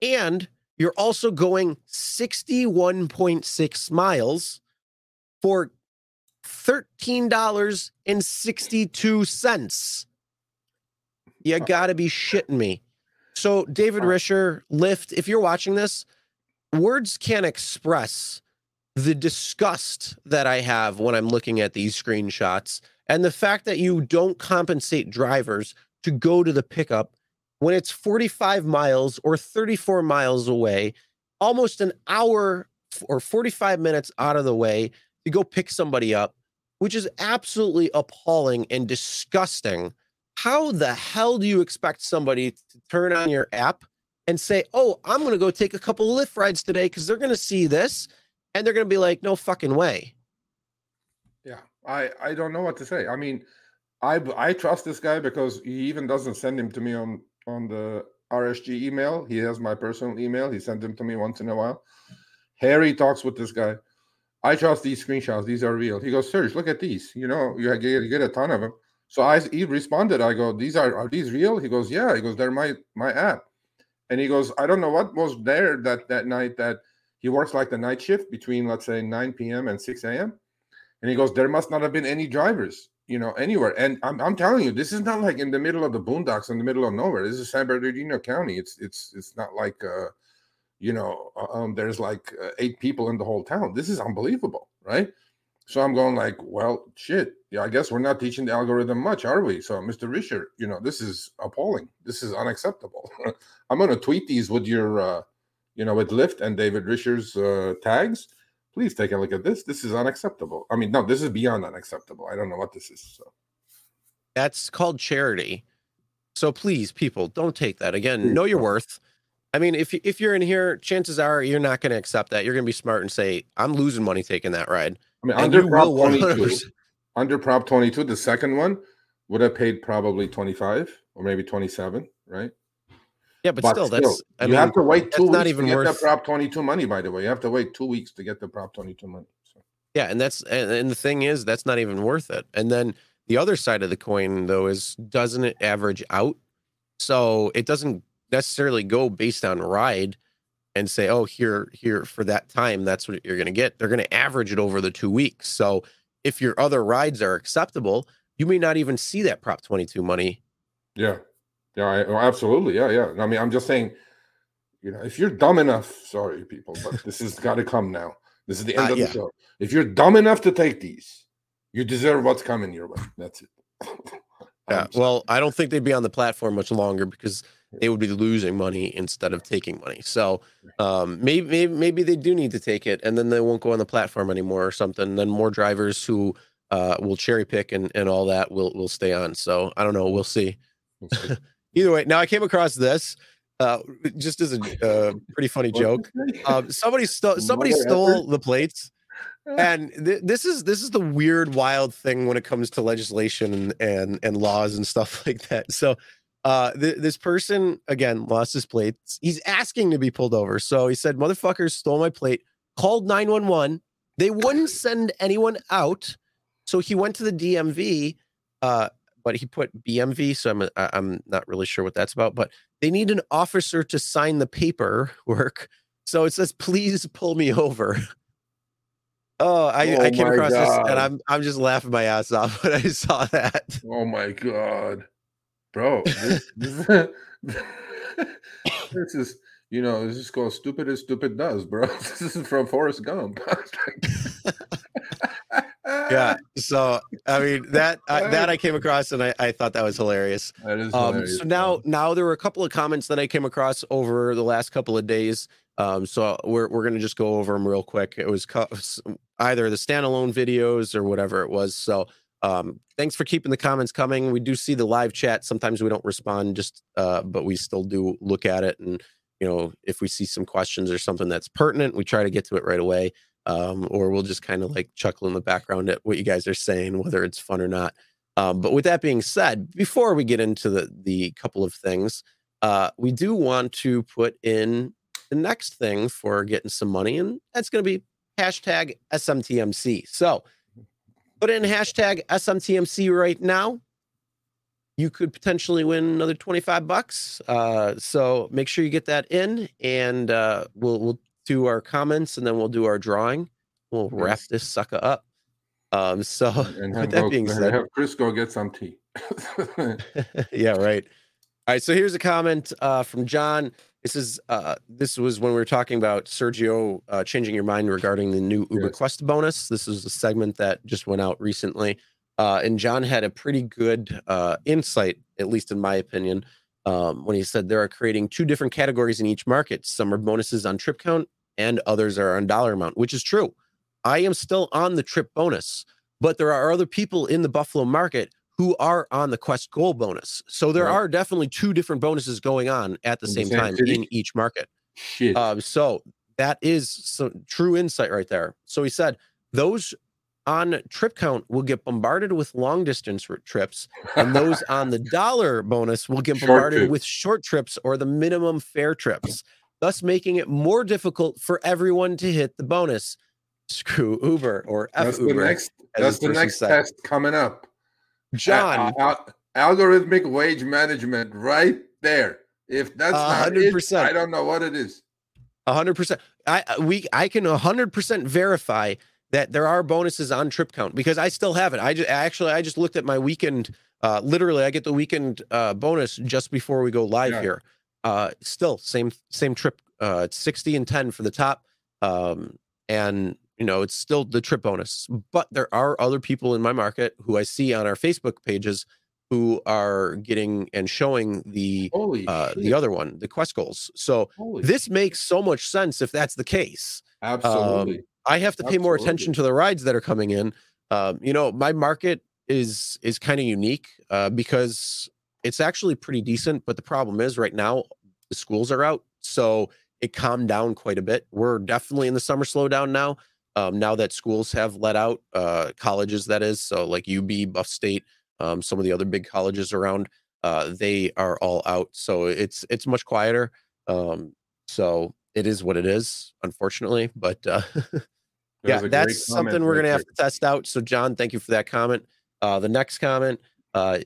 and you're also going 61.6 miles for $13.62. You gotta be shitting me. So, David. Risher, Lyft, if you're watching this, words can't express the disgust that I have when I'm looking at these screenshots and the fact that you don't compensate drivers to go to the pickup when it's 45 miles or 34 miles away, almost an hour or 45 minutes out of the way, to go pick somebody up, which is absolutely appalling and disgusting. How the hell do you expect somebody to turn on your app and say, "Oh, I'm going to go take a couple of Lyft rides today" because they're going to see this and they're going to be like, "No fucking way." Yeah, I I don't know what to say. I mean, I I trust this guy because he even doesn't send him to me on on the RSG email. He has my personal email. He sent them to me once in a while. Harry talks with this guy. I trust these screenshots. These are real. He goes, Serge, look at these. You know, you get, you get a ton of them. So I he responded. I go, these are are these real? He goes, yeah. He goes, they're my my app. And he goes, I don't know what was there that that night that he works like the night shift between let's say 9 p.m. and 6 a.m. And he goes, there must not have been any drivers, you know, anywhere. And I'm, I'm telling you, this is not like in the middle of the boondocks, in the middle of nowhere. This is San Bernardino County. It's it's it's not like uh, you know, uh, um, there's like uh, eight people in the whole town. This is unbelievable, right? So I'm going like, well, shit. Yeah, I guess we're not teaching the algorithm much, are we? So, Mr. Risher, you know, this is appalling. This is unacceptable. I'm going to tweet these with your, uh, you know, with Lyft and David Risher's uh, tags. Please take a look at this. This is unacceptable. I mean, no, this is beyond unacceptable. I don't know what this is. So that's called charity. So please, people, don't take that. Again, know your worth. I mean, if if you're in here, chances are you're not going to accept that. You're going to be smart and say, "I'm losing money taking that ride." I mean, under Prop 22, under Prop 22, the second one would have paid probably 25 or maybe 27, right? Yeah, but, but still, still, that's I you mean, have to wait two weeks not even to get worth... the Prop 22 money. By the way, you have to wait two weeks to get the Prop 22 money. So. Yeah, and that's and, and the thing is, that's not even worth it. And then the other side of the coin, though, is doesn't it average out? So it doesn't necessarily go based on ride and say, oh, here, here for that time, that's what you're going to get. They're going to average it over the two weeks. So if your other rides are acceptable, you may not even see that Prop 22 money. Yeah. Yeah. I, oh, absolutely. Yeah. Yeah. I mean, I'm just saying, you know, if you're dumb enough, sorry, people, but this has got to come now. This is the end uh, of yeah. the show. If you're dumb enough to take these, you deserve what's coming your way. That's it. yeah. Well, I don't think they'd be on the platform much longer because they would be losing money instead of taking money. So um, maybe, maybe maybe they do need to take it, and then they won't go on the platform anymore or something. Then more drivers who uh, will cherry pick and, and all that will will stay on. So I don't know. We'll see. Either way, now I came across this uh, just as a uh, pretty funny joke. Um, somebody stole somebody stole the plates. And th- this is this is the weird, wild thing when it comes to legislation and, and and laws and stuff like that. So uh, th- this person again lost his plates. He's asking to be pulled over. So he said, "Motherfuckers stole my plate." Called nine one one. They wouldn't send anyone out, so he went to the DMV. Uh, but he put BMV, so I'm I'm not really sure what that's about. But they need an officer to sign the paperwork. So it says, "Please pull me over." Oh, I, oh I came across god. this and I'm I'm just laughing my ass off when I saw that. Oh my god bro. This, this, this, is you know this is called stupid as stupid does, bro. This is from Forrest Gump. Yeah. So I mean that uh, that I came across and I, I thought that was hilarious. That is um, so now now there were a couple of comments that I came across over the last couple of days. Um, so we're we're gonna just go over them real quick. It was co- either the standalone videos or whatever it was. So um, thanks for keeping the comments coming. We do see the live chat. Sometimes we don't respond, just uh, but we still do look at it. And you know, if we see some questions or something that's pertinent, we try to get to it right away. Um, or we'll just kind of like chuckle in the background at what you guys are saying, whether it's fun or not. Um, but with that being said, before we get into the the couple of things, uh, we do want to put in the next thing for getting some money, and that's going to be hashtag SMTMC. So Put in hashtag SMTMC right now. You could potentially win another 25 bucks. Uh, so make sure you get that in and uh, we'll we'll do our comments and then we'll do our drawing. We'll wrap this sucker up. Um, so and with that being said, have Chris go get some tea. yeah, right. All right. So here's a comment uh, from John. This is uh, this was when we were talking about Sergio uh, changing your mind regarding the new Uber yes. Quest bonus. This is a segment that just went out recently, uh, and John had a pretty good uh, insight, at least in my opinion, um, when he said there are creating two different categories in each market. Some are bonuses on trip count, and others are on dollar amount, which is true. I am still on the trip bonus, but there are other people in the Buffalo market who are on the Quest Goal bonus. So there Right. are definitely two different bonuses going on at the same same time city? in each market. Shit. Um, so that is some true insight right there. So he said those on trip count will get bombarded with long distance trips, and those on the dollar bonus will get bombarded trips. with short trips or the minimum fare trips, thus making it more difficult for everyone to hit the bonus. Screw Uber or F that's the Uber. next. That's the next said. test coming up. John, Al- al- algorithmic wage management, right there. If that's A not hundred it. I don't know what it is. A hundred percent. I I- we I can a hundred percent verify that there are bonuses on trip count because I still have it. I just actually I just looked at my weekend. Uh, literally, I get the weekend uh, bonus just before we go live Yeah. here. Uh, still same same trip. Uh, it's sixty and ten for the top, um, and you know it's still the trip bonus. But there are other people in my market who I see on our Facebook pages who are getting and showing the uh, the other one, the quest goals. So Holy this makes so much sense if that's the case. absolutely. I have to pay more attention to the rides that are coming in. Um, you know, my market is is kind of unique uh, because it's actually pretty decent. But the problem is, right now the schools are out, so it calmed down quite a bit. We're definitely in the summer slowdown now. Um, now that schools have let out, uh, colleges that is, so like UB, Buff State, um, some of the other big colleges around, uh, they are all out. So it's it's much quieter. Um, so it is what it is, unfortunately. But uh, yeah, was a great that's something we're right gonna have to test out. So, John, thank you for that comment. Uh, the next comment uh,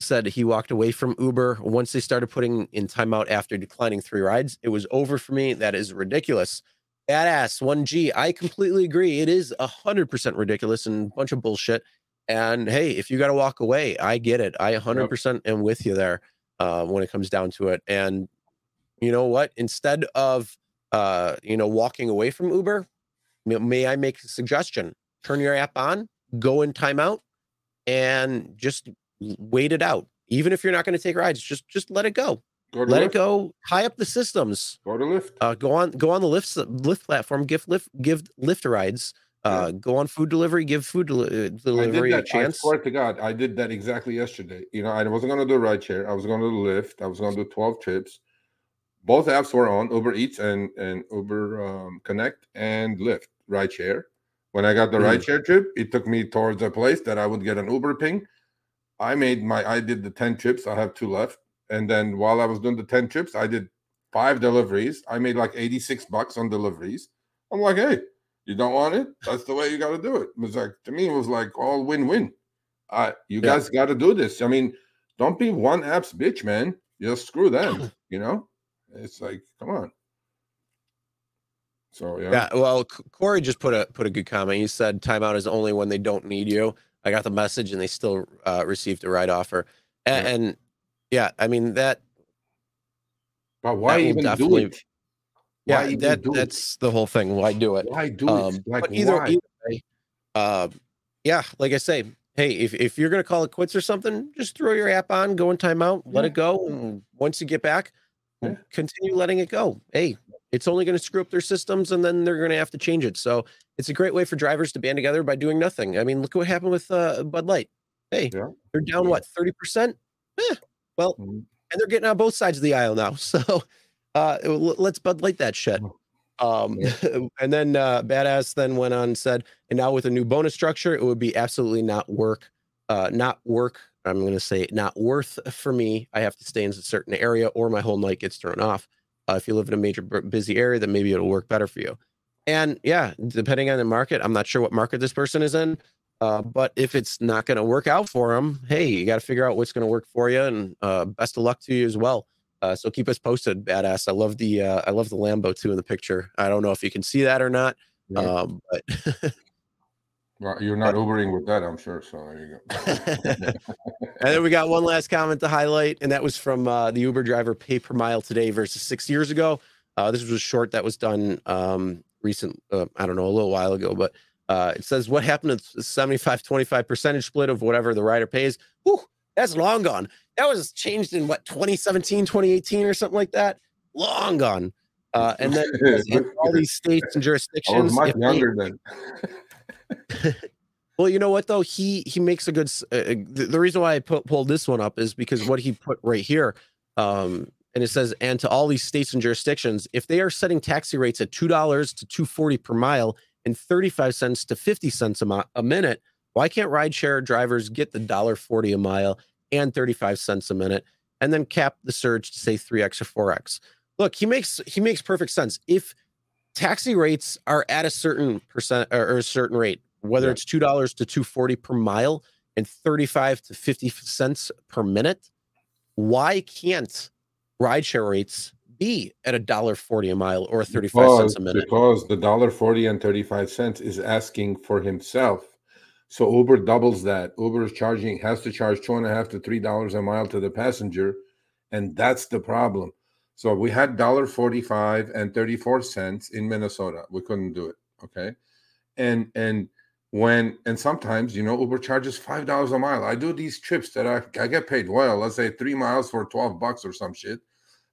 said he walked away from Uber once they started putting in timeout after declining three rides. It was over for me. That is ridiculous. Badass 1G. I completely agree. It is a hundred percent ridiculous and a bunch of bullshit. And hey, if you got to walk away, I get it. I 100% am with you there uh, when it comes down to it. And you know what? Instead of uh, you know walking away from Uber, may, I make a suggestion? Turn your app on, go in timeout, and just wait it out. Even if you're not going to take rides, just just let it go. Go Let Lyft. it go. Tie up the systems. Go to Lyft. Uh, go on go on the Lyft Lyft platform. Give Lyft give Lyft rides. Uh, Go on food delivery. Give food deli- uh, delivery a that. I chance. swear to God, I did that exactly yesterday. You know, I wasn't going to do ride share. I was going to do Lyft. I was going to do 12 trips. Both apps were on Uber Eats and, and Uber um, Connect and Lyft ride share. When I got the Mhm. ride share trip, it took me towards a place that I would get an Uber ping. I made my, I did the 10 trips. I have two left. And then while I was doing the 10 trips, I did five deliveries. I made like 86 bucks on deliveries. I'm like, hey, you don't want it? That's the way you got to do it. It was like to me, it was like all win-win. Uh, you Yeah. guys got to do this. I mean, don't be one app's bitch, man. Just screw them. You know, it's like, come on. So yeah, Yeah, well, Corey just put a put a good comment. He said timeout is only when they don't need you. I got the message, and they still uh, received a ride offer. And, Yeah. and yeah, I mean that. but why that even do it? Why Yeah, even that do it? that's the whole thing. Why do it? Why do Um, it? Like but either, why? either way, uh, yeah, like I say, hey, if, if you're gonna call it quits or something, just throw your app on, go in timeout, let it go, and once you get back, Yeah. continue letting it go. Hey, it's only going to screw up their systems, and then they're going to have to change it. So it's a great way for drivers to band together by doing nothing. I mean, look what happened with uh, Bud Light. Hey, Yeah. they're down Yeah. what thirty percent? Eh, well, Mhm. and they're getting on both sides of the aisle now. So uh, let's Bud Light that shit. Um, and then uh, Badass then went on and said, and now with a new bonus structure, it would be absolutely not work, uh, not work. I'm going to say not worth for me. I have to stay in a certain area or my whole night gets thrown off. Uh, if you live in a major busy area, then maybe it'll work better for you. And yeah, depending on the market, I'm not sure what market this person is in. Uh, but if it's not going to work out for them, hey, you got to figure out what's going to work for you. And uh, best of luck to you as well. Uh, so keep us posted, badass. I love the uh, I love the Lambo too in the picture. I don't know if you can see that or not, Yeah. um, but Well, you're not Ubering with that, I'm sure. So there you go. and then we got one last comment to highlight, and that was from uh, the Uber driver pay per mile today versus six years ago. Uh, this was a short that was done um, recent, uh, I don't know, a little while ago, but uh, it says what happened to the 75 25 percentage split of whatever the rider pays. Whew, that's long gone. That was changed in what 2017, 2018 or something like that. Long gone. Uh, and then all these states and I was much if they- younger then. well, you know what though, he he makes a good. Uh, uh, the, the reason why I put, pulled this one up is because what he put right here, um, and it says, and to all these states and jurisdictions, if they are setting taxi rates at two dollars to two forty per mile and thirty five cents to fifty cents a, mi- a minute, why can't rideshare drivers get the dollar forty a mile and thirty five cents a minute, and then cap the surge to say three x or four x? Look, he makes he makes perfect sense. If taxi rates are at a certain percent or, a certain rate, whether Yeah. it's two dollars to two forty per mile and thirty five to fifty cents per minute, why can't rideshare rates be at a dollar forty a mile or thirty five cents a minute? Because the dollar forty and thirty five cents is asking for himself. So Uber doubles that. Uber is charging has to charge two and a half to three dollars a mile to the passenger, and that's the problem. So we had dollar forty five and thirty four cents in Minnesota. We couldn't do it. Okay, and and when and sometimes you know Uber charges five dollars a mile. I do these trips that I, I get paid well. Let's say three miles for twelve bucks or some shit.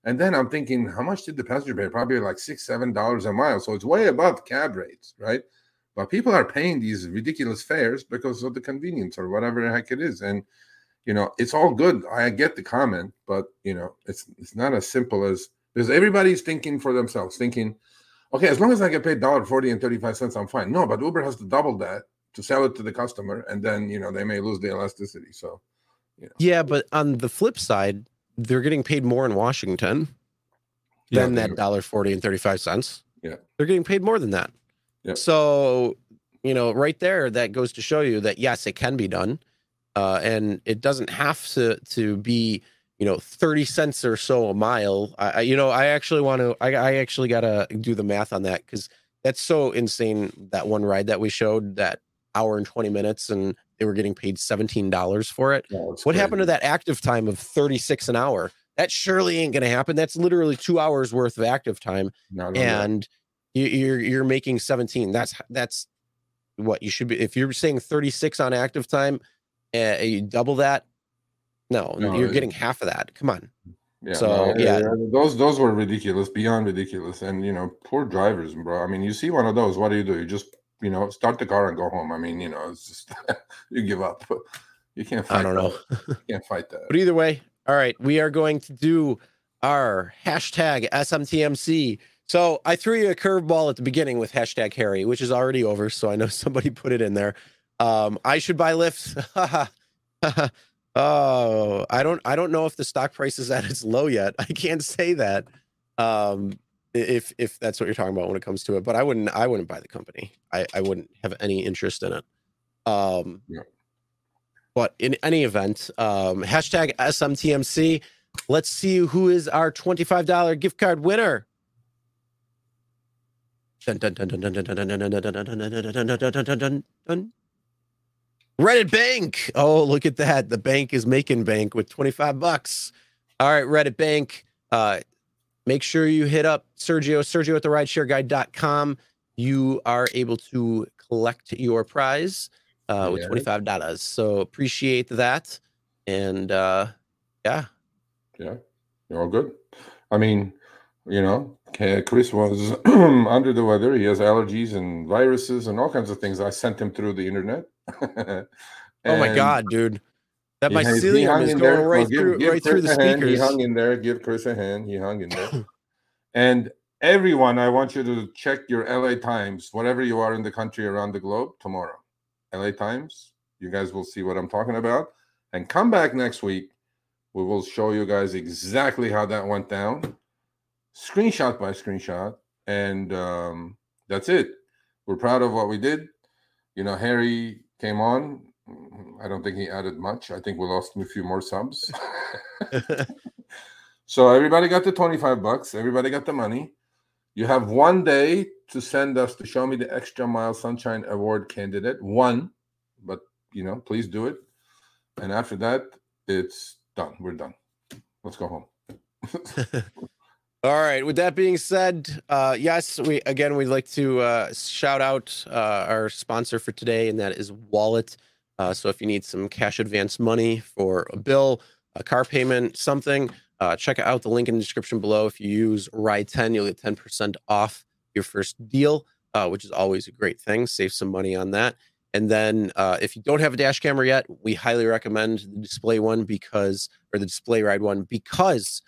And then I'm thinking, how much did the passenger pay? Probably like six, seven dollars a mile. So it's way above cab rates, right? But people are paying these ridiculous fares because of the convenience or whatever the heck it is. And you know, it's all good. I get the comment, but you know, it's it's not as simple as because everybody's thinking for themselves, thinking, okay, as long as I get paid dollar forty and thirty five cents, I'm fine. No, but Uber has to double that to sell it to the customer, and then you know they may lose the elasticity. So Yeah, but on the flip side, they're getting paid more in Washington than they- that dollar forty and thirty five cents. Yeah. they're getting paid more than that. Yeah. So you know, right there, that goes to show you that yes, it can be done, uh, and it doesn't have to to be you know thirty cents or so a mile. I, I you know, I actually want to. I, I actually got to do the math on that because that's so insane. That one ride that we showed that hour and twenty minutes, and they were getting paid seventeen dollars for it. What happened to that active time of 36 an hour? That surely ain't going to happen. That's literally two hours worth of active time, No, no, no. and you, you're you're making 17. That's that's what you should be. If you're saying 36 on active time, uh, you double that. No, No, you're it- getting half of that. Come on. Yeah, So, no, yeah. those those were ridiculous, beyond ridiculous, and you know, poor drivers, bro. I mean, you see one of those, what do you do? You just you know start the car and go home. I mean, you know, it's just you give up. You can't. Fight I don't know. You can't fight that. But either way, all right, we are going to do our hashtag SMTMC. So I threw you a curveball at the beginning with hashtag Harry, which is already over. So I know somebody put it in there. Um, I should buy Lyft. oh, I don't. I don't know if the stock price is at its low yet. I can't say that. Um, if if that's what you're talking about when it comes to it, but I wouldn't. I wouldn't buy the company. I I wouldn't have any interest in it. Um, Yeah. but in any event, um, hashtag SMTMC. Let's see who is our $25 gift card winner. Dun, dun, dun, dun, dun, dun, dun, dun, dun, dun, dun, dun, dun, dun, dun, dun, dun, dun, dun, dun. Reddit Bank. Oh, look at that. The bank is making bank with 25 bucks. All right, Reddit Bank. Uh, make sure you hit up Sergio, Sergio at the rideshareguy.com. You are able to collect your prize uh, with $25. So appreciate that. And uh, yeah, Yeah, you're all good. I mean, you know, Chris was under the weather. He has allergies and viruses and all kinds of things. I sent him through the internet. oh my God, dude. That he mycelium is going there. right Well, give- through give right through the Chris hand. speakers. He hung in there. Give Chris a hand. He hung in there. and everyone, I want you to check your LA Times, whatever you are in the country around the globe, tomorrow. LA Times. You guys will see what I'm talking about. And come back next week. We will show you guys exactly how that went down, screenshot by screenshot. And um, that's it. We're proud of what we did. You know, Harry came on. I don't think he added much. I think we lost him a few more subs. so everybody got the 25 bucks. Everybody got the money. You have one day to send us to show me the extra mile sunshine award candidate. One, but you know, please do it. And after that, it's done. We're done. Let's go home. All right. With that being said, uh, yes, we again we'd like to uh, shout out uh, our sponsor for today, and that is Ualett. Uh, so if you need some cash advance money for a bill, a car payment, something, Uh, check out the link in the description below. If you use Ride 10, you'll get 10% off your first deal, uh, which is always a great thing. Save some money on that. And then if you don't have a dash camera yet, we highly recommend the display one because, or the display ride one, because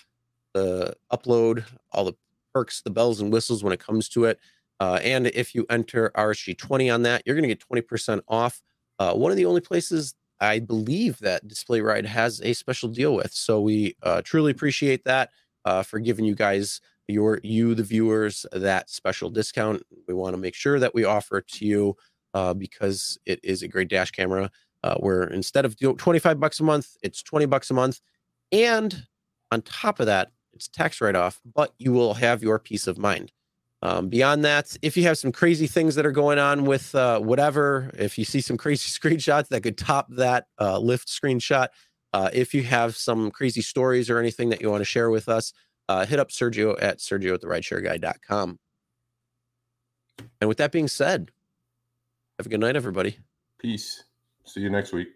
the upload, all the perks, the bells and whistles when it comes to it. Uh, and if you enter RSG20 on that, you're going to get 20% off. Uh, one of the only places I believe that Display Ride has a special deal with. So we uh, truly appreciate that uh, for giving you guys your you the viewers that special discount. We want to make sure that we offer it to you uh, because it is a great dash camera. Uh, where instead of 25 bucks a month, it's 20 bucks a month, and on top of that, it's tax write off. But you will have your peace of mind. Um, beyond that, if you have some crazy things that are going on with uh, whatever, if you see some crazy screenshots that could top that uh, Lyft screenshot, uh, if you have some crazy stories or anything that you want to share with us, uh, hit up Sergio at Sergio at the rideshareguy.com. And with that being said, have a good night, everybody. Peace. See you next week.